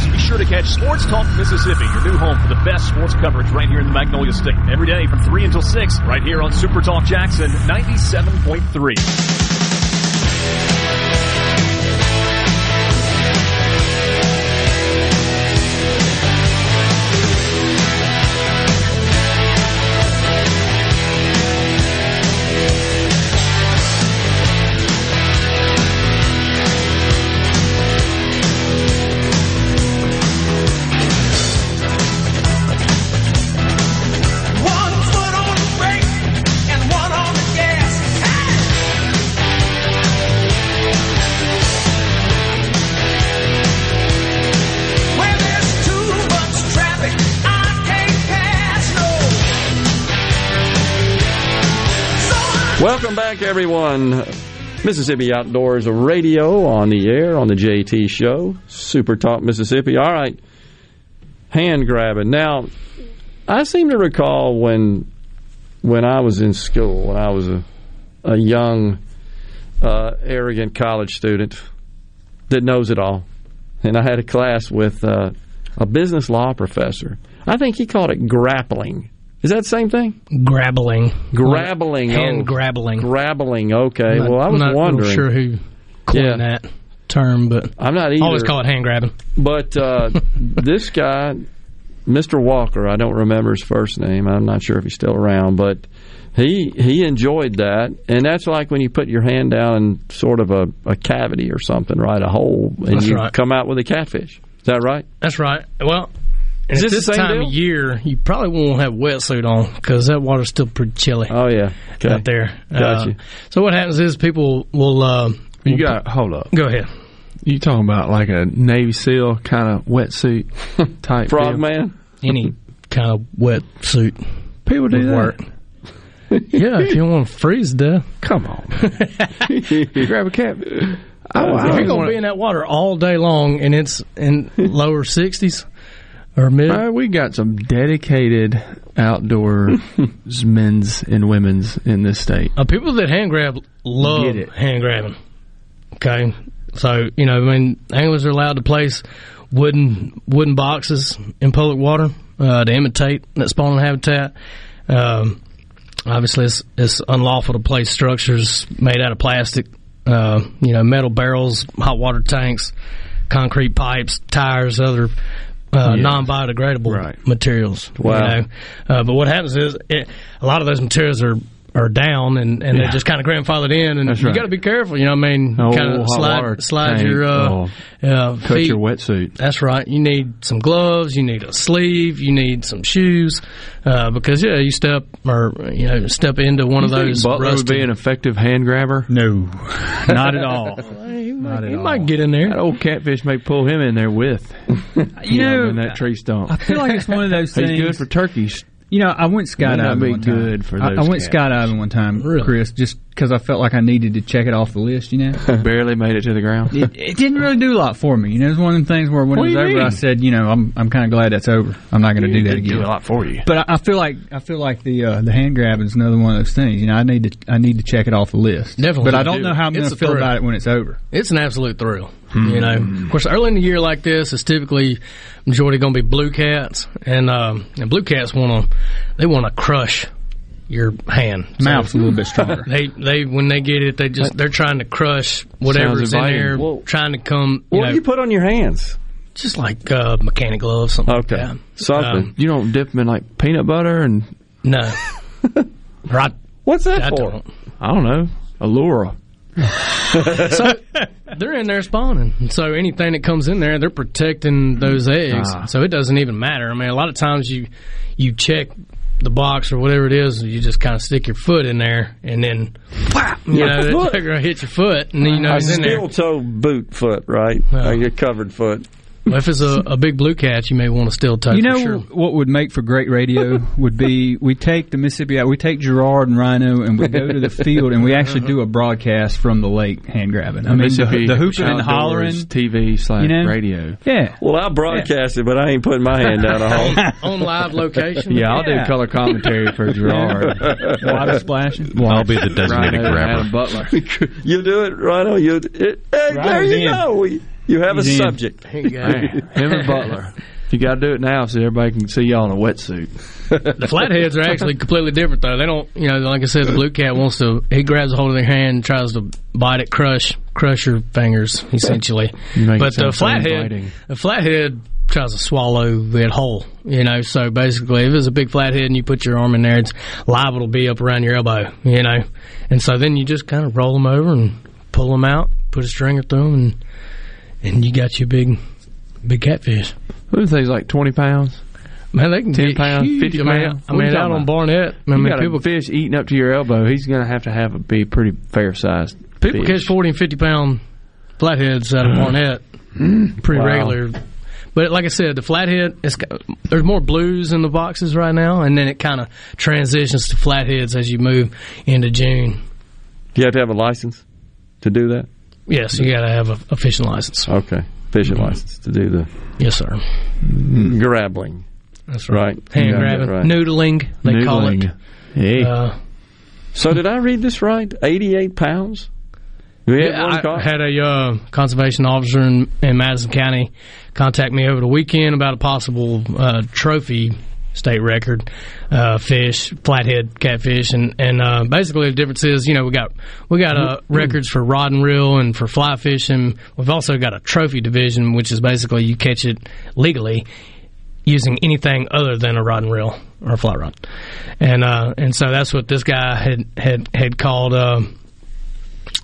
Be sure to catch Sports Talk Mississippi, your new home for the best sports coverage right here in the Magnolia State. Every day from 3 until 6, right here on Super Talk Jackson 97.3. Welcome back, everyone. Mississippi Outdoors Radio on the air on the JT Show. Super Talk Mississippi. All right. Hand grabbing. Now, I seem to recall when when I was in school, when I was a, a young, uh, arrogant college student that knows it all, and I had a class with uh, a business law professor. I think he called it grappling. Is that the same thing? Grabbling. Grabbling. Hand oh. grabbling. Grabbling. Okay. Not- well, I was not wondering. sure who coined that term, but I'm not either. always call it hand grabbing. But uh, this guy, Mr. Walker, I don't remember his first name. I'm not sure if he's still around, but he he enjoyed that, and that's like when you put your hand down in sort of a, a cavity or something, right? A hole, and That's you right. come out with a catfish. Is that right? That's right. Well, and Is this this the same time deal? of year, you probably won't have wetsuit on because that water's still pretty chilly. Oh yeah, okay. out there. Gotcha. Uh, so what happens is people will. Uh, You will got put- hold up. Go ahead. You talking about like a Navy SEAL kind of wetsuit type Frogman? Any kind of wetsuit. People do would that. work. yeah, if you don't want to freeze to death. Come on, you grab a cap. Oh, if you're going to be in that water all day long and it's in lower 60s or mid. Uh, we got some dedicated outdoor men's and women's in this state. Uh, people that hand grab love hand grabbing. Okay, so you know, I mean, anglers are allowed to place wooden wooden boxes in public water uh, to imitate that spawning habitat. Um, obviously, it's, it's unlawful to place structures made out of plastic. Uh, you know, metal barrels, hot water tanks, concrete pipes, tires, other uh, Yeah. non-biodegradable materials. you Wow. know. Uh, but what happens is it, a lot of those materials are are down and, and Yeah. they're just kind of grandfathered in, and That's you got to be careful. You know, what I mean, Oh, kind of slide slide tank, your uh, oh, uh, Cut feet. your wetsuit. That's right. You need some gloves. You need a sleeve. You need some shoes uh, because yeah, you step or you know step into one You of those. Butler would be an effective hand grabber. No, not at all. he might, Not at he all. might get in there. That old catfish may pull him in there with. You know, in that tree stump. I feel like it's one of those things He's things. good for turkeys. You know, I went skydiving be one time. good for I, I went cats. skydiving one time, Chris, just because I felt like I needed to check it off the list. You know, Barely made it to the ground. it, it didn't really do a lot for me. You know, it was one of them things where when What it do was you over, I said, you know, I'm I'm kind of glad that's over. I'm not going to do that again. do a lot for you. But I, I feel like I feel like the uh, the hand grabbing is another one of those things. You know, I need to I need to check it off the list. Definitely but I do. don't know how I'm It's going to a feel thrill. about it when it's over. It's an absolute thrill. Hmm. You know, of course, early in the year like this, it's typically majority going to be blue cats, and um, and blue cats want to they want to crush your hand. So a little bit stronger. They they when they get it, they just they're trying to crush whatever's in there, Whoa. trying to come. You What know, do you put on your hands? just like uh, mechanic gloves, something Okay, like that. something. Um, You don't dip them in like peanut butter and no, right. What's that I for? don't. I don't know, Allura. So they're in there spawning. So anything that comes in there, they're protecting those eggs. Ah. So it doesn't even matter. I mean, a lot of times you you check the box or whatever it is, you just kind of stick your foot in there, and then whap, you Your know foot. they're gonna hit your foot, and then you know a it's in there. steel toe boot foot, right? Oh. Like your covered foot. Well, if it's a, a big blue cat, you may want to steel toe. You for know sure. what would make for great radio would be we take the Mississippi out, we take Gerard and Rhino, and we go to the field and we actually do a broadcast from the lake hand grabbing. I mean, the, Mississippi the hooping and hollering. TV slash You know? radio. Yeah, Well, I broadcast it, but I ain't putting my hand down a hole. on live location. Yeah, I'll Yeah. do color commentary for Gerard. water splashing. Well, I'll be the designated Rhino, grabber. Adam Butler. you do it, Rhino. You it, hey, there you in. go. We, you have He's a in. subject. There you go. Man, him and Butler. You got to do it now so everybody can see y'all in a wetsuit. The flatheads are actually completely different, though. They don't, you know, like I said, the blue cat wants to. He grabs a hold of their hand, and tries to bite it, crush, crush your fingers, essentially. You make it But the sound so flathead, the flathead tries to swallow that whole. You know, so basically, if it's a big flathead and you put your arm in there, it's liable to be up around your elbow. You know, and so then you just kind of roll them over and pull them out, put a stringer through them, and and you got your big, big catfish. Those things like 20 pounds? Man, they can 10 get pounds, huge. 50 I mean, pounds? I mean, out on? Barnett, I mean, people fish eating up to your elbow. He's going to have to have a be pretty fair sized. People catch 40 and 50 pound flatheads out of mm. Barnett pretty Wow. regular. But like I said, the flathead, it's, got- there's more blues in the boxes right now, and then it kind of transitions to flatheads as you move into June. Do you have to have a license to do that? Yes, you got to have a, a fishing license. Okay, fishing license to do the Yes, sir. grabbling. That's right. Hand grabbing, right. noodling, they call it. Noodling. Hey. Uh, So did I read this right? Eighty-eight pounds. Yeah, I caught? had a uh, conservation officer in, in Madison County contact me over the weekend about a possible uh, trophy state record uh, fish, flathead catfish, and and uh, basically the difference is, you know, we got we got uh, records for rod and reel and for fly fishing. We've also got a trophy division, which is basically you catch it legally using anything other than a rod and reel or a fly rod, and uh, and so that's what this guy had had had called. Uh,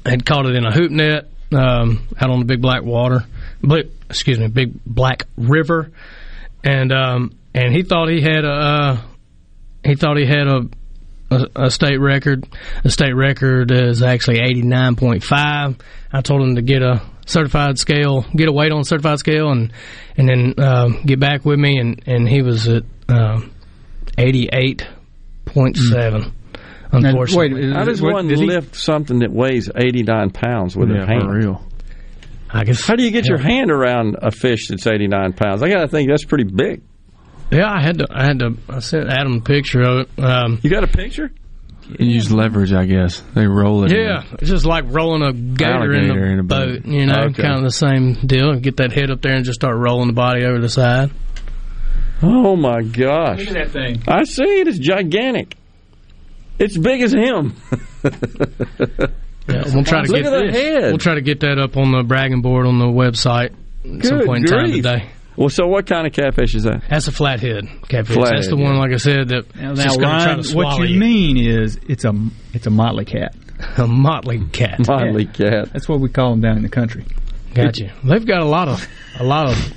had caught it in a hoop net um, out on the big black water, but excuse me, big black river, and um, and he thought he had a uh, he thought he had a, a a state record. The state record is actually eighty nine point five. I told him to get a certified scale, get a weight on a certified scale, and and then uh, get back with me, and and he was at eighty eight point seven. Unfortunately, How does one lift something that weighs 89 pounds with Yeah, a hand? for real. I guess. How do you get your hand around a fish that's 89 pounds? I got to think that's pretty big. Yeah, I had to. I had to. I sent Adam a picture of it. Um, you got a picture? And use leverage, I guess. They roll it. in. Yeah, it's just like rolling a gator in, Alligator a in a boat. boat. You know, Okay. kind of the same deal. Get that head up there and just start rolling the body over the side. Oh my gosh! Look at that thing. I see it. It's gigantic. It's big as him. Yeah, we'll try to Look get at that head. We'll try to get that up on the bragging board on the website at some Good point in time grief. today. Well, so what kind of catfish is that? That's a flathead catfish. Flathead, That's the yeah. one, like I said, that Now, is just going to try Ryan, to swallow what you, mean is it's a it's a motley cat. a motley cat. Motley cat. That's what we call them down in the country. Got you. They've got a lot of a lot of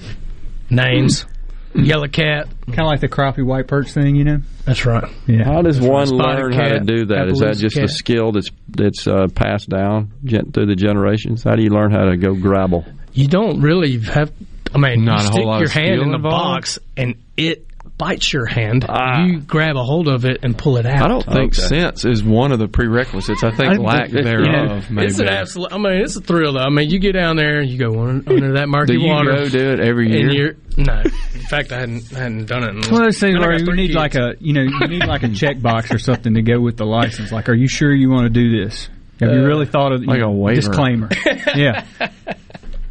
names. Yellow cat, kind of like the crappie white perch thing, you know. That's right. Yeah. How does That's one Spotted learn how to cat, do that? Is that Appaloosa just a skill that's that's uh, passed down gen- through the generations? How do you learn how to go grabble? You don't really have. I mean, Not a you whole stick lot your hand in the involved? box and it bites your hand. You grab a hold of it and pull it out. I don't think sense is one of the prerequisites. I think lack thereof. Maybe. It's an absolute. I mean, it's a thrill though. I mean, you get down there and you go under, under that murky Do you water. go do it every And year? you're no. In fact, I hadn't I hadn't done it. In It's one of those things where you need kids. like a you know you need like a checkbox or something to go with the license. Like, are you sure you want to do this? Have you Uh, really thought of like you a know, waiver. disclaimer? yeah.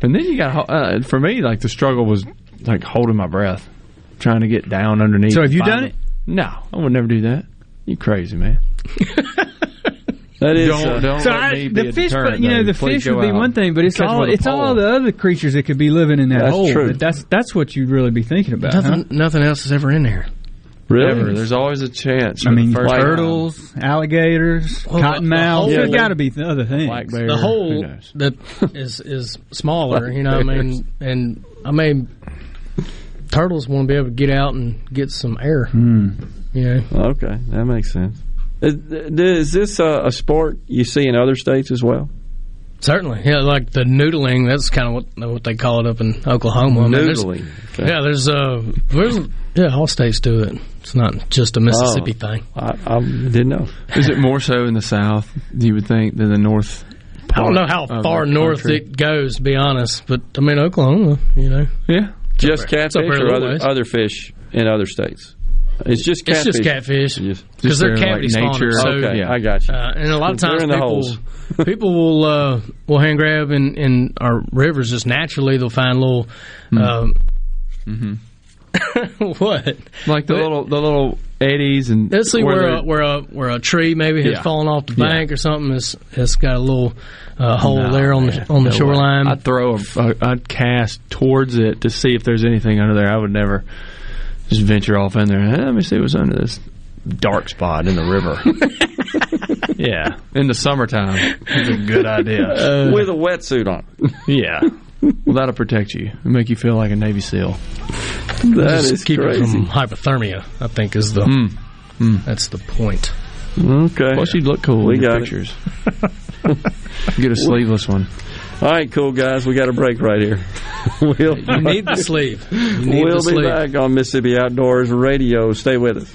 And then you got uh, for me like the struggle was like holding my breath, trying to get down underneath. So have you find done them. No, I would never do that. You crazy man? That is, don't, uh, don't So let I, me the a fish, deterrent, you know, the Please fish would be out. one thing, but it's all with a it's all the other creatures that could be living in that That's hole. true. But That's that's what you'd really be thinking about. Nothing, huh? nothing else is ever in there. Ever. There's always a chance. I mean, first time. turtles, alligators, Well, the- the cottonmouths. there's got to be th- other things. Black bear. the who hole knows? that is is smaller. You know, I mean, and I mean, turtles want to be able to get out and get some air. Hmm. You know, Okay, that makes sense. Uh, is, is this a, a sport you see in other states as well? certainly, yeah, like the noodling. That's kind of what what they call it up in Oklahoma. I mean, Noodling. Okay. Yeah, there's uh, there's yeah, all states do it. It's not just a Mississippi Oh, thing. I, I didn't know. Is it more so in the south? You would think than the north. I don't know how far north country? it goes, to be honest, but I mean Oklahoma, you know. Yeah, Just it's up catfish or other, ways. other fish in other states? It's just It's just catfish because they're Just their, cavity like, nature. spawners. So, okay, yeah. I got you. Uh, and a lot of times people, people will uh, will hand grab in, in our rivers just naturally. They'll find little um, what Like the But- little the little eddies and Let's see where where a, where a where a tree maybe has Yeah. fallen off the Yeah. bank or something. Has has got a little uh, hole No, there on man, the on the no way. shoreline. I'd throw a, a, I'd cast towards it to see if there's anything under there. I would never just venture off in there. "Eh, let me see what's under this dark spot in the river. yeah, in the summertime, it's a good idea. with a wetsuit on. yeah, well, that'll protect you and make you feel like a Navy SEAL. That Just is keep it from hypothermia. I think is the Mm. Mm. that's the point. Okay. Plus, you'd look cool We in your got it. pictures. Get a sleeveless one. All right, cool guys. We got a break right here. we'll, You need the sleeve. You need we'll the be back on Mississippi Outdoors Radio. Stay with us.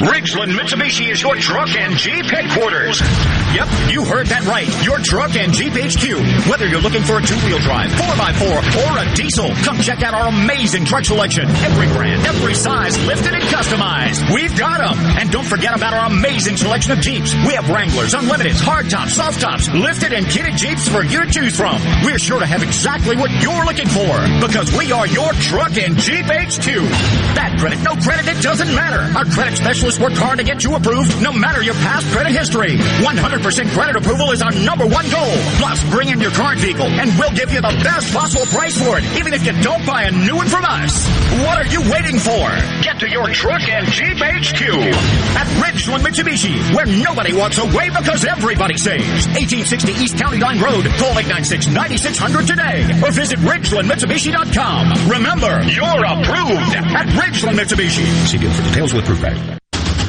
Ridgeland Mitsubishi is your truck and Jeep headquarters. Yep, you heard that right. Your truck and Jeep HQ. Whether you're looking for a two-wheel drive, 4x4, or a diesel, come check out our amazing truck selection. Every brand, every size, lifted and customized. We've got them. And don't forget about our amazing selection of Jeeps. We have Wranglers, Unlimiteds, hardtops, soft tops, lifted and kitted Jeeps for you to choose from. We're sure to have exactly what you're looking for because we are your truck and Jeep HQ. Bad credit, no credit, it doesn't matter. Our credit specialists work hard to get you approved no matter your past credit history. 100% credit approval is our number one goal. Plus, bring in your current vehicle and we'll give you the best possible price for it, even if you don't buy a new one from us. What are you waiting for? Get to your truck and Jeep HQ at Ridgeland Mitsubishi, where nobody walks away because everybody saves. 1860 East County Line Road. Call 896-9600 today or visit RidgelandMitsubishi.com. Remember, you're approved at Ridgeland Mitsubishi. See deal for details with proof bag.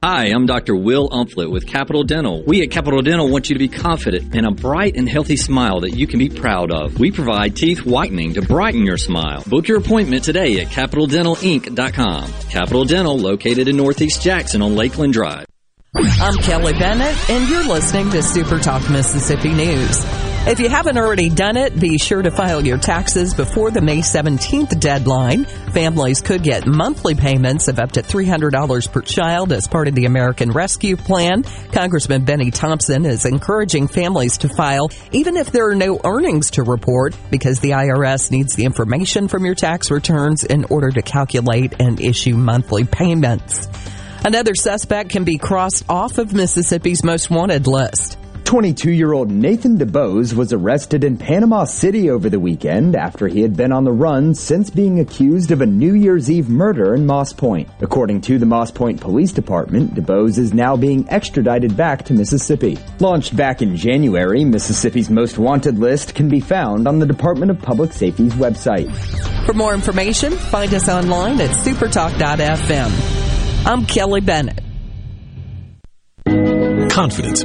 Hi, I'm Dr. Will Umflett with Capital Dental. We at Capital Dental want you to be confident in a bright and healthy smile that you can be proud of. We provide teeth whitening to brighten your smile. Book your appointment today at CapitalDentalInc.com. Capital Dental, located in Northeast Jackson on Lakeland Drive. I'm Kelly Bennett, and you're listening to Super Talk Mississippi News. If you haven't already done it, be sure to file your taxes before the May 17th deadline. Families could get monthly payments of up to $300 per child as part of the American Rescue Plan. Congressman Benny Thompson is encouraging families to file even if there are no earnings to report because the IRS needs the information from your tax returns in order to calculate and issue monthly payments. Another suspect can be crossed off of Mississippi's most wanted list. 22 year old Nathan DeBose was arrested in Panama City over the weekend after he had been on the run since being accused of a New Year's Eve murder in Moss Point. According to the Moss Point Police Department, DeBose is now being extradited back to Mississippi. Launched back in January, Mississippi's most wanted list can be found on the Department of Public Safety's website. For more information, find us online at supertalk.fm. I'm Kelly Bennett. Confidence,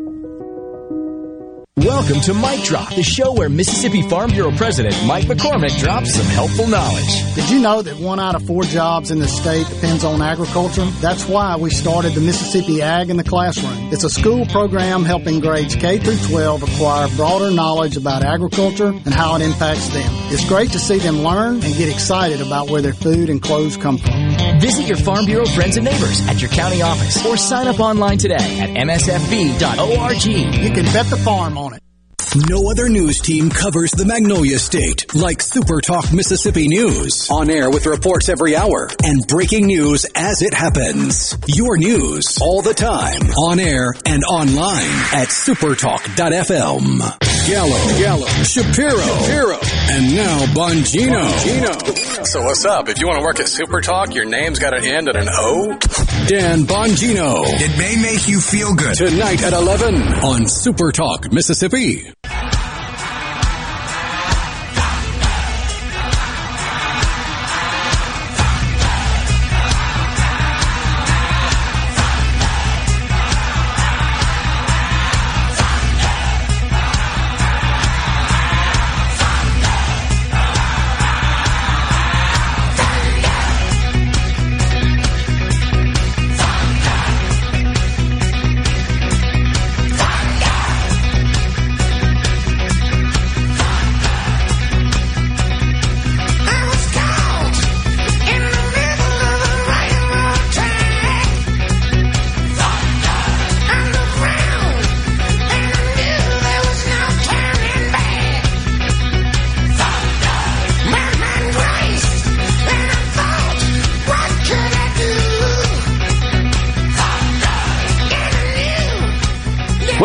Welcome to Mike Drop, the show where Mississippi Farm Bureau President Mike McCormick drops some helpful knowledge. Did you know that one out of four jobs in the state depends on agriculture? That's why we started the Mississippi Ag in the Classroom. It's a school program helping grades K through 12 acquire broader knowledge about agriculture and how it impacts them. It's great to see them learn and get excited about where their food and clothes come from. Visit your Farm Bureau friends and neighbors at your county office or sign up online today at msfb.org. You can bet the farm on. No other news team covers the Magnolia State like Super Talk Mississippi News. On air with reports every hour and breaking news as it happens. Your news all the time. On air and online at supertalk.fm. Gallo, Gallo, Shapiro, Shapiro, and now Bongino. Bongino. So what's up? If you want to work at Super Talk, your name's got to end in an O. Dan Bongino. It may make you feel good. Tonight at 11 on Super Talk Mississippi.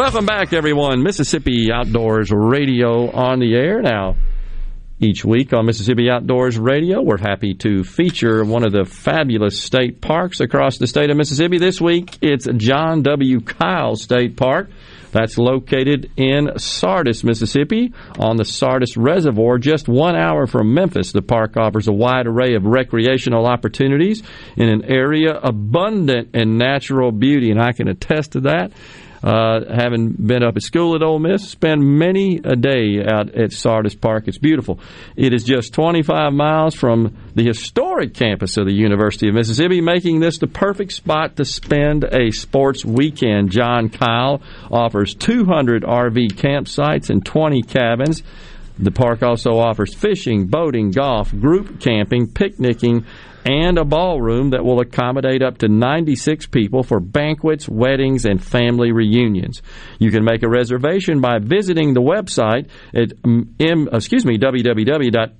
Welcome back, everyone. Mississippi Outdoors Radio on the air now. Each week on Mississippi Outdoors Radio, we're happy to feature one of the fabulous state parks across the state of Mississippi. This week, it's John W. Kyle State Park. That's located in Sardis, Mississippi, on the Sardis Reservoir, just one hour from Memphis. The park offers a wide array of recreational opportunities in an area abundant in natural beauty, and I can attest to that. Uh, having been up at school at Ole Miss, spend many a day out at Sardis Park. It's beautiful. It is just 25 miles from the historic campus of the University of Mississippi, making this the perfect spot to spend a sports weekend. John Kyle offers 200 RV campsites and 20 cabins. The park also offers fishing, boating, golf, group camping, picnicking, and a ballroom that will accommodate up to 96 people for banquets, weddings, and family reunions. You can make a reservation by visiting the website at m, excuse me www.mdwfp.com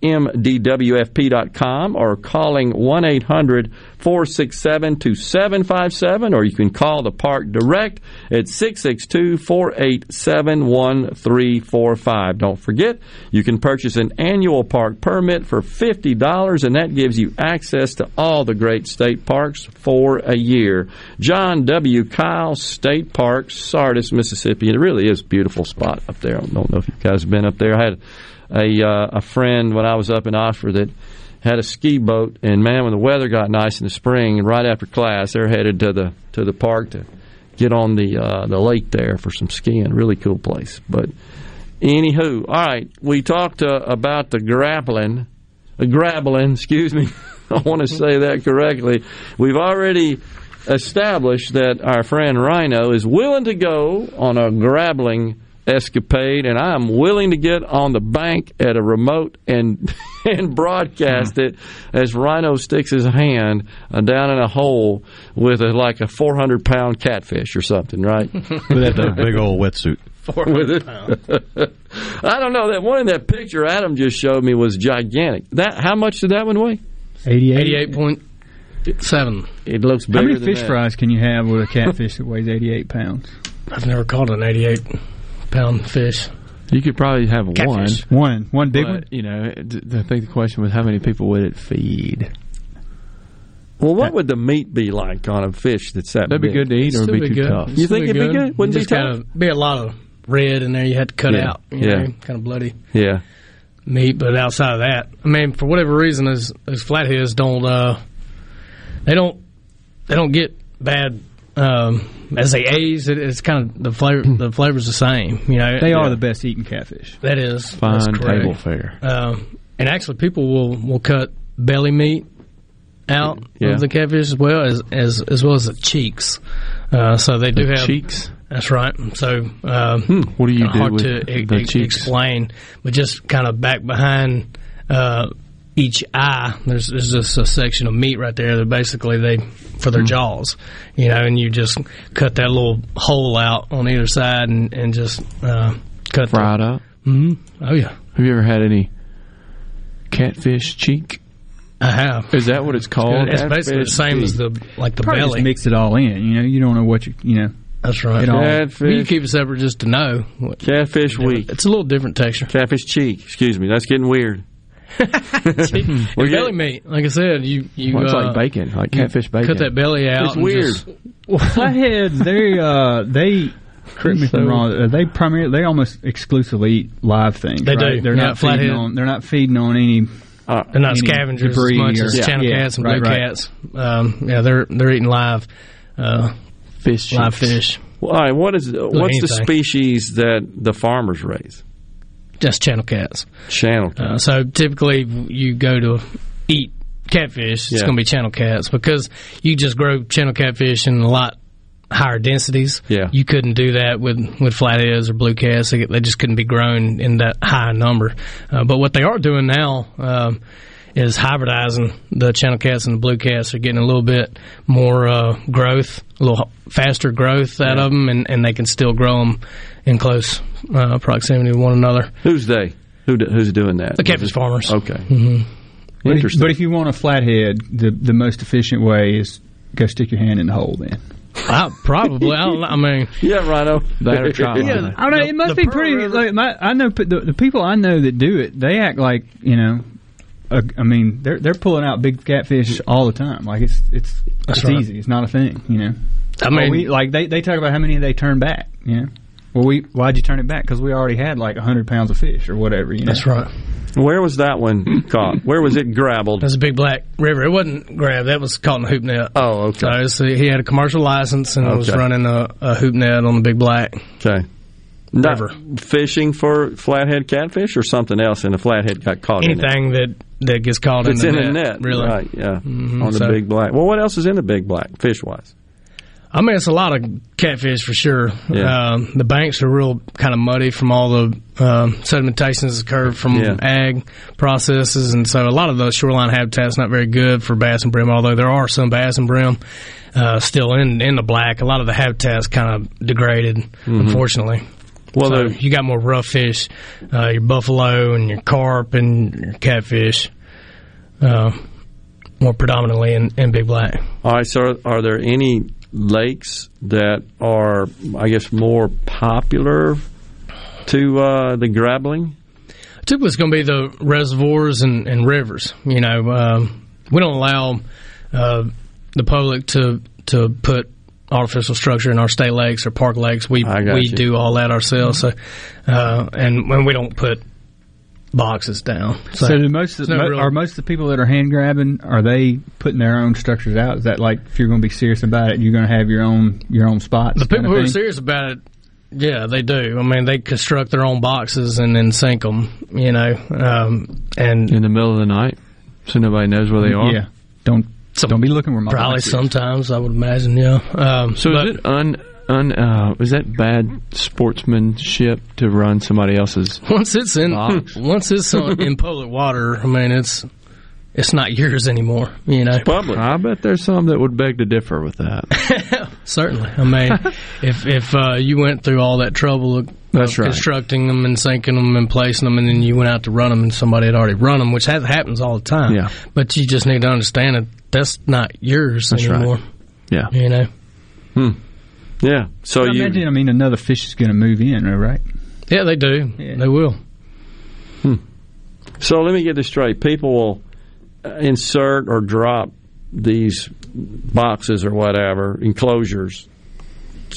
or calling 1-800 467 2757 or you can call the park direct at 662 487 1345. Don't forget, you can purchase an annual park permit for $50 and that gives you access to all the great state parks for a year. John W. Kyle State Park, Sardis, Mississippi. It really is a beautiful spot up there. I don't know if you guys have been up there. I had a, uh, a friend when I was up in Oxford that had a ski boat, and man, when the weather got nice in the spring, and right after class, they're headed to the to the park to get on the uh, the lake there for some skiing. Really cool place. But anywho, all right, we talked uh, about the grappling, uh, grappling. Excuse me, I want to say that correctly. We've already established that our friend Rhino is willing to go on a grappling escapade, and I'm willing to get on the bank at a remote and and broadcast it as Rhino sticks his hand uh, down in a hole with a, like a 400 pound catfish or something, right? With that big old wetsuit. with it. I don't know that one in that picture Adam just showed me was gigantic. That how much did that one weigh? 88. 88.7. It looks How bigger many than fish that. fries can you have with a catfish that weighs 88 pounds? I've never caught an 88 pound fish. You could probably have Catfish. One. One big but, one? You know, I think the question was how many people would it feed? Well, what would the meat be like on a fish that's that That'd be good to eat, or it'd Still be too good. tough. You think it'd be good? Wouldn't You be just tough? gotta be a lot of red in there. You had to cut Yeah. out. You Yeah. know, kind of bloody Yeah. Meat. But outside of that, I mean, for whatever reason, those those flatheads don't uh, they don't they don't get bad um, as they age, it, it's kind of the flavor. The flavor's the same. You know, They are the best eating catfish. That is Fine that's table fare. Um, and actually, people will will cut belly meat out Yeah. of the catfish as well as as as well as the cheeks. Uh, so they do have cheeks? That's right. So um, What do you kinda do hard with to e- the e- explain, but just kind of back behind. Uh, each eye, there's, there's just a section of meat right there that basically they for Hmm. their jaws, you know, and you just cut that little hole out on either side and, and just uh, cut Fry it up. hmm Oh yeah, Have you ever had any catfish cheek? I have. Is that what it's called? It's basically the same as the like the Probably belly. just mix it all in. You know, you don't know what you you know. That's right. It all, Well, you keep it separate just to know. What, Catfish week. It's a little different texture. Catfish cheek. Excuse me. That's getting weird. And belly meat, like I said, you you Well, it's uh, like bacon, like catfish bacon. Cut that belly out. It's weird. just- flatheads, they uh they correct me if I'm wrong. uh, They primarily they almost exclusively eat live things. They right? do, They're yeah, not feeding on. They're not feeding on any. Uh, They're not any scavengers as much or- as channel Yeah, cats and right, blue right. cats. Um, yeah, they're they're eating live uh, fish, live cheeks. fish. Well, all right, what is what's the species that the farmers raise? Just channel cats. Channel cats. Uh, so typically, you go to eat catfish, it's Yeah. going to be channel cats because you just grow channel catfish in a lot higher densities. Yeah. you couldn't do that with with flatheads or blue cats. They, they just couldn't be grown in that high number. Uh, but what they are doing now. Um, is hybridizing the channel cats and the blue cats are getting a little bit more uh, growth, a little faster growth out of them, and, and they can still grow them in close uh, proximity to one another. Who's they? Who do, who's doing that? The catfish farmers. Okay. hmm But if, Interesting. but if you want a flathead, the the most efficient way is go stick your hand in the hole. Then I, probably. I, don't. I mean, yeah, Rhino. That or try Yeah, I don't know. It must the be Pearl pretty. Like my, I know the, the people I know that do it. They act like you know. Uh, I mean, they're they're pulling out big catfish all the time. Like it's it's That's it's right. easy. It's not a thing. You know. I Well, mean- we, like they they talk about how many they turn back. You know. Well, we why'd you turn it back? Because we already had like hundred pounds of fish or whatever. You know. That's right. Where was that one caught? Where was it grabbed? grabbled? That's a big black river. It wasn't grabbed. That was caught in a hoop net. Oh, okay. So it's, he had a commercial license and was running a, a hoop net on the big black. Okay. Not fishing for flathead catfish or something else, and the flathead got caught in it. Anything that that gets caught It's in in the a net, net, really. right? Yeah, Mhm, on the so- big black. Well, what else is in the big black, fish wise? I mean, it's a lot of catfish for sure. Yeah. Um, the banks are real kind of muddy from all the um, sedimentations that's occurred from Yeah. ag processes, and so a lot of the shoreline habitat's not very good for bass and brim. Although there are some bass and brim uh, still in in the black, a lot of the habitat's kind of degraded, unfortunately. Well, so you got more rough fish, uh, your buffalo and your carp and your catfish, uh, more predominantly in, in big black. All right. So, are there any lakes that are, I guess, more popular to uh, the grabbling? Typically, it's going to be the reservoirs and, and rivers. You know, um, we don't allow uh, the public to to put artificial structure in our state lakes or park lakes. We we you. do all that ourselves. So, uh, and when we don't put boxes down. So, do most of it's no mo- real- are most of the people that are hand grabbing are they putting their own structures out? Is that like if you're going to be serious about it, you're going to have your own your own spots? The people kind of who are serious about it, yeah, they do. I mean, they construct their own boxes and then sink them. You know, um, and in the middle of the night, so nobody knows where they are. Yeah, don't don't be looking where my probably box is. sometimes I would imagine. Yeah. Um, So but- is it un un uh, is that bad sportsmanship to run somebody else's? Once it's in, box? once it's on, in public water, I mean, it's it's not yours anymore. You know, public. I bet there's some that would beg to differ with that. Certainly. I mean, if if uh, you went through all that trouble of That's of right. constructing them and sinking them and placing them, and then you went out to run them, and somebody had already run them, which happens all the time. Yeah. But you just need to understand that that's not yours That's right. anymore. Yeah. You know. Hmm. Yeah. So I you imagine. I mean, another fish is going to move in, right? Yeah, they do. They will. Hmm. So let me get this straight. People will uh, insert or drop these boxes or whatever, enclosures,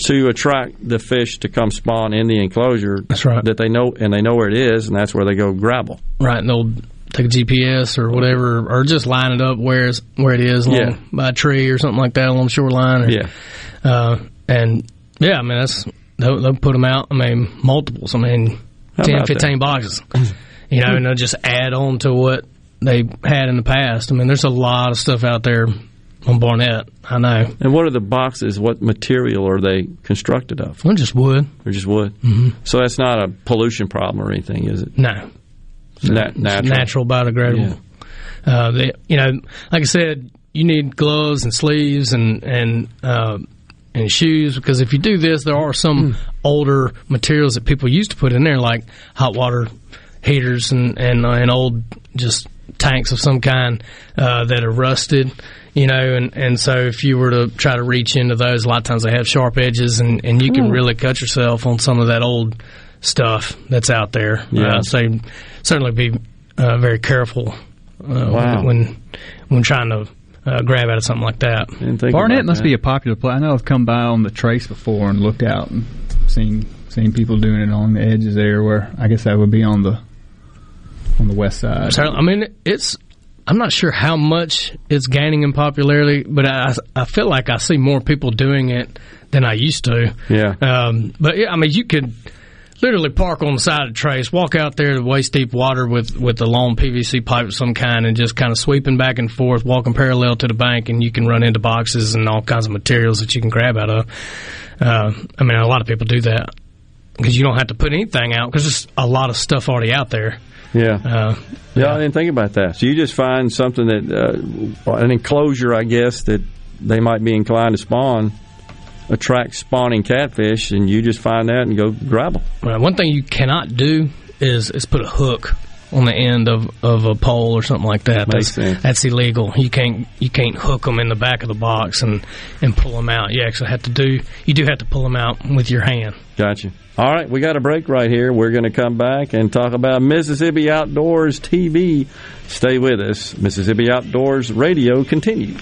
to attract the fish to come spawn in the enclosure. That's right. That they know, and they know where it is, and that's where they go grabble. Right, and they'll take a GPS or whatever, or just line it up where it's, where it is along Yeah. by a tree or something like that along the shoreline. Or, Yeah. Uh, and yeah, I mean that's they'll, they'll put them out. I mean multiples. I mean How 10, 15 that? boxes. You know, and they'll just add on to what they had in the past. I mean, there's a lot of stuff out there on Barnett. I know. And what are the boxes? What material are they constructed of? Well, just wood. Or just wood? Mhm. So that's not a pollution problem or anything, is it? No. Na- natural. natural, biodegradable. Uh, they, you know, like I said, you need gloves and sleeves and and uh, and shoes because if you do this, there are some older materials that people used to put in there, like hot water heaters and and, uh, and old just tanks of some kind uh, that are rusted. You know, and, and so if you were to try to reach into those, a lot of times they have sharp edges, and, and you can Mm. really cut yourself on some of that old stuff that's out there. Yeah. Uh, so certainly be uh, very careful uh, Wow. when when trying to uh, grab out of something like that. Barnett must be a popular place. I know I've come by on the trace before and looked out and seen seen people doing it along the edges there. Where I guess that would be on the on the west side. So, I mean, it's. I'm not sure how much it's gaining in popularity, but I, I feel like I see more people doing it than I used to. Yeah. Um, but yeah, I mean, you could literally park on the side of the Trace, walk out there to waist deep water with with a long PVC pipe of some kind, and just kind of sweeping back and forth, walking parallel to the bank, and you can run into boxes and all kinds of materials that you can grab out of. Uh, I mean, a lot of people do that because you don't have to put anything out because there's a lot of stuff already out there. Yeah. Uh, yeah, I didn't think about that. So you just find something that uh, an enclosure, I guess, that they might be inclined to spawn, attract spawning catfish, and you just find that and go grab them. Well, one thing you cannot do is is put a hook on the end of, of a pole or something like that. That's, that's illegal. You can't you can't hook them in the back of the box and, and pull them out. You actually have to do you do have to pull them out with your hand. Gotcha. All right, we got a break right here. We're going to come back and talk about Mississippi Outdoors TV. Stay with us. Mississippi Outdoors Radio continues.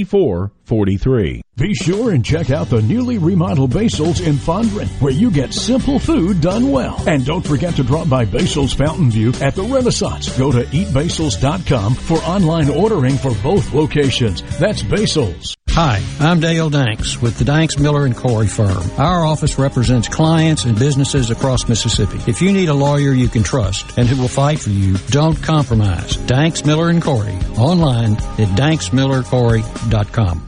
24 4443. Be sure and check out the newly remodeled Basil's in Fondren, where you get simple food done well. And don't forget to drop by Basil's Fountain View at the Renaissance. Go to eatbasils.com for online ordering for both locations. That's Basil's. Hi, I'm Dale Danks with the Danks Miller and Corey firm. Our office represents clients and businesses across Mississippi. If you need a lawyer you can trust and who will fight for you, don't compromise. Danks Miller and Corey online at danksmillercorey.com.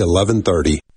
1130.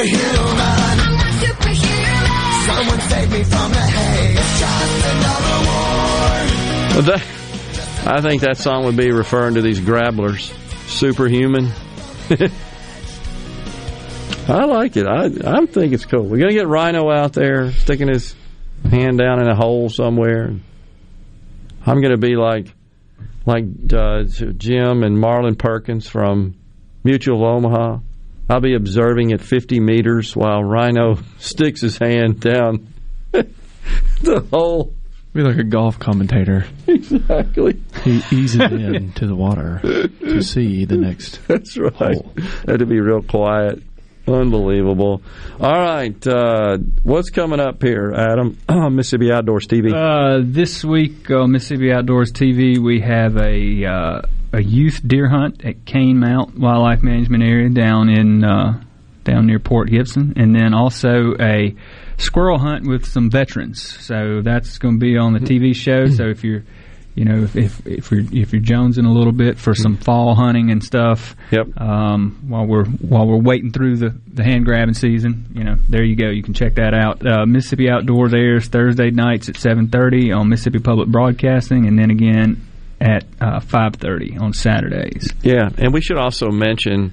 Superhuman. I'm superhuman. Someone save me from the hate. It's just another war. I think that song would be referring to these grabblers. Superhuman. I like it. I I think it's cool. We're gonna get Rhino out there sticking his hand down in a hole somewhere. I'm gonna be like like uh, Jim and Marlin Perkins from Mutual of Omaha. I'll be observing at 50 meters while Rhino sticks his hand down the hole. Be like a golf commentator. Exactly. He eases in to the water to see the next. That's right. Had to be real quiet. Unbelievable. All right. Uh, what's coming up here, Adam? Mississippi Outdoors TV. Uh, this week on Mississippi Outdoors TV, we have a uh, a youth deer hunt at Canemount Wildlife Management Area down in uh, down near Port Gibson, and then also a squirrel hunt with some veterans. So that's going to be on the TV show. So if you're you know, if if, if you're if you're jonesing a little bit for some fall hunting and stuff, yep. Um, while we're while we're waiting through the, the hand grabbing season, you know, there you go. You can check that out. Uh, Mississippi Outdoors airs Thursday nights at seven thirty on Mississippi Public Broadcasting, and then again at uh, five thirty on Saturdays. Yeah, and we should also mention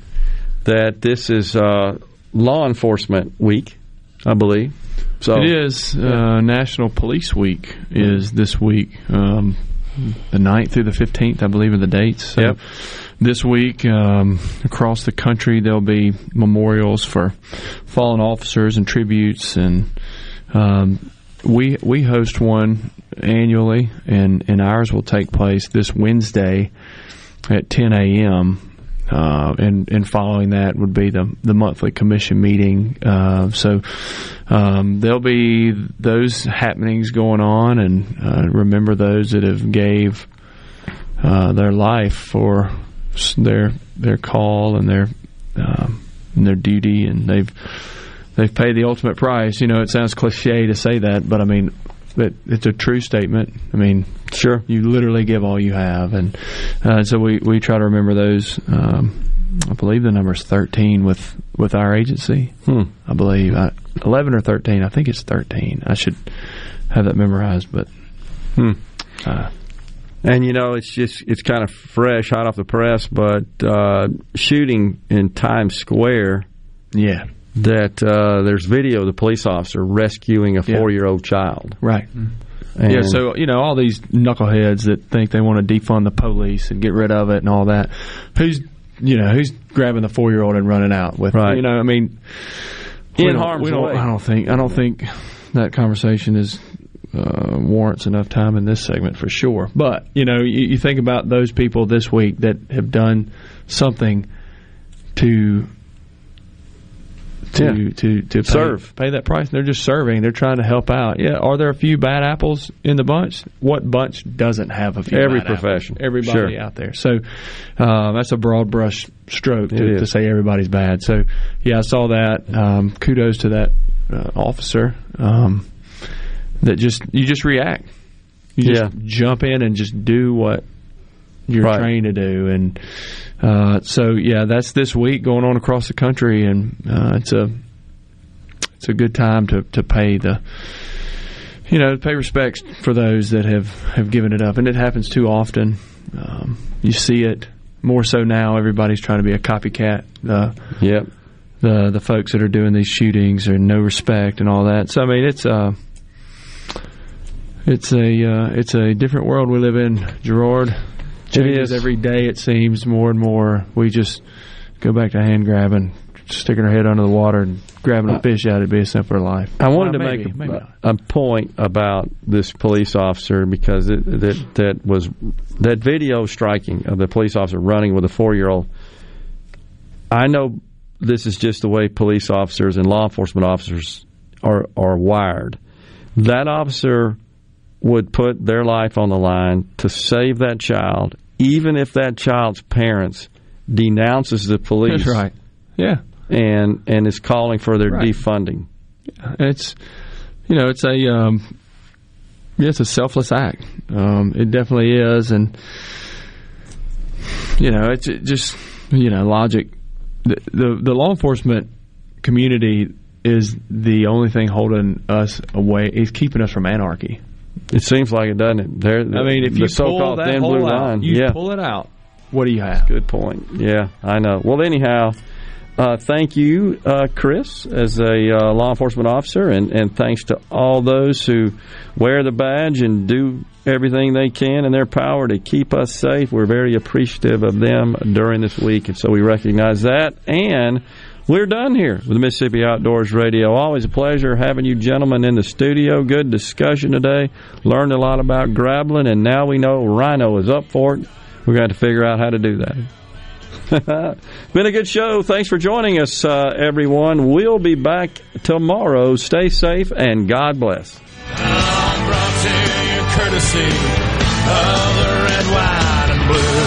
that this is uh, Law Enforcement Week, I believe. So it is uh, National Police Week is this week, um, the 9th through the fifteenth, I believe, are the dates. So Yep. This week, um, across the country, there'll be memorials for fallen officers and tributes, and um, we we host one annually, and and ours will take place this Wednesday at 10 a.m. Uh, and and following that would be the the monthly commission meeting. Uh, so um, there'll be those happenings going on, and uh, remember those that have gave uh, their life for their their call and their um, and their duty, and they've they've paid the ultimate price. You know, it sounds cliche to say that, but I mean, it, it's a true statement. I mean, sure, you literally give all you have, and uh, so we we try to remember those. Um, I believe the number is thirteen with with our agency. Hmm. I believe I, eleven or thirteen. I think it's thirteen. I should have that memorized, but Hmm. uh, And you know, it's just it's kind of fresh, hot off the press, but uh, shooting in Times Square. Yeah. That uh, there's video of the police officer rescuing a four year old child. Right. And- yeah, so you know all these knuckleheads that think they want to defund the police and get rid of it and all that. Who's you know who's grabbing the four year old and running out with? Right. You know, I mean, In harm's we don't- way. I don't think I don't think that conversation is uh, warrants enough time in this segment for sure. But you know, you, you think about those people this week that have done something to. To, Yeah. to to pay, Serve. pay that price. They're just serving. They're trying to help out. Yeah. Are there a few bad apples in the bunch? What bunch doesn't have a few? Every bad apples? profession. Everybody Sure. out there. So uh, that's a broad brush stroke to, to say everybody's bad. So yeah, I saw that. Um, kudos to that uh, officer. Um, that just you just react. You just jump in and just do what you're Right. trained to do. And uh, so yeah, that's this week going on across the country, and uh, it's a it's a good time to to pay the you know pay respects for those that have have given it up, and it happens too often. Um, you see it more so now. Everybody's trying to be a copycat. Uh, yep. The the folks that are doing these shootings are no respect and all that. So I mean, it's uh it's a uh, it's a different world we live in, Gerard. Changes is. every day. It seems more and more. We just go back to hand grabbing, sticking our head under the water and grabbing a fish out. It'd be a simpler life. I wanted Well, to maybe, make a, a point about this police officer because it, that that was that video striking of the police officer running with a four year old. I know this is just the way police officers and law enforcement officers are are wired. That officer would put their life on the line to save that child, even if that child's parents denounces the police. That's right. Yeah. And and is calling for their Right. defunding. It's you know it's a um, it's a selfless act. Um, it definitely is, and you know it's it just you know logic. The, the the law enforcement community is the only thing holding us away. Is keeping us from anarchy. It seems like it, doesn't it? There, I mean, if the you pull that thin blue out, line, you yeah, pull it out. What do you have? Good point. Yeah, I know. Well, anyhow, uh, thank you, uh, Chris, as a uh, law enforcement officer, and, and thanks to all those who wear the badge and do everything they can in their power to keep us safe. We're very appreciative of them during this week, and so we recognize that. And we're done here with Mississippi Outdoors Radio. Always a pleasure having you gentlemen in the studio. Good discussion today. Learned a lot about grappling, and now we know Rhino is up for it. We're going to figure out how to do that. Been a good show. Thanks for joining us, uh, everyone. We'll be back tomorrow. Stay safe and God bless. brought to you courtesy of the red, white, and blue.